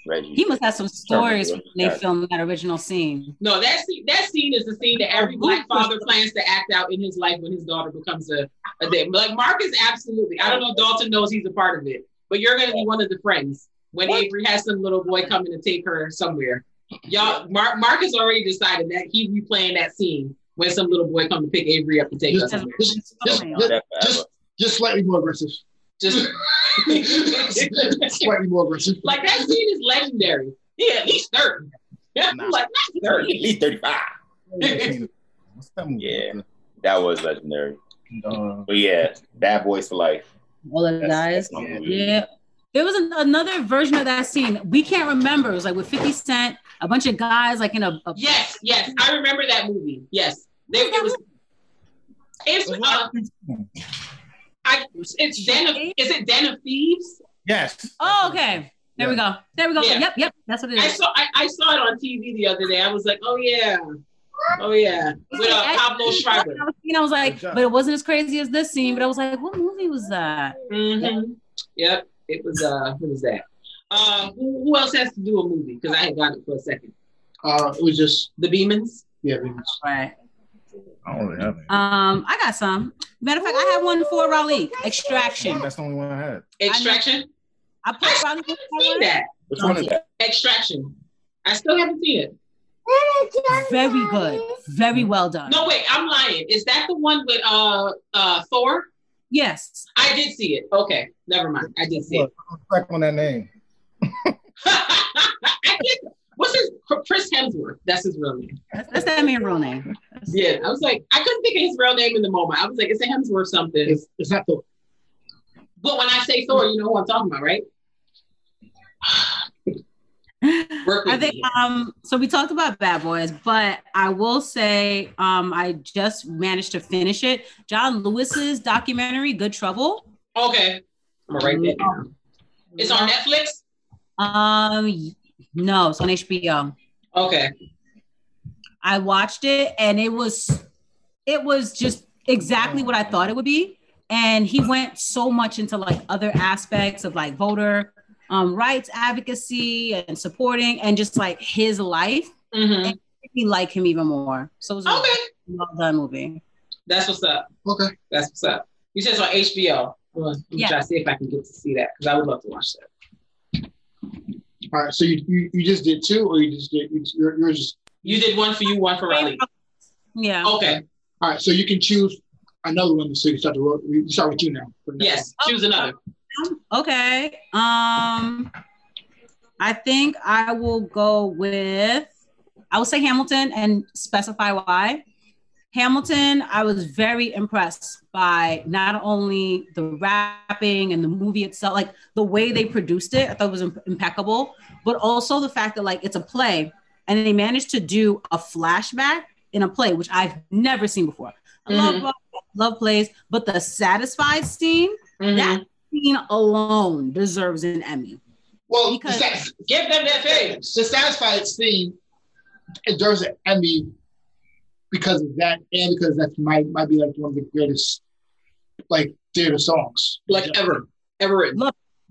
S5: Reggie.
S3: He must have some stories when they filmed that original scene.
S2: No, that scene, that scene is the scene that every black father plans to act out in his life when his daughter becomes a, a dad. Like Mark is absolutely. I don't know if Dalton knows he's a part of it, but you're going to be one of the friends when
S5: What?
S2: Avery has some little boy coming to take her somewhere. Y'all, Mark, Mark has already decided that he be playing that scene when some little boy come to pick Avery up to take her
S1: Just,
S2: somewhere.
S1: just, just, just, just, just slightly more aggressive.
S2: Just [laughs]
S1: slightly more aggressive.
S2: like that scene is legendary. Yeah, at least thirty. [laughs] Yeah,
S4: Nah.
S2: like not
S5: At least 35.
S4: That? [laughs]
S5: Yeah. That was legendary.
S4: Uh,
S5: But yeah, Bad Boys for Life.
S3: All the
S5: That's-
S3: guys.
S5: that's my.
S3: Yeah. There was an, another version of that scene. We can't remember. It was like with 50 Cent, a bunch of guys like in a, a
S2: Yes, yes, I remember that movie. Yes, they, it was. It's uh, I, it's Den of, is it Den of Thieves?
S4: yes.
S3: Oh, okay. There we go. There we go.
S2: Yeah.
S3: Yep, yep. That's what it is.
S2: I saw I, I saw it on TV the other day. I was like, oh yeah, oh yeah, with uh, Pablo Schreiber.
S3: I was, thinking, I was like, but it wasn't as crazy as this scene. But I was like, what movie was that?
S2: Mm-hmm. Yep, it was. Uh, who was that? Uh, who, who else has to do a movie? Because I had got it for a second.
S1: Uh, it was just
S2: The Beamans.
S1: yeah. it was-
S3: Right.
S4: I don't really have it.
S3: Um, I got some. Matter of fact, I have one for Raleigh. Extraction.
S4: That's the only one I had.
S2: Extraction.
S3: I put Raleigh.
S2: I've seen that.
S5: Which one is that?
S2: Extraction. I still haven't seen it.
S3: Very good. Very well done.
S2: No, wait, I'm lying. Is that the one with uh uh Thor?
S3: Yes.
S2: I did see it. Okay, never mind. I did see it.
S4: Look, Back on that name. [laughs]
S2: I did. What's his Chris Hemsworth? That's his real name.
S3: That's, that's that man's real name.
S2: Yeah, I was like, I couldn't think of his real name in the moment. I was like, it's a Hemsworth something.
S1: It's, it's not the
S2: But when I say Thor, you know who I'm talking about, right? [sighs]
S3: I think um so we talked about bad boys, but I will say um I just managed to finish it. John Lewis's documentary, Good Trouble.
S2: Okay, I'm gonna write that down. It's on Netflix.
S3: Um no, it's on HBO.
S2: Okay.
S3: I watched it and it was it was just exactly what I thought it would be. And he went so much into like other aspects of like voter um, rights advocacy and supporting and just like his life.
S2: hmm
S3: He like him even more. So it was a
S2: Okay,
S3: well done movie.
S2: that's what's up.
S1: okay.
S2: That's what's up. You said it's on HBO. Well, I'm
S3: Yeah.
S2: trying to see if I can get to see that because I would love to watch that.
S1: All right. So you, you, you just did two, or you just did you, you're, you're just
S2: You did one for you, one for Riley.
S3: Yeah.
S2: Okay.
S1: all right. So you can choose another one. So you start to ro- you start with you now. for the
S2: Yes. Choose another.
S3: Okay. Um, I think I will go with. I will say Hamilton and specify why. Hamilton, I was very impressed by not only the rapping and the movie itself, like the way they produced it, I thought it was im- impeccable, but also the fact that like it's a play and they managed to do a flashback in a play, which I've never seen before. I love, love plays, but the satisfied scene,
S2: Mhm.
S3: that scene alone deserves an Emmy.
S1: Well,
S3: Because-
S1: the, sat-
S2: Give them that face.
S1: the satisfied scene deserves an Emmy because of that, and because that might might be like one of the greatest like theater songs.
S2: like ever, ever written.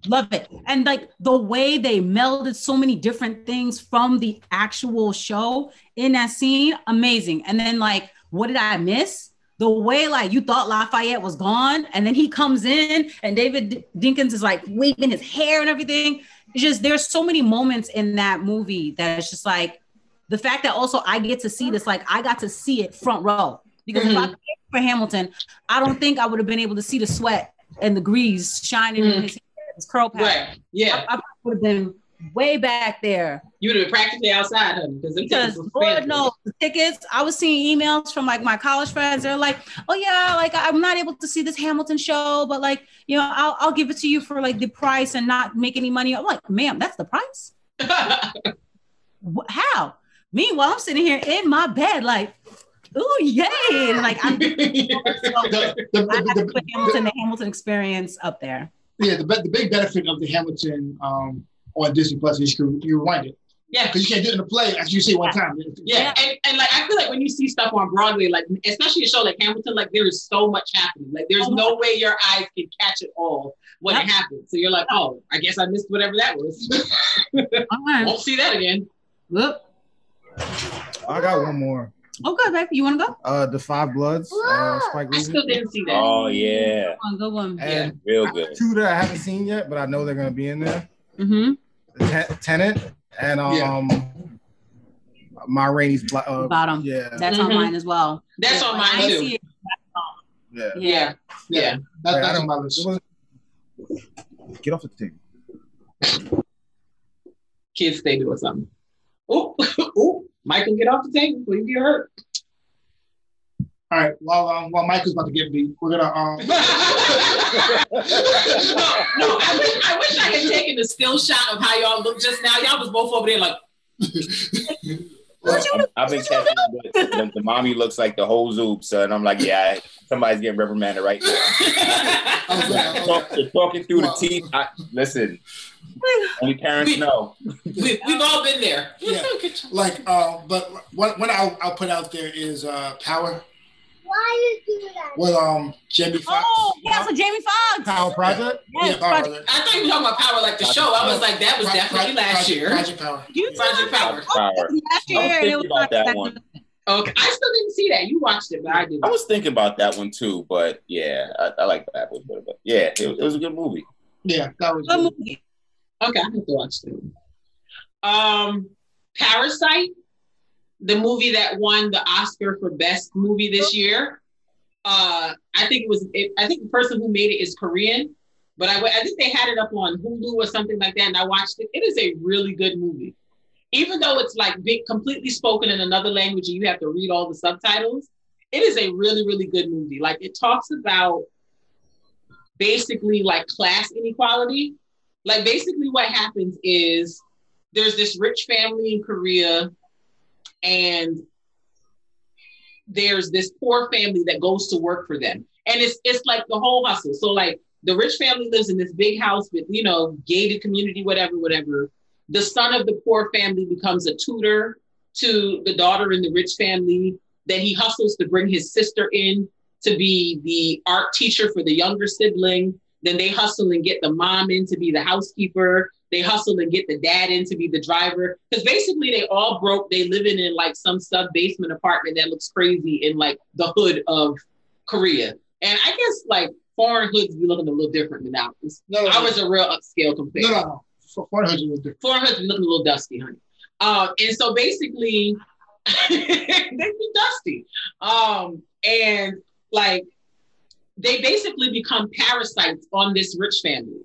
S3: Love it. And like the way they melded so many different things from the actual show in that scene, amazing. And then like, what did I miss? The way like you thought Lafayette was gone, and then he comes in, and Daveed Diggs is like waving his hair and everything. It's just there's so many moments in that movie that it's just like the fact that also I get to see this, like I got to see it front row because if I
S2: Mhm.
S3: for Hamilton, I don't think I would have been able to see the sweat and the grease shining in
S2: Mhm.
S3: his his curl pattern.
S2: Right. Yeah.
S3: I, I would have been way back there
S2: You would have been practically outside, honey, because
S3: because Lord knows the tickets. I was seeing emails from like my college friends. They're like, "Oh yeah, like I'm not able to see this Hamilton show, but like you know, I'll I'll give it to you for like the price and not make any money." I'm like, "Ma'am, that's the price? [laughs] How?" Meanwhile, I'm sitting here in my bed, like, "Ooh, yay!" And like I'm. [laughs] [laughs]
S1: The, the,
S3: I have to
S1: the,
S3: put Hamilton, the Hamilton experience up there.
S1: Yeah, the, the big benefit of the Hamilton um, on Disney Plus is you, you rewind it
S2: yeah.
S1: because you can't do it in the play as you see it one time.
S2: Yeah, and, and like I feel like when you see stuff on Broadway, like especially a show like Hamilton, like there is so much happening. Like there's no way your eyes can catch it all when it happens. So you're like, oh, I guess I missed whatever that was. [laughs]
S3: All right.
S2: Won't see that again.
S3: Look.
S4: I got one more.
S3: Okay, baby. You want to go?
S4: Uh, the Five Bloods. Uh, Spike
S2: I still didn't see that.
S5: Oh yeah,
S3: Go on, good one.
S4: And
S5: real good.
S4: two that I haven't seen yet, but I know they're gonna be in there.
S3: Mm-hmm.
S4: Ten- Tenet and um, Ma Rainey's Bla- uh,
S3: Bottom.
S4: Yeah,
S3: That's on
S2: Mhm.
S3: mine as well.
S2: That's on mine
S3: ain't
S2: too.
S3: see it.
S4: yeah.
S3: Yeah.
S2: Yeah, yeah.
S1: That, that's on my list.
S4: Get off the table.
S2: Kids stay doing something. Oh, [laughs] oh, Michael, get off the table before you get hurt.
S1: All right, while um, while Michael's about to get beat, we're gonna um. [laughs]
S2: no, no, I wish, I wish I had taken the still shot of how y'all look just now. Y'all was both over there like, [laughs]
S5: I've been catching the, the, the mommy looks like the whole zoop, son. I'm like, yeah, somebody's getting reprimanded right now.
S1: I was like, I was
S5: Talk, talking through the teeth. I, listen, [laughs] only parents know.
S2: we, we've all been there.
S1: Yeah. like uh, but one one I'll, I'll put out there is uh, Power
S6: Why you do that?
S1: with um Jamie Foxx.
S3: Oh, yeah, so Jamie Foxx.
S4: Power Project.
S3: Yes,
S1: Yeah, Power
S3: Project-
S1: Project.
S2: I thought you were talking about Power like the show. I was like, that was
S1: Pro-
S2: definitely
S1: Pro-
S2: last
S1: Project-
S2: year.
S1: Project Power.
S3: You
S2: Project Power.
S5: Power.
S3: last year.
S5: I was
S3: and it
S5: thinking
S3: was
S5: about that one.
S2: Okay, I still didn't see that. You watched it, but I didn't.
S5: I was thinking about that one too, but yeah, I, I like that one better. But yeah, it, it was a good movie.
S1: Yeah, that was
S3: Good
S1: good.
S3: movie.
S2: Okay, I have to watch that. Um, Parasite, the movie that won the Oscar for Best Movie this year. Uh, I think it was. It, I think the person who made it is Korean, but I, I think they had it up on Hulu or something like that, and I watched it. It is a really good movie, even though it's like big, completely spoken in another language, and you have to read all the subtitles. It is a really, really good movie. Like it talks about basically like class inequality like basically what happens is there's this rich family in Korea and there's this poor family that goes to work for them. And it's it's like the whole hustle. So like the rich family lives in this big house with, you know, gated community, whatever, whatever. The son of the poor family becomes a tutor to the daughter in the rich family. Then he hustles to bring his sister in to be the art teacher for the younger sibling. Then they hustle and get the mom in to be the housekeeper. They hustle and get the dad in to be the driver. Because basically they all broke. They living in like some sub basement apartment that looks crazy in like the hood of Korea. And I guess like foreign hoods be looking a little different than ours.
S1: No, no, no.
S2: Ours are real upscale compared.
S1: no, no, no. For 400 was different.
S2: Foreign hoods be looking a little dusty, honey. Um, and so basically [laughs] they be dusty. Um, and like they basically become parasites on this rich family.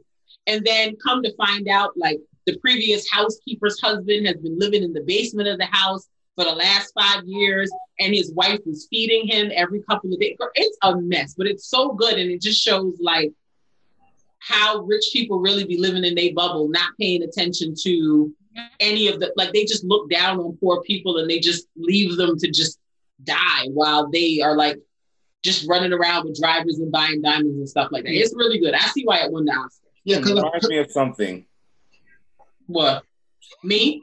S2: And then come to find out, like the previous housekeeper's husband has been living in the basement of the house for the last five years, and his wife was feeding him every couple of days. It's a mess, but it's so good, and it just shows like how rich people really be living in their bubble, not paying attention to any of the like they just look down on poor people and they just leave them to just die while they are like just running around with drivers and buying diamonds and stuff like that. It's really good. I see why it won the Oscar.
S1: Yeah,
S5: It reminds me of something.
S2: What? Me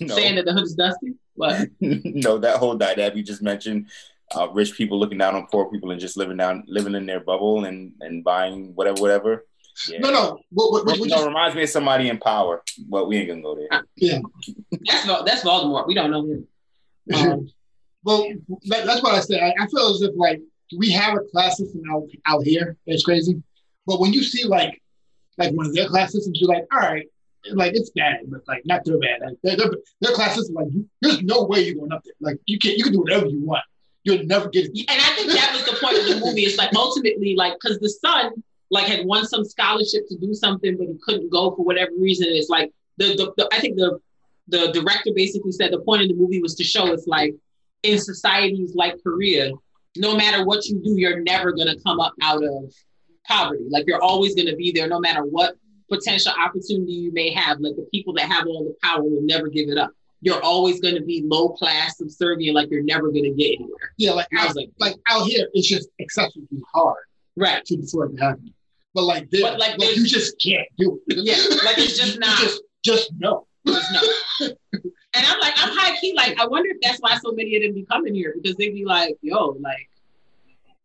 S5: No,
S2: saying that the hood is dusty? What? [laughs]
S5: no, that whole dynamic you just mentioned, uh, rich people looking down on poor people and just living down, living in their bubble and and buying whatever, whatever. Yeah.
S1: No, no. What, what, what,
S5: You
S1: what
S5: know, reminds me of somebody in power, but we ain't gonna go there.
S2: Yeah, that's Vol- that's Voldemort. We don't know him. [laughs] Um,
S1: well, that, that's what I said. I, I feel as if like we have a class system out, out here. It's crazy. But when you see like like one of their class systems, you're like, all right, like it's bad, but like not too bad. Like their, their, their class system, like you, there's no way you're going up there. Like you can't, you can do whatever you want. You'll never get it.
S2: and I think that was the point of the movie. It's like ultimately, like, because the son like had won some scholarship to do something, but he couldn't go for whatever reason. It's like the, the, the I think the the director basically said the point of the movie was to show it's like in societies like Korea, no matter what you do, you're never gonna come up out of poverty. Like you're always gonna be there, no matter what potential opportunity you may have. Like the people that have all the power will never give it up. You're always gonna be low class, subservient, like you're never gonna get anywhere.
S1: Yeah, like
S2: I was like,
S1: like out here, it's just excessively hard
S2: right.
S1: to for it to happen. But like this,
S2: But, like,
S1: like, you just can't do it.
S2: Yeah, like, it's just [laughs] not-
S1: Just, just no.
S2: Just no. [laughs] and I'm like, I'm high key. Like, I wonder if that's why so many of them be coming here because they'd be like, yo, like,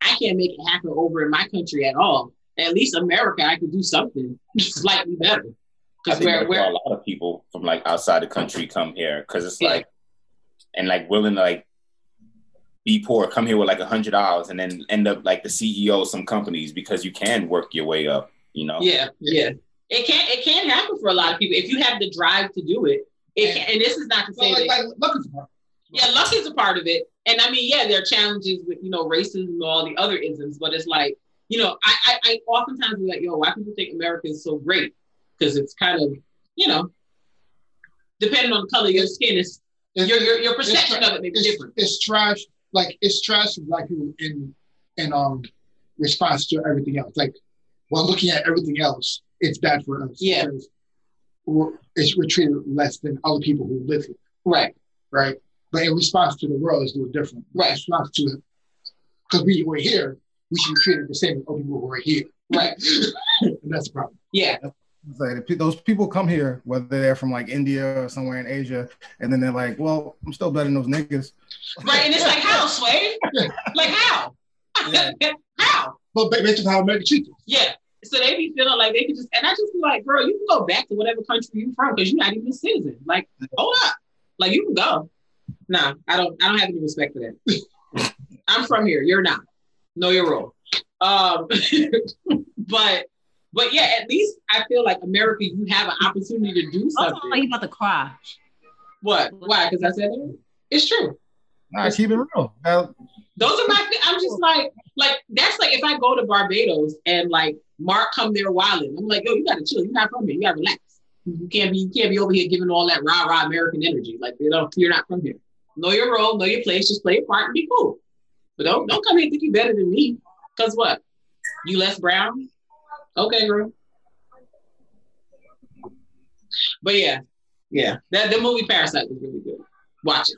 S2: I can't make it happen over in my country at all. At least America, I could do something [laughs] slightly better. Because where, where,
S5: a lot of people from like outside the country come here because it's
S2: Yeah.
S5: like, and like willing to like be poor, come here with like a hundred dollars, and then end up like the CEO of some companies because you can work your way up. You know.
S2: yeah, yeah, it can it can happen for a lot of people if you have the drive to do it. It can, and this is not to say
S1: like,
S2: that
S1: like at
S2: yeah, luck is a part of it. And I mean, yeah, there are challenges with, you know, racism and all the other isms, but it's like, you know, I, I, I oftentimes be like, yo, why people think America is so great? Because it's kind of, you know, depending on the color of your skin, it's,
S1: It's-
S2: your, your, your perception
S1: tra-
S2: of it may be
S1: it's,
S2: different.
S1: it's trash. Like it's trash for black people in in um response to everything else. Like while looking at everything else, it's bad for us.
S2: Yeah.
S1: because We're, it's, we're treated less than other people who live here,
S2: Right,
S1: right? But in response to the world, it's a little different.
S2: Right.
S1: In response to because we were here, we should be treated the same as other people who are here.
S2: right.
S1: and [laughs] that's the problem.
S2: Yeah,
S4: like, those people come here, whether they're from like India or somewhere in Asia, and then they're like, "Well, I'm still better than those niggas."
S2: right. And it's like, how, Sway? [laughs] Like, how?
S4: Yeah. [laughs]
S2: how?
S1: But ba- based on how America treats us.
S2: Yeah. So they be feeling like they could just, and I just be like, girl, you can go back to whatever country you're from because you're not even a citizen. Like, hold up. Like, you can go. Nah, I don't, I don't have any respect for that. [laughs] I'm from here. You're not. Know your role. Um, [laughs] but, but yeah, at least I feel like America, you have an opportunity to do
S3: Also,
S2: something.
S3: like you about to cry.
S2: what? Why? Because I said it. It's true.
S4: Nah, keep it real. Uh,
S2: Those are my. I'm just like, like that's like if I go to Barbados and like Mark come there wilding. I'm like, yo, you gotta chill. You're not from here. You gotta relax. You can't be. You can't be over here giving all that rah rah American energy. Like you know, you're not from here. Know your role. Know your place. Just play a part and be cool. But don't don't come here and think you better than me. Cause what? You less brown? Okay, girl. But yeah, yeah. That the movie Parasite was really good. Watch it.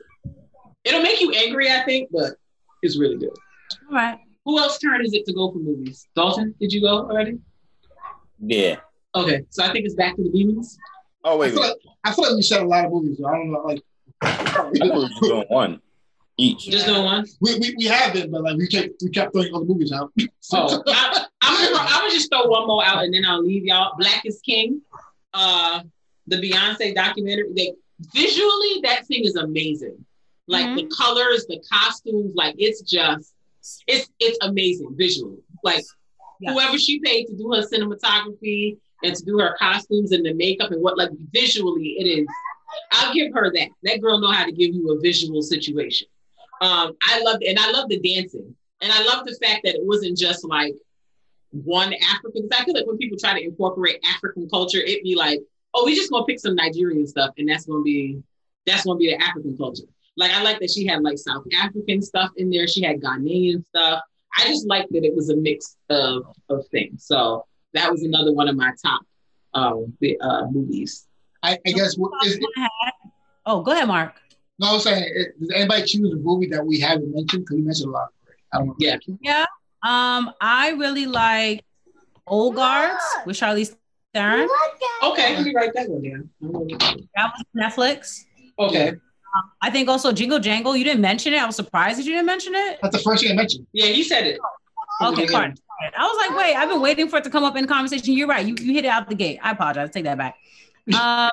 S2: It'll make you angry, I think, but it's really good.
S3: All right.
S2: Who else turn is it to go for movies? Dalton, did you go already?
S5: Yeah.
S2: Okay, so I think it's back to the demons.
S5: Oh
S1: I
S5: wait,
S1: feel,
S5: wait.
S1: like, I feel like we said a lot of movies. So I don't know, like
S5: I thought we were just doing one each.
S2: Just doing one.
S1: we, we, we have been, but like we kept we kept throwing other movies out. [laughs]
S2: Oh, I, I'm gonna, I'm gonna just throw one more out and then I'll leave y'all. Black is King, uh, the Beyonce documentary. They, visually, that thing is amazing. Like the colors, the costumes, like it's just, it's it's amazing visually. Like
S3: Yeah.
S2: whoever she paid to do her cinematography and to do her costumes and the makeup and what like visually it is. I'll give her that. That girl know how to give you a visual situation. Um, I loved and I love the dancing. And I love the fact that it wasn't just like one African. I feel like when people try to incorporate African culture, it'd be like, oh, we just gonna pick some Nigerian stuff, and that's gonna be that's gonna be the African culture. Like I like that she had like South African stuff in there. She had Ghanaian stuff. I just like that it was a mix of of things. So that was another one of my top um, the, uh, movies.
S1: I, I guess what is
S3: Oh, go ahead, Mark.
S1: no, I'm saying does anybody choose a movie that we haven't mentioned? Because we mentioned a lot. Already. I don't know.
S2: Yeah.
S3: Yeah. Um, I really like Old Guards with Charlize Theron.
S2: Okay, let me write that one down.
S3: That was Netflix.
S2: Okay.
S3: I think also Jingle Jangle. You didn't mention it. I was surprised that you didn't mention it.
S1: That's the first thing I mentioned.
S2: Yeah, you said it.
S3: Okay, pardon. pardon. I was like, wait, I've been waiting for it to come up in conversation. You're right. You, you hit it out the gate. I apologize. Take that back. Uh,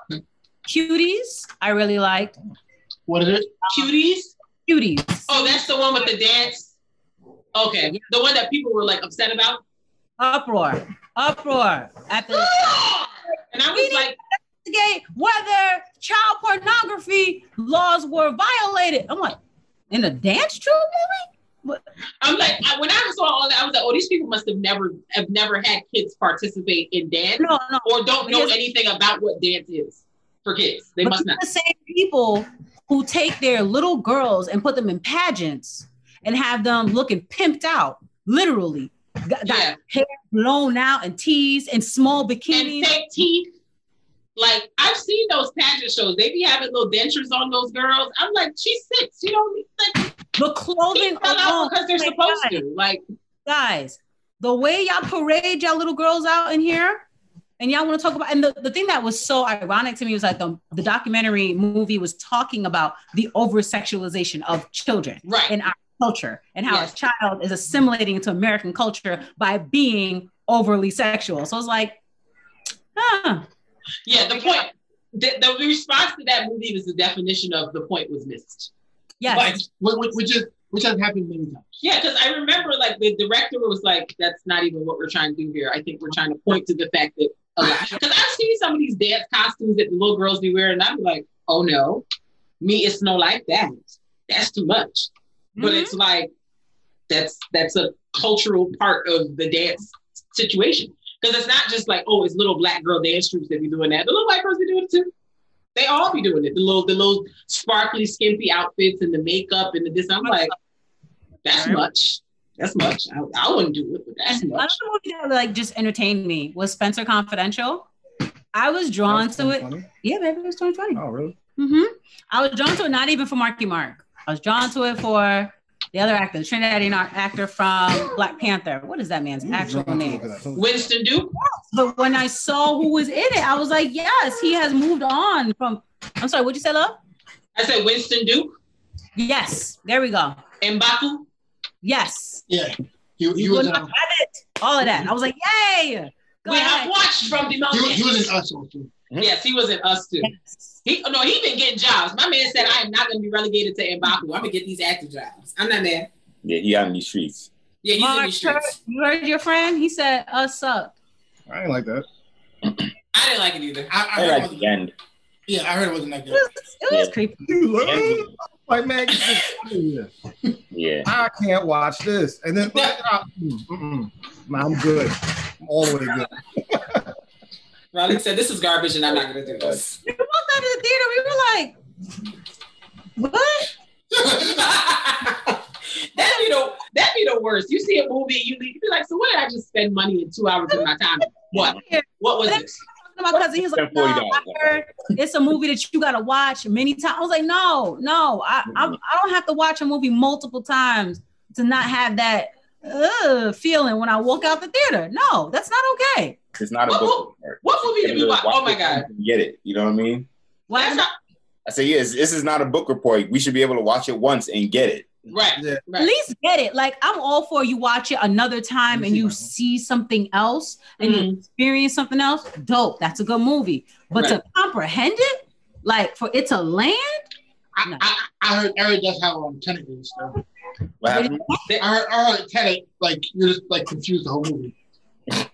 S3: cuties, I really liked.
S1: What is it?
S2: Cuties.
S3: Cuties.
S2: Oh, that's the one with the dance. Okay, the one that people were like upset about.
S3: Uproar. Uproar. At the [gasps]
S2: And I was like,
S3: investigate whether child pornography laws were violated. I'm like, in a dance troupe movie?
S2: I'm like, I, when I saw all that, I was like, oh, these people must have never have never had kids participate in dance
S3: No, no.
S2: or don't know anything about what dance is for kids. They must not.
S3: the same people who take their little girls and put them in pageants and have them looking pimped out, literally. Got, got
S2: Yeah.
S3: hair blown out and teased and small
S2: And
S3: bikinis.
S2: fake teeth. Like I've seen those pageant shows. They be having little dentures on those girls. I'm like, she's six. You know, like
S3: the clothing alone.
S2: because they're supposed
S3: guys,
S2: to. Like,
S3: guys, the way y'all parade y'all little girls out in here, and y'all want to talk about, and the, the thing that was so ironic to me was like the, the documentary movie was talking about the over sexualization of children
S2: right.
S3: in our culture and how
S2: Yes.
S3: a child is assimilating into American culture by being overly sexual. So it's like, huh.
S2: Yeah, the point. The, the response to that movie was the definition of the point was missed.
S3: Yes.
S2: Like,
S1: Which, which- which is which has happened many times.
S2: Yeah, because I remember like the director was like, "That's not even what we're trying to do here. I think we're trying to point to the fact that because [laughs] I've seen some of these dance costumes that the little girls be wearing, and I'm like, oh no, me it's no like that. That's too much. But
S3: Mhm.
S2: it's like that's that's a cultural part of the dance situation because it's not just like oh, it's little black girl dance troops that be doing that. The little white girls be doing it too. They all be doing it. The little the little sparkly skimpy outfits and the makeup and the this. I'm like, that's
S3: Right.
S2: much. That's much. I, I wouldn't do it, but that's
S3: And
S2: much.
S3: another movie that like just entertained me was Spencer Confidential. I was drawn to it. Yeah, baby, it was 2020.
S4: Oh, really?
S3: Mm-hmm. I was drawn to it not even for Marky Mark. I was drawn to it for the other actor, the Trinidadian actor from Black Panther. What is that man's actual name?
S2: Winston Duke.
S3: But when I saw who was in it, I was like, yes, he has moved on from. I'm sorry, what'd you say, love?
S2: I said Winston Duke.
S3: Yes, there we go.
S2: Mbaku.
S3: Yes,
S1: Yeah, he, he
S3: you
S1: was
S3: would
S1: um,
S3: have it. All of that. I was like, yay. Go
S2: We have
S3: ahead.
S2: watched from the
S1: he, was- he was in us too.
S2: Yes, he was in us too.
S3: Yes.
S2: He no, he been getting jobs. My man said, "I am not going to be relegated to Mbaku. I'm gonna get these acting jobs." I'm not mad.
S5: Yeah, he out in these streets.
S2: Yeah, he's in these streets.
S3: you heard your friend? He said, us suck.
S4: I ain't like that. [clears throat]
S2: I didn't like it either.
S1: I, I
S5: I
S1: heard it
S5: like
S1: wasn't,
S5: the end.
S1: yeah, I heard it wasn't that
S3: It
S1: good.
S3: was, it was
S5: Yeah.
S3: creepy.
S4: Like man, get this out of here.
S5: Yeah.
S4: I can't watch this. And then [laughs] mm, mm, nah, I'm good. I'm all the way good. [laughs]
S2: Riley said, "This is garbage, and I'm not going to do this."
S3: We walked out of the theater. We were like, what? [laughs]
S2: that be the that be the worst. You see a movie, you be, you be like, "So what did I just spend money in two hours of my time? What? What was this?"
S3: My cousin, he's like, no, I heard it's a movie that you gotta watch many times. I was like, no, no, I, I, I don't have to watch a movie multiple times to not have that uh, feeling when I walk out the theater. No, that's not okay.
S5: It's not a book.
S2: What movie did we watch? Oh my god!
S5: Get it? You know what I mean?
S3: Why
S2: That's not
S5: I say yes. This is not a book report. We should be able to watch it once and get it.
S2: right.
S4: Yeah.
S3: at least get it. Like I'm all for you watch it another time
S4: Let
S3: and
S4: see
S3: you see something else and you experience something else. Dope. That's a good movie. But to comprehend it, like for it to land,
S1: I, I, I heard Eric does have how um, Tenet is. So.
S5: What happened?
S1: I heard I heard Tenet like you're just like confused the whole movie. [laughs]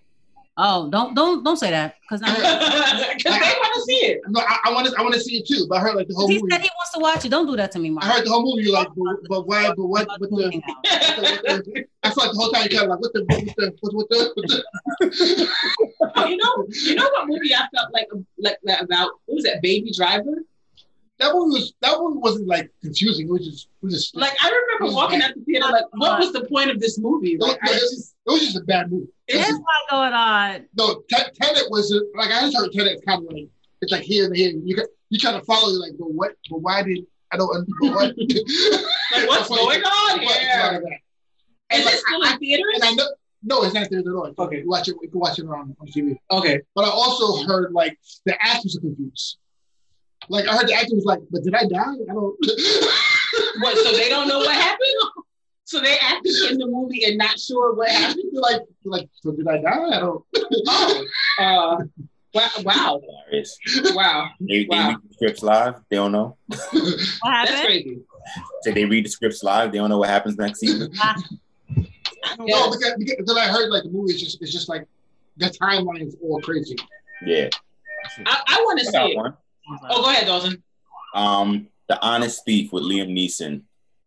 S3: oh, don't don't don't say that because now
S2: Because they want to see it.
S1: No, I, I want to I want to see it too, but I heard like the whole
S3: he
S1: movie.
S3: said he wants to watch it. Don't do that to me, Mark.
S1: I heard the whole movie. You're like, but, but why? But what? What the? What the, what the I feel like the whole time you kind of like, what the? What the? What, what the? What the?
S2: Oh, [laughs] you know, you know what movie I felt like like that about? What was that? Baby Driver.
S1: That one was that movie wasn't like confusing. It was just it was just
S2: Like I remember walking out the theater, like, what was the point of this movie?
S1: it was,
S2: Like, just,
S1: it was just a bad movie. It was
S3: There's
S1: just-
S3: a lot going on.
S1: no, Te- Tenet was a- like I just heard Tenet's kind of like it's like here and here. You ca- you kind of follow like, but what? But why did I don't under- but what? [laughs]
S2: like what's [laughs] going on
S1: What?
S2: here?
S1: And
S2: Is
S1: like,
S2: it still
S1: I,
S2: in theaters?
S1: and I know no, it's not there at all.
S2: Okay.
S1: you watch it. You can watch it on, on TV.
S2: Okay.
S1: But I also heard like the actors are confused. Like I heard the actor was like, "But did I die? I don't." [laughs]
S2: What? So they don't know what happened. So they acted in the movie and not sure what happened.
S1: You're like, you're like, so did I die? I don't. [laughs]
S2: Oh, uh, wow, wow, wow.
S5: They, they
S2: Wow.
S5: read the scripts live. They don't know.
S7: What
S2: That's
S7: happened?
S2: crazy.
S5: So they read the scripts live. They don't know what happens next season. [laughs]
S2: Yeah.
S1: No, because, because then I heard like the movie is just it's just like the timeline is all crazy.
S5: Yeah.
S2: I, I want to see it.
S5: one.
S2: Oh, go ahead, Dawson.
S5: Um, The Honest Thief with Liam Neeson.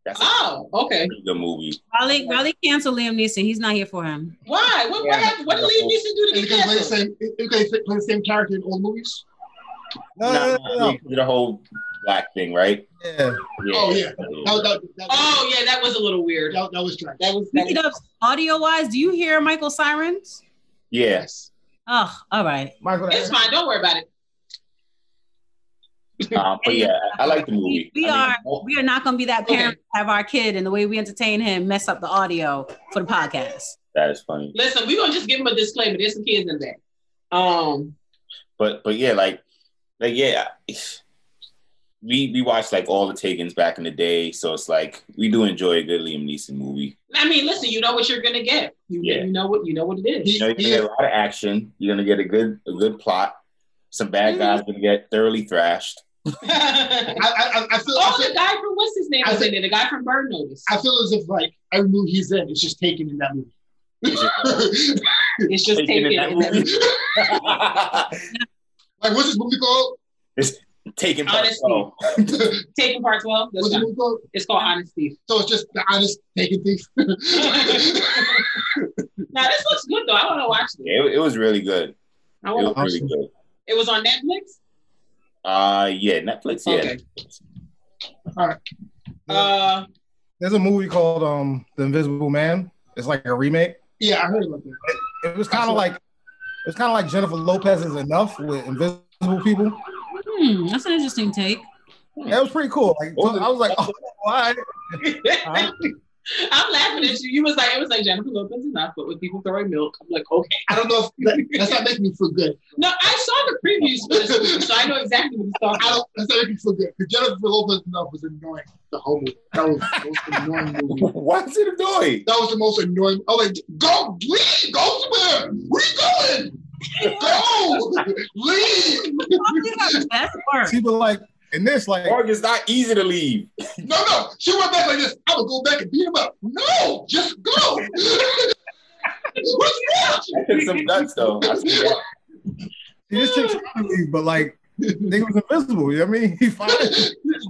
S5: That's a
S2: Oh, okay.
S5: pretty good movie.
S7: Raleigh, Raleigh canceled Liam Neeson. He's not here for him.
S2: Why? What,
S5: Yeah.
S2: what happened? What did Liam Neeson do to
S1: And
S2: get
S1: because play the
S2: canceled?
S1: same, because they play the same character in all movies.
S4: No, no, no, no, no.
S5: The whole black thing, right?
S4: Yeah.
S5: Yeah.
S1: Oh yeah, that, that, that,
S2: Oh, yeah, that was a little weird.
S1: that, that was trash.
S2: That was. That
S7: Speaking
S2: was
S7: of audio wise, do you hear Michael Sirens?
S5: Yes.
S7: Oh, all right.
S4: Michael,
S2: it's fine. Don't worry about it. [laughs]
S5: Um, but yeah, I, I like the movie.
S7: We
S5: I mean,
S7: are we are not going to be that
S2: Okay.
S7: parent to have our kid and the way we entertain him mess up the audio for the podcast.
S5: That is funny.
S2: Listen, we're gonna just give him a disclaimer. There's some kids in there. Um,
S5: But but yeah, like like yeah, we we watched like all the Takens back in the day, so it's like we do enjoy a good Liam Neeson movie.
S2: I mean, listen, you know what you're gonna get. You,
S5: Yeah.
S2: you know what you know what it is.
S5: You know, you're gonna get a lot of action. You're gonna get a good a good plot. Some bad guys are gonna get thoroughly thrashed.
S2: oh, [laughs]
S1: I, I, I feel, I
S2: oh,
S1: the
S2: guy from what's his name
S1: I
S2: was in
S1: think-
S2: there. The guy from Bird Notice.
S1: I feel as if like every movie he's in is just taken in that movie.
S2: It's just [laughs]
S5: Taken
S2: taken.
S5: in that
S2: in that
S5: movie.
S2: movie. [laughs]
S1: like what's this movie called?
S5: Taking part
S2: Honesty.
S5: twelve.
S2: Taking part twelve. That's
S1: What's the movie called?
S2: It's called Honest Thief.
S1: So it's just the honest taken thief.
S2: Now this looks good though. I want to watch it.
S5: Yeah, it, it was really good.
S2: I
S5: It
S2: want.
S5: was really good.
S2: It was on Netflix.
S5: Uh yeah, Netflix. Yeah.
S2: Okay.
S1: Alright.
S2: Uh,
S4: There's a movie called um The Invisible Man. It's like a remake.
S1: yeah, I heard about that.
S4: It was kind of like it's kind of like Jennifer Lopez is enough with invisible people.
S7: Hmm, that's an interesting take.
S4: That was pretty cool. Like I was like, [laughs] oh, why? [laughs]
S2: I'm laughing at you. You was like, it was like Jennifer Lopez enough, but with people throwing milk, I'm like, okay.
S1: I don't know if that, that's not making me feel good.
S2: No, I saw the previews for this movie, so I know exactly what he's talking
S1: I don't. That's not making me feel good. Because Jennifer Lopez enough was annoying. The whole movie. That was the most annoying movie. [laughs]
S5: Why is it annoying?
S1: That was the most annoying. I was like, go, leave, go somewhere. Where you going? [laughs] Go, leave.
S7: That's work.
S4: See, but like in this, like
S5: Mark, it's not easy to leave. [laughs]
S1: No, no. She went back like this. I would go back and beat him up. No, just go. [laughs] What's wrong?
S5: Some guts though. I see that.
S4: this chick's trying to leave, but like nigga was invisible. You know what I mean? He fine.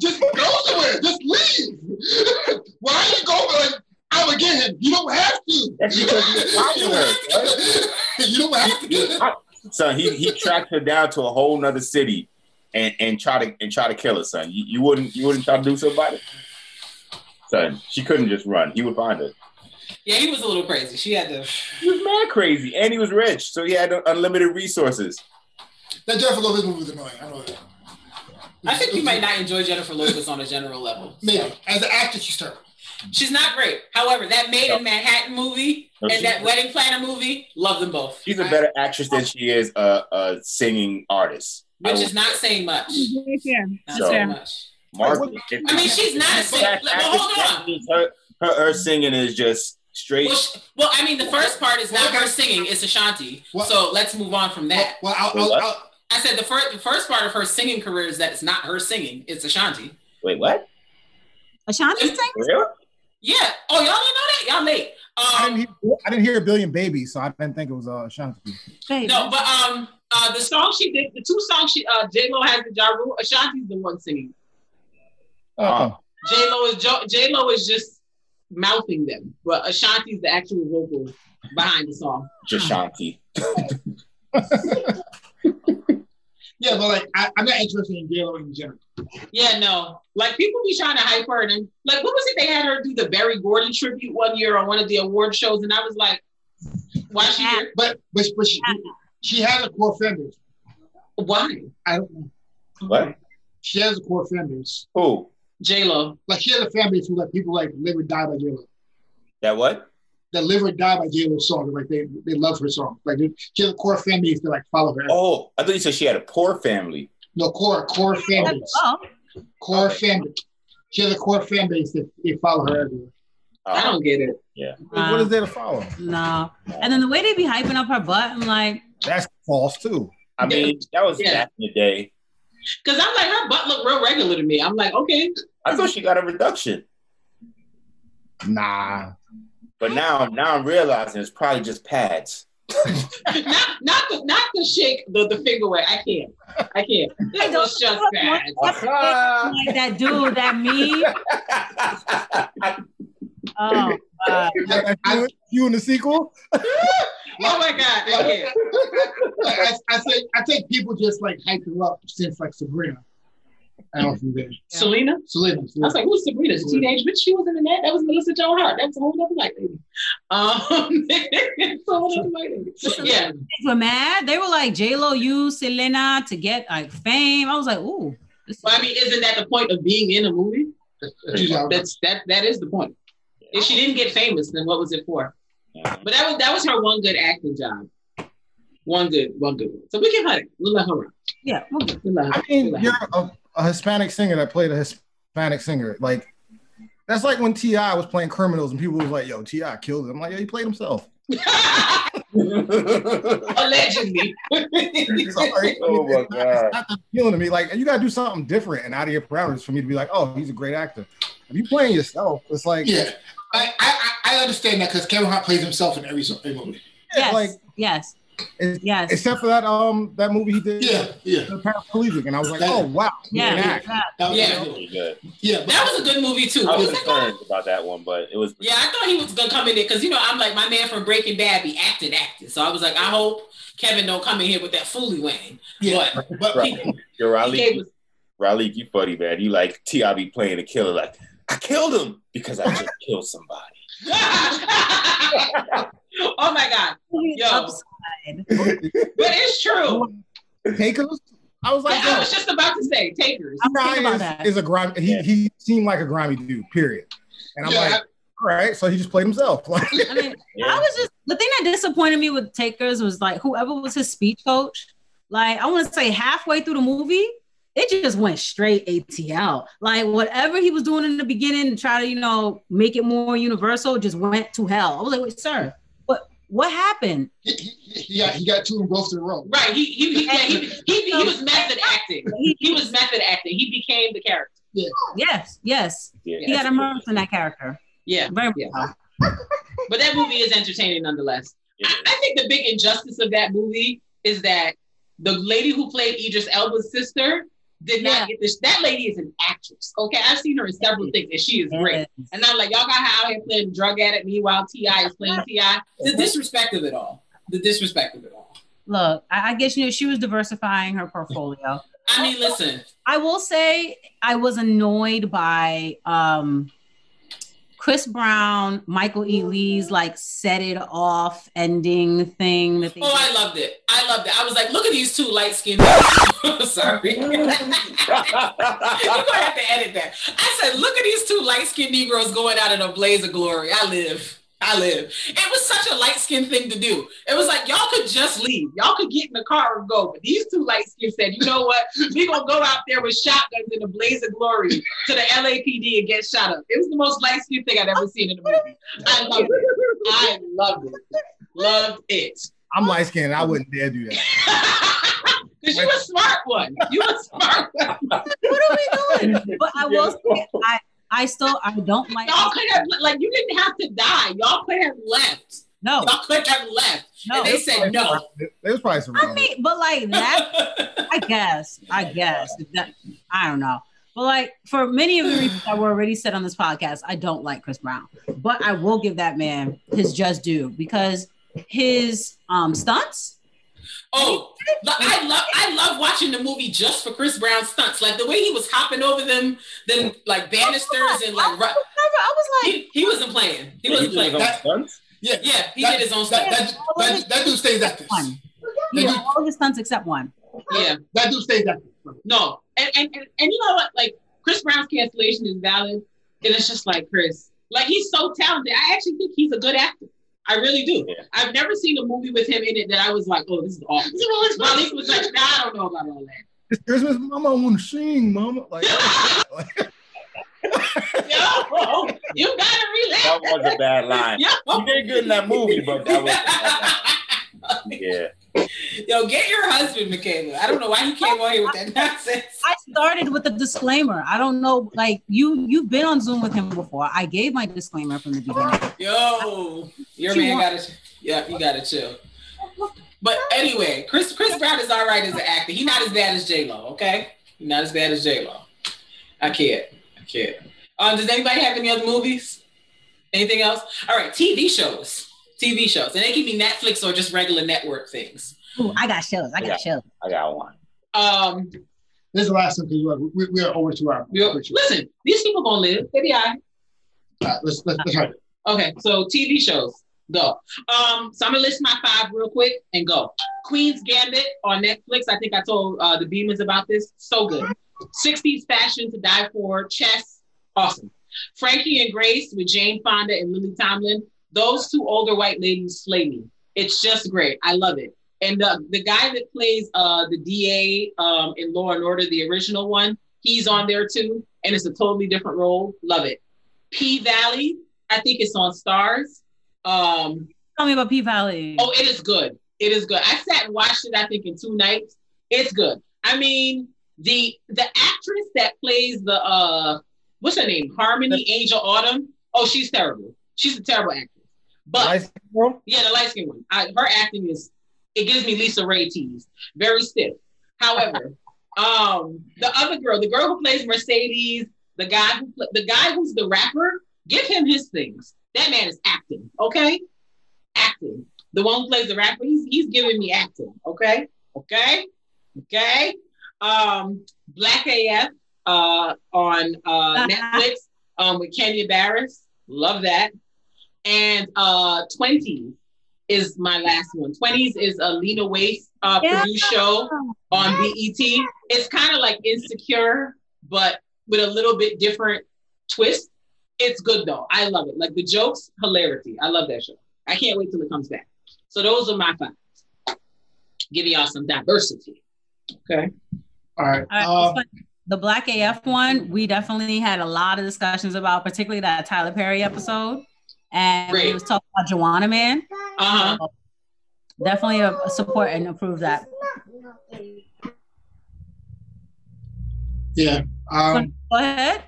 S1: Just go somewhere. Just leave. [laughs] Why are you going like I'm gonna get him? You don't have to.
S5: That's because he's popular. right?
S1: you don't have to.
S5: Son, he he tracked her down to a whole nother city and, and try to and try to kill her, son. You, you wouldn't you wouldn't try to do something about it? Son, she couldn't just run. He would find her.
S2: Yeah, he was a little crazy. She had to.
S5: He was mad crazy, and he was rich, so he had unlimited resources.
S1: That Jennifer Lopez movie was annoying. I know that.
S2: I think you might not enjoy Jennifer Lopez on a general level.
S1: Maybe as an actress, she's terrible.
S2: She's not great. However, that Maid in Manhattan movie
S5: No,
S2: and
S5: she-
S2: that Wedding Planner movie, love them both.
S5: She's a better actress than she is a, a singing artist. I
S2: Which
S5: will-
S2: is not saying much.
S7: That's fair.
S2: Not
S5: So-
S2: saying much.
S5: Mark,
S2: I mean, she's not a singer. Well, hold on.
S5: her, her her singing is just straight.
S2: Well, sh- well, I mean, the first part is not her singing; it's Ashanti.
S1: What?
S2: So let's move on from that.
S1: Well, I'll, I'll. I'll,
S2: I said the first the first part of her singing career is that it's not her singing; it's Ashanti.
S5: Wait, what?
S7: Ashanti sing?
S5: For real?
S2: Yeah. Oh, y'all didn't know that? Y'all late.
S4: I
S2: Um,
S4: didn't hear I didn't hear a billion babies, so I didn't think it was uh Ashanti.
S7: Baby.
S2: no, but um, uh, the song she did, the two songs she, uh, J Lo has the Ja Rule. Ashanti's the one singing.
S4: Oh,
S2: J Lo is J Lo is just mouthing them, but Ashanti's the actual vocal behind the song.
S5: Jashanti. [laughs]
S1: yeah, but like I, I'm not interested in J-Lo in general.
S2: Yeah, no. Like people be trying to hype her, and like what was it? They had her do the Berry Gordy tribute one year on one of the award shows, and I was like, "Why she here?
S1: But but but she she has a core fan base.
S2: Why?"
S1: I don't know.
S5: What?
S1: She has a core fan base.
S5: Who?
S2: J Lo.
S1: Like she has a fan base who like people like live or die by J-Lo.
S5: That what?
S1: That live or die by J-Lo's song. Like they they love her song. Like they- she has a core fan base that like follow her.
S5: Oh, I thought you said she had a poor family.
S1: No core core fan base.
S3: Oh,
S1: Core fan base. She has a core fan base that they follow her everywhere.
S2: I don't get it. Yeah.
S4: What is there to follow?
S3: no. And then the way they be hyping up her butt, I'm like,
S4: That's false too.
S5: I mean, that was
S2: Yeah.
S5: back in the day.
S2: Because I'm like, her butt look real regular to me. I'm like, okay.
S5: I thought she got a reduction,
S4: Nah.
S5: But now now I'm realizing it's probably just pads. [laughs]
S2: not not the not the shake the, the finger way. I can't. I can't. It was just bad.
S3: like that dude, that me. [laughs] Oh, God.
S1: I, I,
S4: you in the sequel? [laughs]
S2: Oh my god. I can't.
S1: I, I think I think people just like hype her up since like Sabrina. I don't know if you did.
S2: Selena?
S1: Selena.
S2: I was like, who's Sabrina? The teenage bitch. She wasn't in that. That was Melissa Joan Hart. That's a whole other white lady. Um, [laughs] it's a whole other white lady. Yeah.
S3: They were mad. They were like, J Lo used Selena to get like fame. I was like, ooh. this is-
S2: Well, I mean, isn't that the point of being in a movie?
S1: That's usually how it goes.
S2: That's that. That is the point. If she didn't get famous, then what was it for? But that was that was her one good acting job. One good, one good one. So we give her that. We'll let her rock.
S3: Yeah, we'll
S2: We'll let her.
S4: I mean,
S2: we'll let
S4: you're
S2: her.
S4: a, a Hispanic singer that played a Hispanic singer. Like, that's like when T.I. was playing criminals and people was like, yo, T.I. killed him. I'm like, yeah, he played himself. [laughs]
S2: Allegedly. [laughs]
S4: Sorry. [laughs]
S5: Oh my god.
S4: Not that appealing to me. Like, you got to do something different and out of your parameters for me to be like, oh, he's a great actor. If you playing yourself, it's like,
S1: Yeah, I I, I understand that because Kevin Hart plays himself in every, every movie.
S3: Yes,
S4: like,
S3: yes,
S4: it's-
S3: yes.
S4: except for that um that movie he did,
S1: Yeah, yeah,
S4: the paraplegic, and I was like, oh wow,
S3: yeah, yeah.
S4: act.
S1: that was
S2: Yeah.
S5: Really good.
S1: yeah. But,
S2: That was a good movie too.
S5: I was
S2: Wasn't that good?
S5: concerned about that one, but it was.
S2: Yeah, I thought he was gonna come in there because you know I'm like my man from Breaking Bad be acting acting. So I was like, I hope Kevin don't come in here with that fooly wang.
S1: yeah,
S2: But
S1: but
S5: Right.
S2: he,
S5: Yo,
S2: he gave
S5: Raleigh, Raleigh, you funny man. You like T.I. be playing a killer. Like I killed him because I just [laughs] killed somebody. [laughs]
S2: oh my god. Yo.
S3: Upside.
S2: But it's true.
S4: Takers. I was like,
S2: I
S4: yo,
S2: was just about to say takers.
S3: I'm thinking about
S4: Guy
S3: that.
S4: is, is a grimy. He
S5: Yeah.
S4: he seemed like a grimy dude. Period. And I'm
S1: Yeah,
S4: like, all right, so he just played himself. [laughs] Like,
S3: I mean, I was just the thing that disappointed me with Takers was like whoever was his speech coach. Like I want to say halfway through the movie, it just went straight ATL. Like whatever he was doing in the beginning to try to you know make it more universal just went to hell. I was like, wait, sir, what what happened?
S1: he, he, he got he got two engrossed in a row.
S2: Right. He he he, yeah, he, he, he was [laughs] method acting. He was method acting. He became the character.
S3: Yes, yes,
S5: Yeah,
S3: he got immersed in that character.
S2: Yeah.
S3: Very much
S2: Yeah.
S3: so. [laughs]
S2: But that movie is entertaining nonetheless.
S5: Yeah.
S2: I, I think the big injustice of that movie is that the lady who played Idris Elba's sister did not
S3: Yeah.
S2: get this. That lady is an actress. Okay, I've seen her in several things, and she is great. And I'm like, y'all got her out here playing drug addict. Meanwhile, T.I. is playing Ti. The disrespect of it all. The disrespect of it all.
S3: Look, I, I guess you know she was diversifying her portfolio.
S2: I mean, listen.
S3: I will say I was annoyed by um Chris Brown, Michael E. Lee's like set it off ending thing that they
S2: Oh, I loved it. I loved it. I was like, look at these two light skinned. [laughs] Sorry. [laughs] You're gonna have to edit that. I said, look at these two light skinned Negroes going out in a blaze of glory. I live. I live. It was such a light skinned thing to do. It was like y'all could just leave. Y'all could get in the car and go. But these two light skinned said, you know what? we gonna go out there with shotguns in a blaze of glory to the LAPD and get shot up. It was the most light skinned thing I'd ever seen in a movie. I loved it. I loved it. Loved it.
S4: I'm light skinned. I wouldn't dare do that. [laughs]
S2: Because you're a smart one. You a smart one.
S3: what are we doing? But I will say I I still I don't like
S2: Y'all could have like you didn't have to die. Y'all could have left.
S3: no
S2: Y'all could have left.
S3: no.
S2: and they said no.
S4: There was probably some.
S3: I mean, but like that [laughs] I guess I guess that I don't know. But like for many of the reasons that were already said on this podcast, I don't like Chris Brown. But I will give that man his just due because his um stunts
S2: oh, I love I love watching the movie just for Chris Brown stunts. Like the way he was hopping over them, then like oh banisters and like ru-
S3: I was like,
S2: he, he wasn't playing. He
S5: He
S2: wasn't
S5: did
S2: playing.
S5: own stunts?
S1: Yeah,
S2: Yeah, he
S1: that,
S2: did his own
S1: that, that, that, that dude stays active.
S3: one.
S1: That
S3: Yeah,
S1: dude,
S3: all his stunts except one.
S2: Yeah.
S1: that dude stays active.
S2: No. And, and and and you know what? Like Chris Brown's cancellation is valid. And it's just like Chris. Like he's so talented. I actually think he's a good actor. I really do.
S5: Yeah.
S2: I've never seen a movie with him in it that I was like, oh, this is awful. [laughs] Malik was like, nah, I don't know about all that.
S4: It's Christmas, Mama. I want to sing, Mama. Like, [laughs] like
S2: Yo, you gotta relax.
S5: That was a bad line. [laughs]
S2: Yo.
S5: You did good in that movie, but that was a bad line. yeah.
S2: Yo, get your husband, Michaela. I don't know why you came on here with that nonsense.
S3: I started with a disclaimer. I don't know, like you you've been on Zoom with him before. I gave my disclaimer from the beginning.
S2: Yo, your man gotta yeah, you gotta chill. But anyway, Chris Chris Brown is all right as an actor. He's not as bad as J Lo, okay? He's not as bad as J Lo. I can't. I can't. Um, does anybody have any other movies? Anything else? All right, TV shows. TV shows. And they can be Netflix or just regular network things.
S3: Ooh, I got shows. I got shows.
S5: I got one.
S2: Um,
S1: This is the last one because we, we are over two hours.
S2: we- listen, these people gonna live. They be all right.
S1: All right, let's let's, let's have it.
S2: Okay, so TV shows, go. Um, so I'm gonna list my five real quick and go. Queen's Gambit on Netflix. I think I told uh, the Beamers about this. So good. 60s fashion to die for. Chess, awesome. Frankie and Grace with Jane Fonda and Lily Tomlin. Those two older white ladies slay me. It's just great. I love it. And the, the guy that plays uh, the DA um, in Law and Order, the original one, he's on there too, and it's a totally different role. Love it. P Valley, I think it's on Starz. Um,
S3: Tell me about P Valley.
S2: oh, it is good. It is good. I sat and watched it. I think in two nights. It's good. I mean, the the actress that plays the uh, what's her name? Harmony Angel Autumn. Oh, she's terrible. She's a terrible actress. But yeah, the light skin one. I, her acting is it gives me LisaRaye tease. Very stiff. However, [laughs] um, the other girl, the girl who plays Mercedes, the guy who the guy who's the rapper, give him his things. That man is acting, okay? Acting. The one who plays the rapper, he's he's giving me acting, okay? Okay? Okay? Um, Black AF uh on uh [laughs] Netflix um with Kenya Barris. Love that. And uh 20s is my last one. 20s is a Lena Waithe uh
S3: Yeah.
S2: produced show on BET. It's kind of like insecure, but with a little bit different twist. It's good though. I love it. Like the jokes, hilarity. I love that show. I can't wait till it comes back. So those are my five. Give y'all some diversity. Okay.
S1: All right.
S3: All right, so the Black AF one, we definitely had a lot of discussions about, particularly that Tyler Perry episode. And we was talking about Joanna Man.
S2: Uh-huh.
S3: So definitely a, a support and approve that.
S1: yeah. Um,
S3: Go ahead.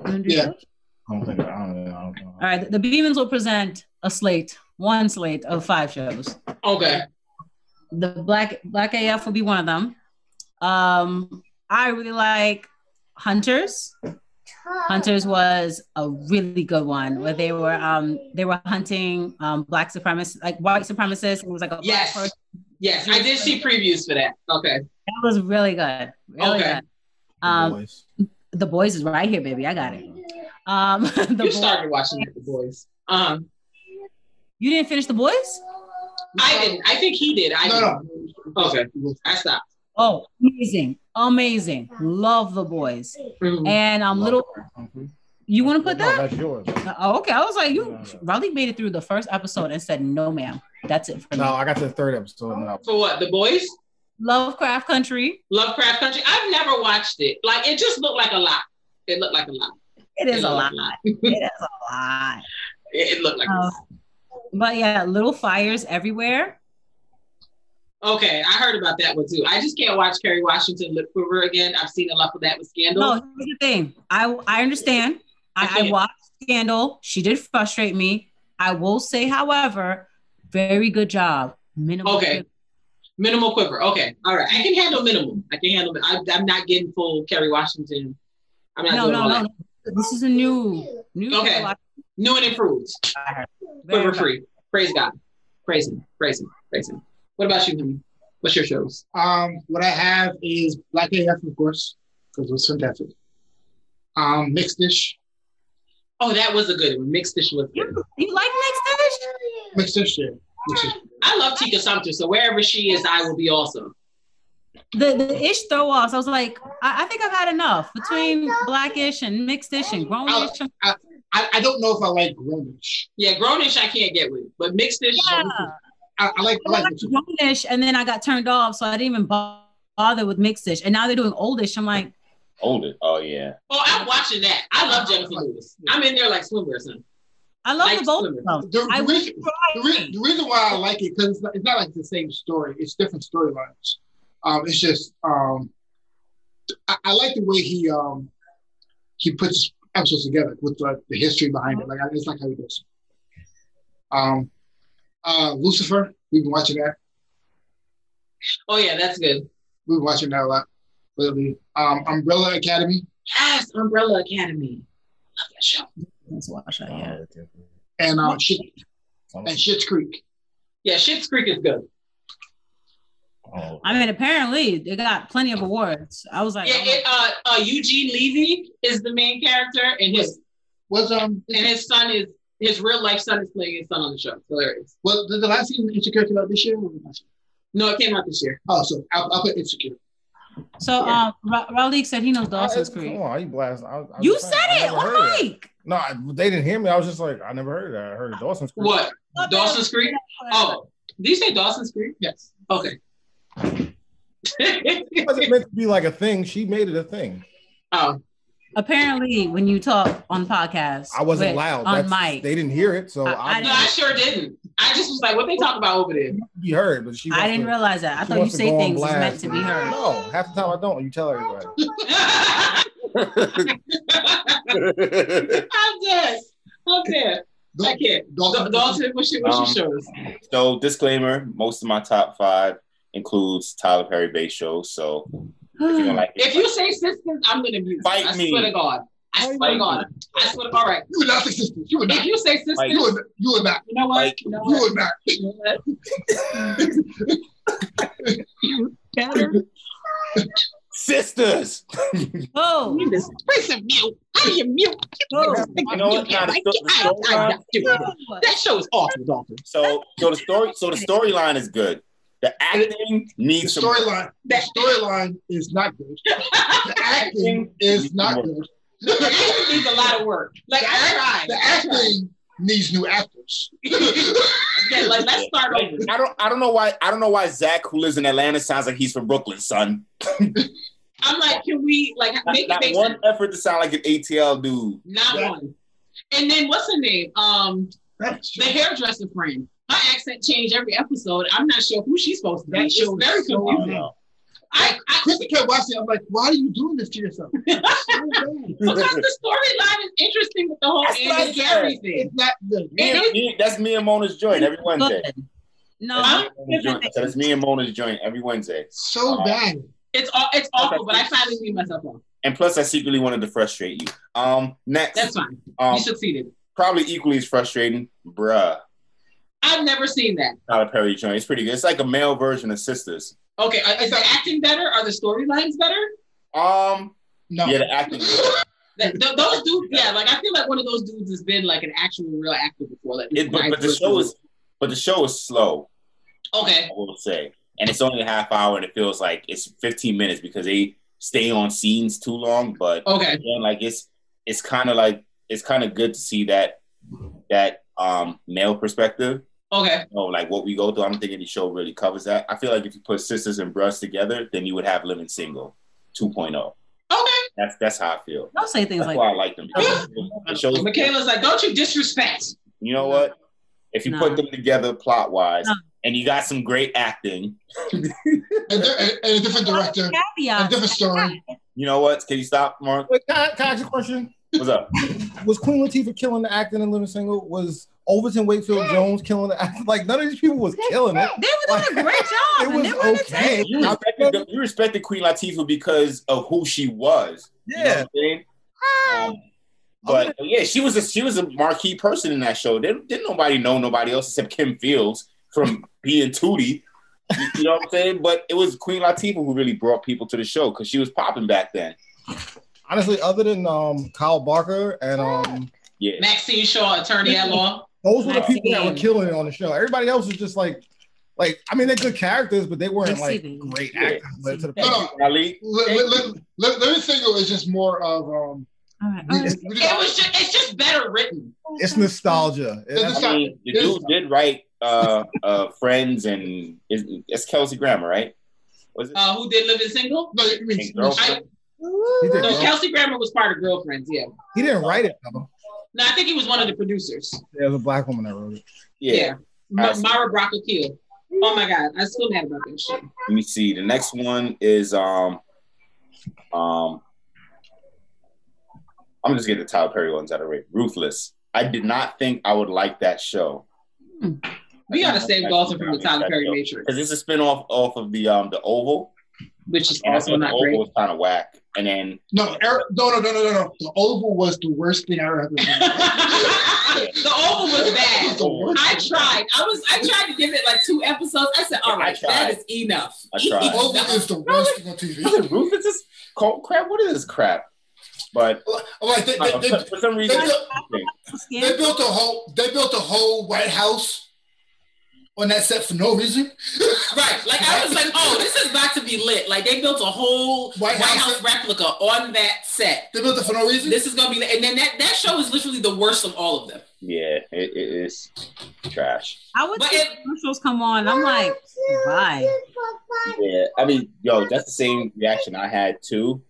S3: Wanna
S1: Yeah.
S4: I don't think I don't, know. I don't know.
S3: All right. The Beemans will present a slate, one slate of five shows.
S2: Okay.
S3: The Black Black AF will be one of them. Um, I really like Hunters. Hunters was a really good one where they were um they were hunting um black supremacists like white supremacists. It was like a black
S2: Yes.
S3: person.
S2: Yes, I did see previews for that. Okay.
S3: That was really good. Really
S2: Okay.
S3: good. Um
S4: Boys.
S3: the boys is right here, baby. I got it. Um [laughs] the
S2: you
S3: Boys-
S2: started watching the boys. Um,
S3: you didn't finish the boys?
S2: I didn't. I think he did. I
S1: no,
S2: didn't.
S1: no.
S2: Okay. I stopped.
S3: Oh, amazing. Amazing. Love the boys.
S2: Mhm.
S3: And um little you want to put
S4: No,
S3: that?
S4: that's yours.
S3: Oh, okay. I was like, you Raleigh made it through the first episode and said, no, ma'am. That's it for me.
S4: No, I got to the third episode now.
S2: For what? The boys?
S3: Lovecraft Country.
S2: Lovecraft Country. I've never watched it. Like it just looked like a lot. It looked like a lot.
S3: It is
S2: It
S3: a
S2: looked
S3: lot. It is a lot.
S2: It, [laughs] it looked like. a
S3: Uh,
S2: lot.
S3: But yeah, little fires everywhere.
S2: Okay, I heard about that one too. I just can't watch Kerry Washington lip quiver again. I've seen enough of that with Scandal.
S3: No, here's the thing. I I understand.
S2: I
S3: I, I watched Scandal. She did frustrate me. I will say, however, very good job. Minimal.
S2: Okay. Minimal quiver. Okay. All right. I can handle minimal. I can handle it. I, I'm not getting full Kerry Washington. I'm not
S3: No,
S2: doing
S3: no,
S2: all
S3: no,
S2: that.
S3: no. This is a new, new.
S2: Okay. New and improved. Quiver free. Praise God. Praise Him. Praise Him. Praise Him. What about you, honey? What's your shows?
S1: Um, what I have is Black AF, of course, because it was fantastic. Um, Mixed-ish.
S2: Oh, that was a good one. Mixed-ish was good.
S3: You like mixed dish?
S1: Mixed-ish, yeah. Mixed-ish.
S2: I love Tika Sumpter, so wherever she is, I will be also.
S3: The the ish throw offs. I was like, I, I think I've had enough between blackish and Mixed-ish and grownish.
S1: I, I don't know if I like Grownish.
S2: Yeah, grownish I can't get with, but Mixed-ish.
S3: Yeah.
S1: I, I like I
S3: I
S1: like
S3: like grownish, and then I got turned off, so I didn't even bother
S7: bother with Mixed-ish, and now they're doing oldish. I'm like,
S5: oldish. Oh yeah.
S2: Oh, I'm watching that. I love Jennifer Lewis. I'm in there like swimwear, son.
S7: I love
S2: Like
S7: the both of them.
S1: The, the reason, the, re- the reason why I like it because it's, not- it's not like the same story. It's different storylines. Um, it's just um, I, I like the way he um he puts episodes together with the, the history behind it. Like I just like how he does. Um, uh, Lucifer. We've been watching that.
S2: Oh yeah, that's good.
S1: We've been watching that a lot lately. Um, Umbrella Academy
S2: Yes, Umbrella Academy. Love that show.
S7: Let's watch that. Yeah.
S1: and um, shit and Schitt's Creek.
S2: Yeah, Schitt's Creek is good.
S4: Oh,
S7: I mean, apparently they got plenty of awards. I was like,
S2: Yeah,
S7: oh
S2: it, uh, uh, Eugene Levy is the main character, and his
S1: Was um
S2: and his son is his real life son is playing his son on the show. Hilarious.
S1: Well, the, the last season Insecure came out this year? Or last year?
S2: No, it came out this year.
S1: Oh, so I'll, I'll put Insecure.
S7: so um, Ra- Raleigh said he knows Dawson's
S4: Come
S7: Creek.
S4: on, you blast. I, I was
S7: You
S4: just
S7: said it
S4: never heard of
S7: on
S4: No, I, they didn't hear me. I was just like, I never heard of that. I heard of Dawson's Creek.
S2: What? Dawson's Creek? Oh, did you say Dawson's Creek?
S1: Yes.
S2: Okay.
S4: It wasn't meant to be like a thing. She made it a thing.
S2: oh,
S7: Apparently, when you talk on podcast,
S4: I wasn't
S7: with-
S4: loud.
S7: on
S4: That's-
S7: mic.
S4: They didn't hear it, so
S7: I-
S4: I,
S7: I
S2: no, I sure didn't. I just was like, what they talk about over there?
S4: be heard. But she.
S7: I didn't
S4: to-
S7: realize that. I thought you say things is meant to be heard.
S4: No, half the time I don't. You tell everybody. [laughs]
S2: I'm dead. I'm dead. I can't.
S1: Dawson-
S2: Dalton, what's your, what's
S5: Um,
S2: shows?
S5: so disclaimer: most of my top five includes Tyler Perry based shows. So if you don't [sighs] like it,
S2: If you say sisters, I'm gonna mute. you.
S5: Fight
S2: I
S5: me.
S2: swear to God. I swear to God. I swear to All right.
S1: You would not say sisters. You would not.
S2: If you say sisters,
S1: You would, you would not.
S2: you know what?
S5: Like-
S2: You know
S1: You would not.
S2: You know what?
S5: sisters.
S7: Oh, [laughs]
S2: You just press and mute. How do you mute?
S7: oh.
S5: You know what? Nah, the, the storyline.
S2: That show is awful, Dalton.
S5: So so the story so the storyline is good. The acting
S1: The
S5: needs some
S1: storyline. [laughs] The storyline is not good. [laughs] The acting is not good.
S2: The acting needs a lot of work. Like
S1: The,
S2: I tried.
S1: the acting needs new actors. [laughs]
S2: Yeah, like let's start
S5: Like,
S2: over.
S5: I don't I don't know why I don't know why Zach who lives in Atlanta sounds like he's from Brooklyn, son.
S2: I'm like, can we like
S5: Not,
S2: make it
S5: not
S2: make
S5: one
S2: sense?
S5: effort to sound like an ATL dude.
S2: Not
S1: Yeah.
S2: one. And then what's her name? Um, the hairdresser friend. Her accent changed every episode. I'm not sure who she's supposed to be.
S1: That
S2: It's
S1: show is
S2: very
S1: so
S2: confusing.
S1: bad.
S2: I, I
S1: Krista kept watching. I'm like, why are you doing this to yourself? [laughs] So
S2: because the storyline is interesting with the whole
S5: That's what I
S2: Andy
S5: said.
S2: Thing.
S1: It's not good.
S5: Me and, me, that's me and Mona's joint every Wednesday.
S7: No,
S5: That's me and Mona's joint. So that's me and Mona's joint every Wednesday.
S1: So bad.
S2: It's aw- it's awful, but I finally beat myself up.
S5: And plus, I secretly wanted to frustrate you. Um, next,
S2: That's fine.
S5: um,
S2: you succeeded.
S5: probably equally as frustrating, bruh.
S2: I've never seen that.
S5: Not Tyler Perry joint. It's pretty good. It's like a male version of Sisters.
S2: Okay, uh, is the acting better? Are the storylines better?
S5: Um,
S1: No.
S5: yeah, the acting. [laughs]
S2: Those dudes, yeah, like I feel like one of those dudes has been like an actual real actor before. Like,
S5: It, but, but the show is, but the show is slow.
S2: okay.
S5: I will say, and it's only a half hour, and it feels like it's 15 minutes because they stay on scenes too long. But
S2: Okay.
S5: again, like it's it's kind of like it's kind of good to see that that um male perspective.
S2: Okay.
S5: You know, like what we go through. I don't think any show really covers that. I feel like if you put sisters and Bruh together, then you would have Living Single 2.0.
S2: Okay.
S5: That's that's how I feel.
S7: don't say things
S5: That's
S7: like
S5: why I like them. It shows,
S2: Michaela's like, don't you disrespect.
S5: you know what? If you
S7: Nah.
S5: put them together plot wise,
S7: Nah.
S5: and you got some great acting, [laughs]
S1: And, and, and a different director, a different story.
S5: you know what? Can you stop, Mark?
S4: Wait, can I, can I ask a question?
S5: What's up? [laughs]
S4: Was Queen Latifah killing the acting in Living Single? Was Overton Wakefield Jones killing the [laughs] acting? Like none of these people was killing it.
S7: They were doing a great job.
S4: It was
S7: they were
S4: okay.
S5: You respected, you respected Queen Latifah because of who she was. You know what
S4: Yeah.
S5: I'm saying? Um, but yeah, she was a she was a marquee person in that show. Didn't, didn't nobody know nobody else except Kim Fields from [laughs] being Tootie. You, you know what I'm saying? But it was Queen Latifah who really brought people to the show because she was popping back then.
S4: Honestly, other than um Kyle Barker and um
S5: Yeah.
S2: Maxine Shaw, attorney at law.
S4: Those were the people that were killing it on the show. Everybody else was just like like I mean they're good characters, but they weren't like great actors. But to the
S1: No, no. Let, let, let, let, let me single is just more of um.
S7: All right,
S1: We
S7: all right.
S1: just, we
S2: It was just it's just better written.
S4: it's nostalgia.
S1: It's
S5: I mean, the dude did write uh, uh, Friends and is, it's Kelsey Grammer, right? Was it?
S2: Uh, who did Living Single?
S1: No, you mean
S5: Pink Girlfriend?
S4: He, did,
S2: No. Kelsey Grammer was part of Girlfriends. Yeah.
S4: he didn't write it though.
S2: No, I think he was one of the producers.
S4: There was a black woman that wrote it.
S5: yeah.
S2: Ma-
S5: I see.
S2: Mara Brock Akil. Oh my God, I'm still mad about that shit.
S5: Let me see. The next one is um um I'm just getting the Tyler Perry ones out of the way. Ruthless. I did not think I would like that show.
S2: We gotta save Dalton from the Tyler Perry Matrix,
S5: Because it's a spin-off off of the um the Oval.
S2: which is
S5: And I
S2: also
S5: thought the
S2: not
S5: Oval
S2: great.
S5: was kind of whack. And then
S1: No, Eric, no, no, no, no, no, no. The Oval was the worst thing I ever had. [laughs]
S2: the Oval was bad. I tried. I was. I tried to give it like two episodes. I said, "All
S5: yeah,
S2: right, that is enough."
S5: I tried.
S1: The [laughs] Oval is the worst thing on TV.
S5: I said, Ruthless is cold crap. What is this crap? But
S1: Like they,
S5: uh,
S1: they,
S5: for,
S1: they,
S5: for some reason,
S1: they built- they built a whole they built a whole White House on that set for no reason. [laughs]
S2: Right. Like I was like, "Oh, this is about to be lit." Like they built a whole
S1: White
S2: White,
S1: House-
S2: House replica on that set.
S1: They built it for no reason.
S2: This is gonna be, lit. and then that that show is literally the worst of all of them.
S5: yeah, it, it is trash.
S7: I would
S2: But
S7: see
S2: it-
S7: commercials come on. I'm like, why?
S5: Yeah, I mean, yo, that's the same reaction I had too.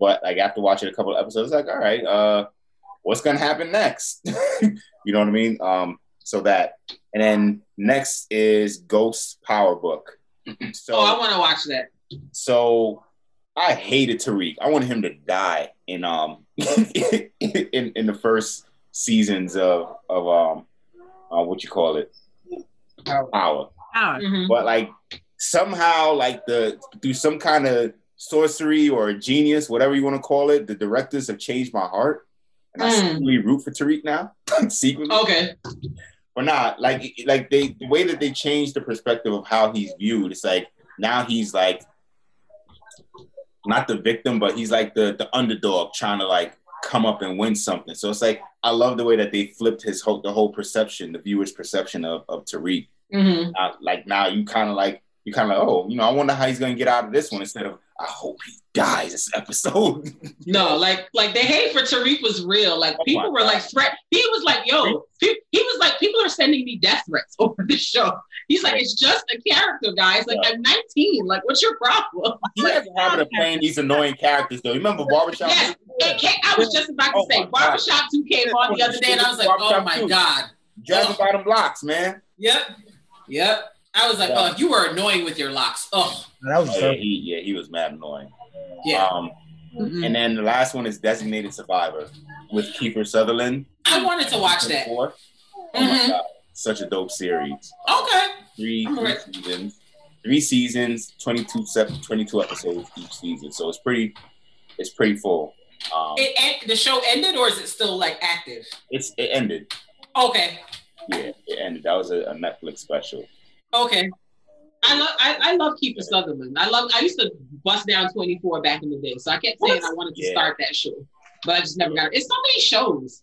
S5: But like after watching a couple of episodes, like, all right, uh, what's gonna happen next? [laughs] you know what I mean? Um, so that, and then next is Ghost Power Book. [clears throat] so,
S2: oh, I want to watch that.
S5: so I hated Tariq. I wanted him to die in um [laughs] in in the first seasons of of um uh, what you call it
S1: Power.
S5: Power
S7: Howard.
S2: Mhm.
S5: but like somehow like the through some kind of sorcery or genius whatever you want to call it the directors have changed my heart and i
S2: Mm.
S5: secretly root for tariq now [laughs] secretly
S2: Okay.
S5: Or not like like they the way that they changed the perspective of how he's viewed it's like now he's like not the victim but he's like the the underdog trying to like come up and win something. So it's like i love the way that they flipped his whole the whole perception the viewer's perception of, of tariq.
S2: Hmm
S5: uh, like now you kind of like you kind of like oh you know I wonder how he's gonna get out of this one instead of I hope he dies this episode. [laughs]
S2: No, like like the hate for Tariq was real. Like
S5: Oh
S2: people were like threat. He was like, "Yo," he, he was like, "People are sending me death threats [laughs] over this show." He's like, "It's just a character, guys. Like I'm 19. Like, what's your problem?" [laughs]
S5: he has a habit of playing these annoying characters though. You remember Barbershop?
S2: Yes, I was just about to
S5: Oh
S2: say. Barbershop 2 came on the other day, and I was like, "Oh my
S5: 2.
S2: god."
S5: Dragging by them blocks, man.
S2: Yep, yep. I was like,
S5: Yeah.
S2: "Oh, you were annoying with your locks." Oh,
S4: That was
S5: Oh, yeah, he yeah he was mad annoying.
S2: yeah.
S5: Um,
S7: Mm-mm.
S5: and then the last one is Designated Survivor with Kiefer Sutherland.
S2: I wanted to watch that.
S5: Four. Oh
S2: Mhm.
S5: my god, such a dope series.
S2: Okay.
S5: Three, three
S2: ready.
S5: seasons, three seasons, 22, sep- 22 episodes each season. So it's pretty, it's pretty full. Um,
S2: It end, the show ended, or is it still like active?
S5: it's it ended.
S2: Okay.
S5: Yeah, it ended. That was a, a Netflix special.
S2: Okay. I love I, I love Kiefer Sutherland. I love I used to bust down 24 back in the day. So I kept saying I wanted to
S5: Yeah.
S2: start that show. But I just never got it. It's so many shows.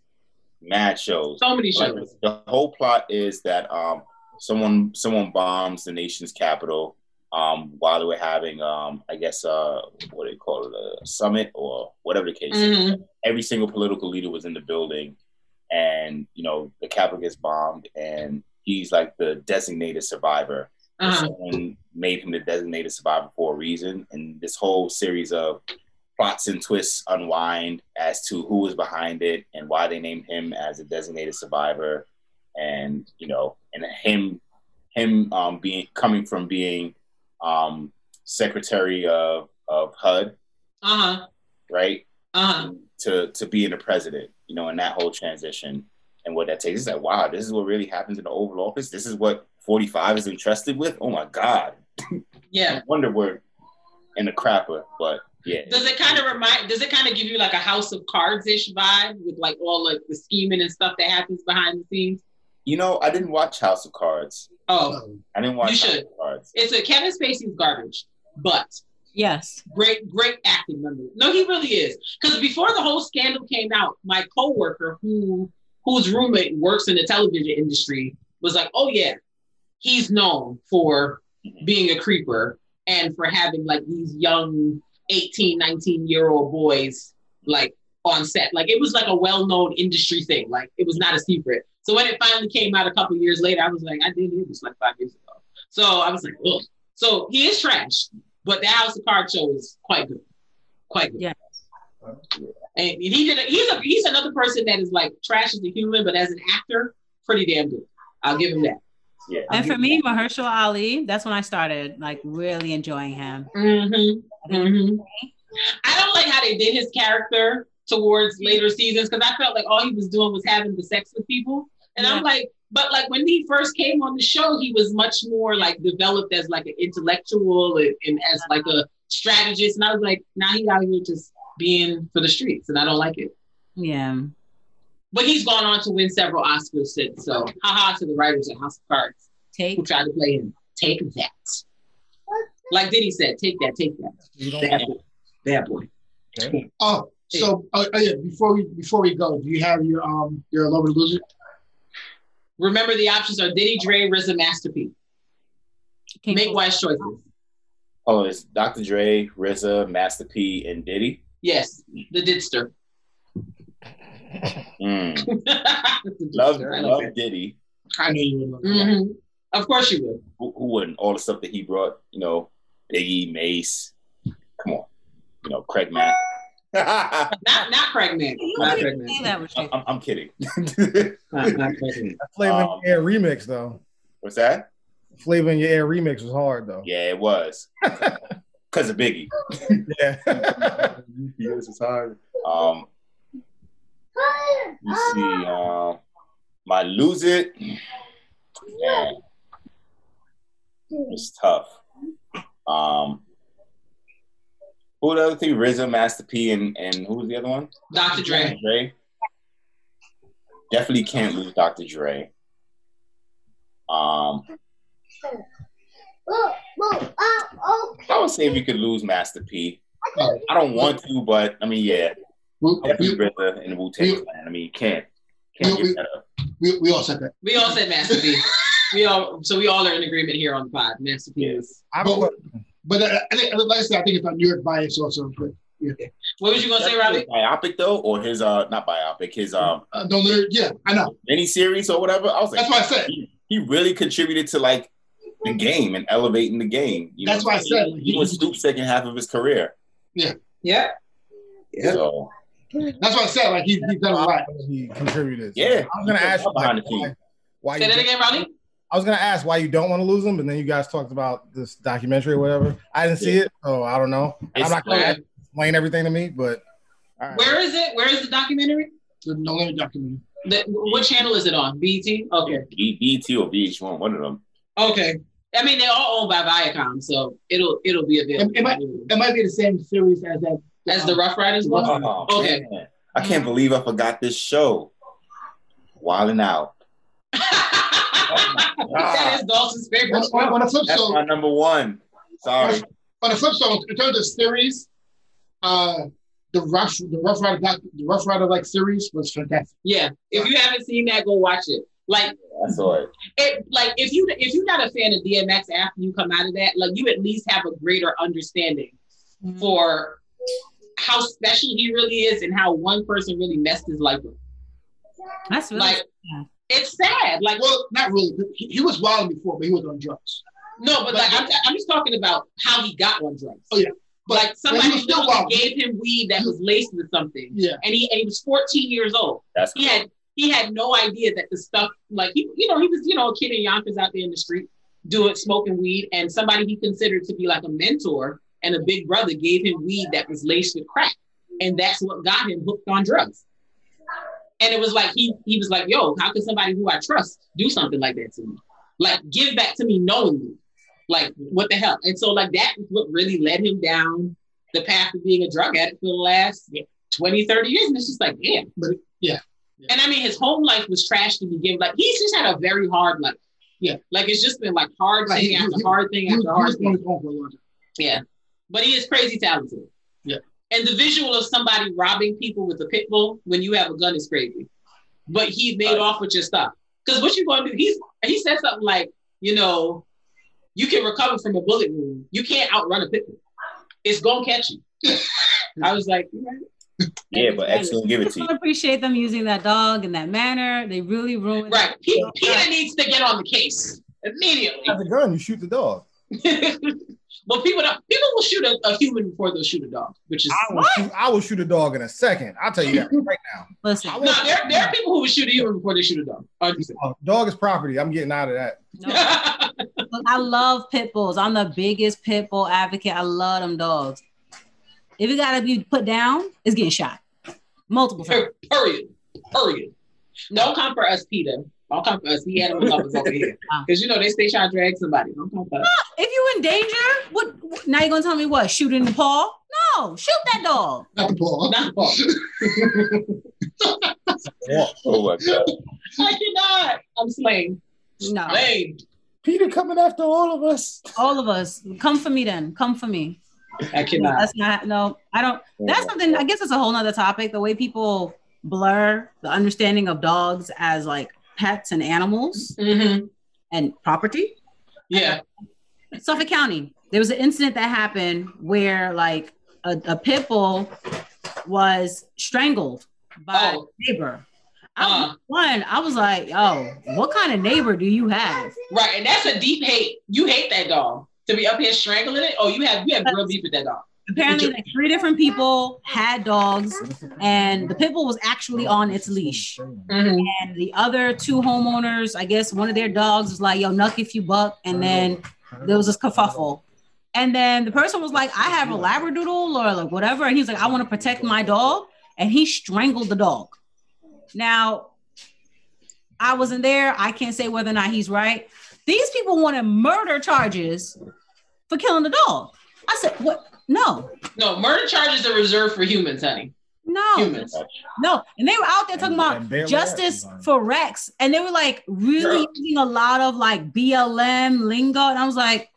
S5: Mad shows.
S2: So many
S5: Like,
S2: shows.
S5: the whole plot is that um someone someone bombs the nation's capital um while they were having um I guess uh what do they call it a summit or whatever the case is.
S2: Mhm.
S5: Every single political leader was in the building and you know the capital gets bombed and he's like the designated survivor.
S2: Uh-huh.
S5: Someone made him the designated survivor for a reason and this whole series of plots and twists unwind as to who was behind it and why they named him as a designated survivor and you know and him him um being coming from being um secretary of of HUD
S2: Uh-huh.
S5: right
S2: Uh-huh.
S5: to to being the president you know in that whole transition and what that takes it's like wow this is what really happens in the Oval Office this is what 45 is entrusted with oh my god [laughs]
S2: Yeah.
S5: I wonder where in the crapper but yeah
S2: Does it kind of remind does it kind of give you like a house of cards-ish vibe with like all like the scheming and stuff that happens behind the scenes?
S5: you know I didn't watch House of Cards
S2: Oh,
S5: I didn't watch
S2: You
S5: House of Cards
S2: it's a Kevin Spacey's garbage, but
S7: Yes.
S2: great, great acting member. No, he really is. Because before the whole scandal came out, my coworker, who whose roommate works in the television industry, was like, "Oh yeah, he's known for being a creeper and for having like these young 18, 19 year old boys like on set. Like it was like a well known industry thing. Like it was not a secret. So when it finally came out a couple years later, I was like, I did this like five years ago. So I was like, Ugh. so he is trash. But the House of Cards show is quite good, quite good.
S7: Yeah.
S2: And he did. A, he's a he's another person that is like trash as a human, but as an actor, pretty damn good. I'll give him that.
S5: Yeah.
S7: And for me, Mahershala Ali, that's when I started like really enjoying him.
S2: Mm-hmm. Mm-hmm. I don't like how they did his character towards later seasons because I felt like all he was doing was having the sex with people, and I'm like, but like when he first came on the show, he was much more like developed as like an intellectual and, and as like a strategist, and I was like, now he out here just being for the streets, and I don't like it.
S7: Yeah.
S2: But he's gone on to win several Oscars since, so haha to the writers at House of Cards
S7: Take
S2: who tried to play him. Take that. Like Diddy said, take that, take that.
S4: You don't
S2: Bad boy. Bad boy.
S4: Okay.
S1: Oh, so oh, oh, yeah. Before we before we go, do you have your um your lover loser?
S2: Remember the options are Diddy, Dre, RZA, Master P.
S7: King
S2: Make wise choices.
S5: Oh, it's Dr. Dre, RZA, Master P, and Diddy.
S2: Yes, the Didster.
S5: Mm. [laughs]
S2: The
S5: Love,
S2: Didster, I like
S5: love
S2: that.
S5: Diddy.
S1: I knew you would love that.
S2: Mhm. Of course you would.
S5: Who, who wouldn't? All the stuff that he brought, you know, Biggie, Mase. Come on, you know, Craig Mack. [laughs]
S2: Not not Craig Mack.
S7: You
S2: Not
S7: don't
S2: Craig
S7: even say
S2: Man.
S7: that with you.
S5: I'm, I'm kidding. [laughs]
S2: Not, not Craig Mack.
S4: Flavor in
S5: Um,
S4: Your Air remix though.
S5: What's that?
S4: Flavor in Your Air remix was hard though.
S5: Yeah, it was. Because of Biggie.
S4: Yeah. [laughs]
S5: Yes, it's hard. Um, you see, um, my lose it. Man, it's tough. Um, who the other three? RZA, Master P, and and who was the other one?
S2: Dr. Dre.
S5: Dre. Definitely can't lose Dr. Dre. Um, I would say we could lose Master P. I don't want to, but I mean, yeah,
S1: We,
S5: definitely
S1: we,
S5: RZA and the Wu Tang Clan. I mean, you can't can't
S1: We-
S5: give
S1: we, we all said that.
S2: We all said Master P. We all so we all are in agreement here on the pod. Master P is.
S4: I don't
S1: But uh, I think, like I said, I think it's on New York bias also. But yeah,
S2: What was you gonna say, Robbie?
S5: Biopic though, or his uh not biopic, his um
S1: uh, don't let, yeah, I know.
S5: mini series or whatever. I was like,
S1: That's what I said.
S5: he, he really contributed to like the game and elevating the game. You
S1: That's
S5: know,
S1: why I said,
S5: he,
S1: he-
S5: was Snoop's second half of his career.
S2: Yeah. Yeah.
S5: So
S1: That's what I said. Like he, he's done a lot.
S4: he contributed.
S5: Yeah.
S4: I was gonna ask you
S5: Behind
S4: like,
S5: the
S4: why, why
S2: Say
S4: you
S2: that again, Ronnie.
S4: I was gonna ask why you don't want to lose them, but then you guys talked about this documentary or whatever. I didn't see it, so I don't know. I'm not gonna
S2: Okay.
S4: ask you to explain everything to me, but all right.
S2: Where is it? Where is the documentary?
S1: The No Limit documentary.
S2: The, what channel is it on? BET? Okay.
S5: B- BET or VH1, one of them.
S2: Okay. I mean, they're all owned by Viacom, so it'll it'll be available.
S1: It, it might it might be the same series as that.
S2: As the Ruff Ryders one?
S5: Oh,
S2: Okay.
S5: man. I can't believe I forgot this show. Wilding out. [laughs]
S2: that is Dawson's favorite
S1: On, on, on flip
S5: That's
S1: side,
S5: my number one. Sorry.
S1: on the flip side, in terms of series, uh, the rough the Ruff Ryder the Ruff Ryder like series was fantastic.
S2: Yeah. If you haven't seen that, go watch it. Like
S5: I saw it.
S2: it like if you if you're not a fan of DMX after you come out of that, like you at least have a greater understanding mm-hmm. for how special he really is and how one person really messed his life up.
S7: That's really
S2: Like it's sad. Like
S1: Well, not really. He, he was wild before, but he was on drugs.
S2: no, but like I'm, I'm just talking about how he got on drugs.
S1: Oh, yeah. But-
S2: like somebody
S1: he still
S2: gave him weed that was laced with something,
S1: Yeah.
S2: and he and he was 14 years old.
S5: That's
S2: He had he had no idea that the stuff like he you know he was you know a kid in Yonkers out there in the street doing smoking weed, and somebody he considered to be like a mentor and a big brother gave him weed that was laced with crack, and that's what got him hooked on drugs. And it was like he he was like, "Yo, how could somebody who I trust do something like that to me? Like give back to me knowingly? Like what the hell?" And so like that is what really led him down the path of being a drug addict for the last 20, 30 years. And it's just like, damn.
S1: But yeah.
S2: And I mean, his home life was trash to begin. Like he's just had a very hard life.
S1: Yeah.
S2: Like it's just been like hard
S1: Like,
S2: thing after hard thing after hard thing.
S1: on his own for a long time.
S2: Yeah. But he is crazy talented.
S1: Yeah.
S2: And the visual of somebody robbing people with a pit bull when you have a gun is crazy. But he made
S5: Right.
S2: off with your stuff. Because what you gonna do? He's he said something like, you know, you can recover from a bullet wound. You can't outrun a pit bull. It's gonna catch you. [laughs] I was like, "You right."
S5: Yeah, but X will give it to you.
S7: don't appreciate them using that dog in that manner. They really ruined
S2: right. He, PETA needs to get on the case immediately.
S4: You have a gun, you shoot the dog. [laughs]
S2: But people don't, people will shoot a, a human before they'll shoot a dog, which is
S4: I will, shoot, I will shoot a dog in a second. I'll tell you that right now. [laughs]
S3: Listen,
S2: no. There, there are people who will shoot a human before they shoot a dog. 100%.
S4: Oh, dog is property. I'm getting out of that.
S3: Look, I love pit bulls. I'm the biggest pit bull advocate. I love them dogs. If it gotta be put down, it's getting shot. Multiple times.
S2: Period. Period. Don't come for us, PETA. Don't come for us. We animal lovers over here. [laughs] Because you know they stay trying to drag somebody. Don't come for us.
S3: If you in danger, what, what now you gonna tell me what? Shoot in the paw? No, shoot that dog.
S1: Not the paw.
S2: Not Paul. [laughs]
S5: Oh my god.
S2: I cannot. I'm slain.
S3: No.
S2: Slain.
S5: PETA coming after all of us.
S3: All of us. Come for me then. Come for me.
S2: I [laughs] cannot.
S3: That's not no, I don't that's something I guess it's a whole nother topic. The way people blur the understanding of dogs as like pets and animals
S2: Mhm.
S3: and property.
S2: Yeah.
S3: Suffolk County, there was an incident that happened where like a, a pit bull was strangled by
S2: Oh.
S3: a neighbor. I,
S2: Uh.
S3: one, I was like, oh, what kind of neighbor do you have?
S2: Right. And that's a deep hate. You hate that dog. To be up here strangling it. Oh, you have you have real beef with that dog.
S3: Apparently, like three different people had dogs, and the pit bull was actually on its leash.
S2: Mhm.
S3: And the other two homeowners, I guess one of their dogs was like, yo, nuck if you buck. And then there was this kerfuffle. And then the person was like, I have a Labradoodle or like whatever. And he was like, I want to protect my dog. And he strangled the dog. Now, I wasn't there. I can't say whether or not he's right. These people wanted murder charges for killing the dog. I said, what? No,
S2: No, murder charges are reserved for humans, honey.
S3: no.
S2: Humans.
S3: No, and they were out there talking
S4: And-
S3: about
S4: and
S3: justice
S4: act.
S3: for Rex, and they were like really
S2: Girl.
S3: using a lot of like BLM lingo, and I was like,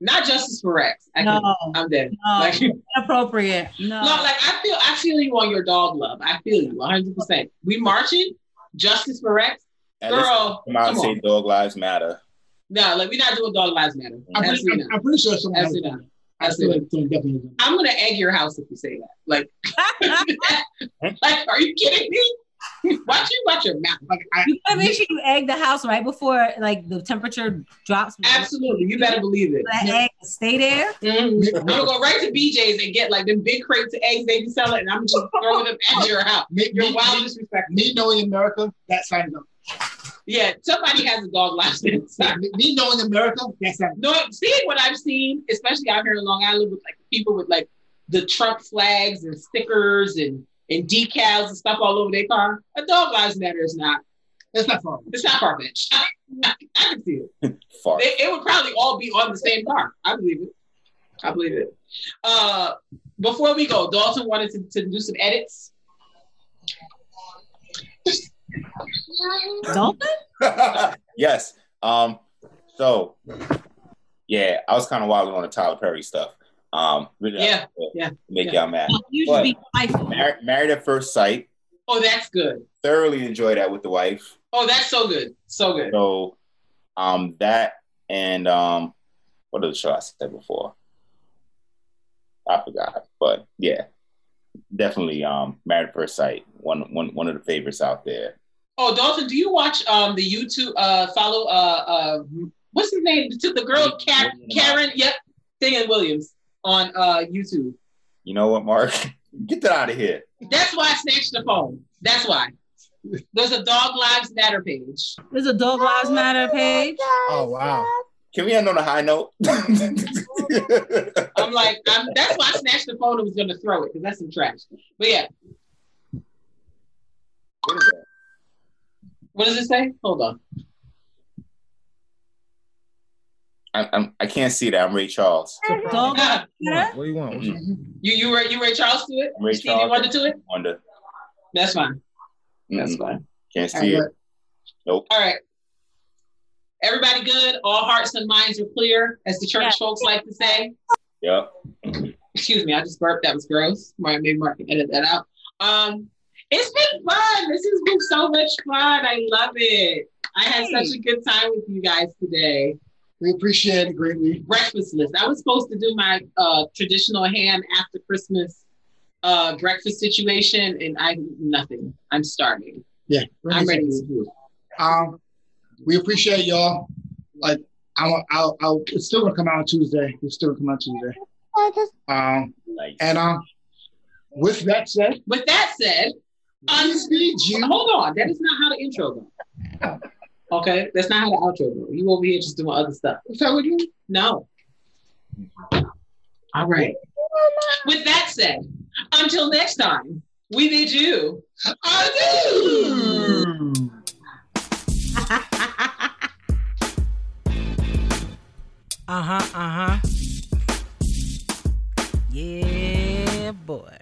S2: Not justice for Rex. I
S3: no,
S2: can, I'm dead.
S3: no, [laughs]
S2: Like, no,
S3: inappropriate. No,
S2: like I feel I feel you on your dog love. I feel you 100. percent We marching, justice for Rex.
S5: And let's
S2: Girl,
S5: come out and say
S2: on.
S5: dog lives matter.
S2: No, like we're not doing dog lives matter.
S1: I'm pretty,
S2: Absolutely
S1: I'm. I'm pretty sure someone has
S2: Absolutely not.
S1: I feel like someone definitely has.
S2: I'm gonna egg your house if you say that. Like, [laughs] like, are you kidding me? [laughs] Watch you watch your mouth.
S1: Like I, [laughs]
S3: you gotta make sure you egg the house right before like the temperature drops.
S2: Absolutely, you better believe it.
S3: That egg stay there.
S2: Mhm. I'm gonna go right to BJ's and get like them big crates of eggs they be selling, and I'm just throwing them at your house.
S1: me,
S2: You're
S1: me,
S2: wild
S1: me,
S2: disrespectful.
S1: me knowing America, that signs up.
S2: Yeah, somebody has a dog last name. [laughs]
S1: Me, me knowing America, that.
S2: No, seeing what I've seen, especially out here in Long Island, with like people with like the Trump flags and stickers and and decals and stuff all over their car. A dog lives matter is not.
S1: It's not far.
S2: It's not far fetched. I, I, I can see it. [laughs]
S5: Far.
S2: it. It would probably all be on the same car. I believe it. I believe it. Uh, before we go, Dalton wanted to, to do some edits.
S3: Dolphin? [laughs]
S5: yes. Um. So, yeah, I was kind of wilding on the Tyler Perry stuff. Um. Really,
S2: Yeah, yeah,
S5: Make
S2: yeah.
S5: y'all mad.
S3: You
S5: What?
S3: should be.
S5: Mar- married at first sight.
S2: Oh, that's good.
S5: Thoroughly enjoy that with the wife.
S2: Oh, that's so good. So good.
S5: So, um, that and um, what other show I said before? I forgot, but yeah, definitely um, Married at First Sight. One one one of the favorites out there.
S2: Oh, Dalton, do you watch um the YouTube uh follow uh uh what's his name? To the girl Karen, Karen yep, Thing Williams on uh YouTube.
S5: You know what, Mark? [laughs] Get that out of here.
S2: That's why I snatched the phone. That's why. There's a Dog Lives Matter page.
S3: There's a Dog Lives Matter page.
S4: Oh wow.
S5: Can we end on a high note?
S2: I'm like, I'm, that's why I snatched the phone and was gonna throw it because that's some trash. But yeah,
S5: What is that?
S2: What does it say? Hold on.
S5: I, I'm, I can't see that. I'm Ray Charles.
S3: Dog Lives
S4: What do you want? What you-
S2: You you were you Ray Charles to it?
S5: Ray
S2: Stevie
S5: Charles.
S2: Wonder to it?
S5: Wonder.
S2: That's fine. That's
S5: Mm,
S2: fine.
S5: Can't see it. Nope.
S2: All right. Everybody good? All hearts and minds are clear, as the church
S3: Yeah.
S2: folks like to say.
S5: Yep.
S2: Excuse me, I just burped. That was gross. Mark, maybe Mark can edit that out. Um, it's been fun. This has been so much fun. I love it. I had
S3: Hey.
S2: such a good time with you guys today.
S1: We appreciate it greatly.
S2: Breakfast list. I was supposed to do my uh, traditional ham after Christmas uh, breakfast situation, and I nothing. I'm starving.
S1: Yeah,
S2: I'm ready to do it.
S1: Um, we appreciate y'all. Like I'll, I'll, I'll, it's still gonna come out on Tuesday. It's still gonna come out Tuesday. Um,
S5: Nice.
S1: and um, with that said,
S2: With that said,
S1: I need you.
S2: hold on. That is not how the intro goes. Okay, that's not how the outro goes. You over here just doing other stuff.
S1: Is that what you?
S2: No. All right. With that said, until next time, we bid you.
S1: I [laughs]
S8: Uh huh. Uh huh. Yeah, boy.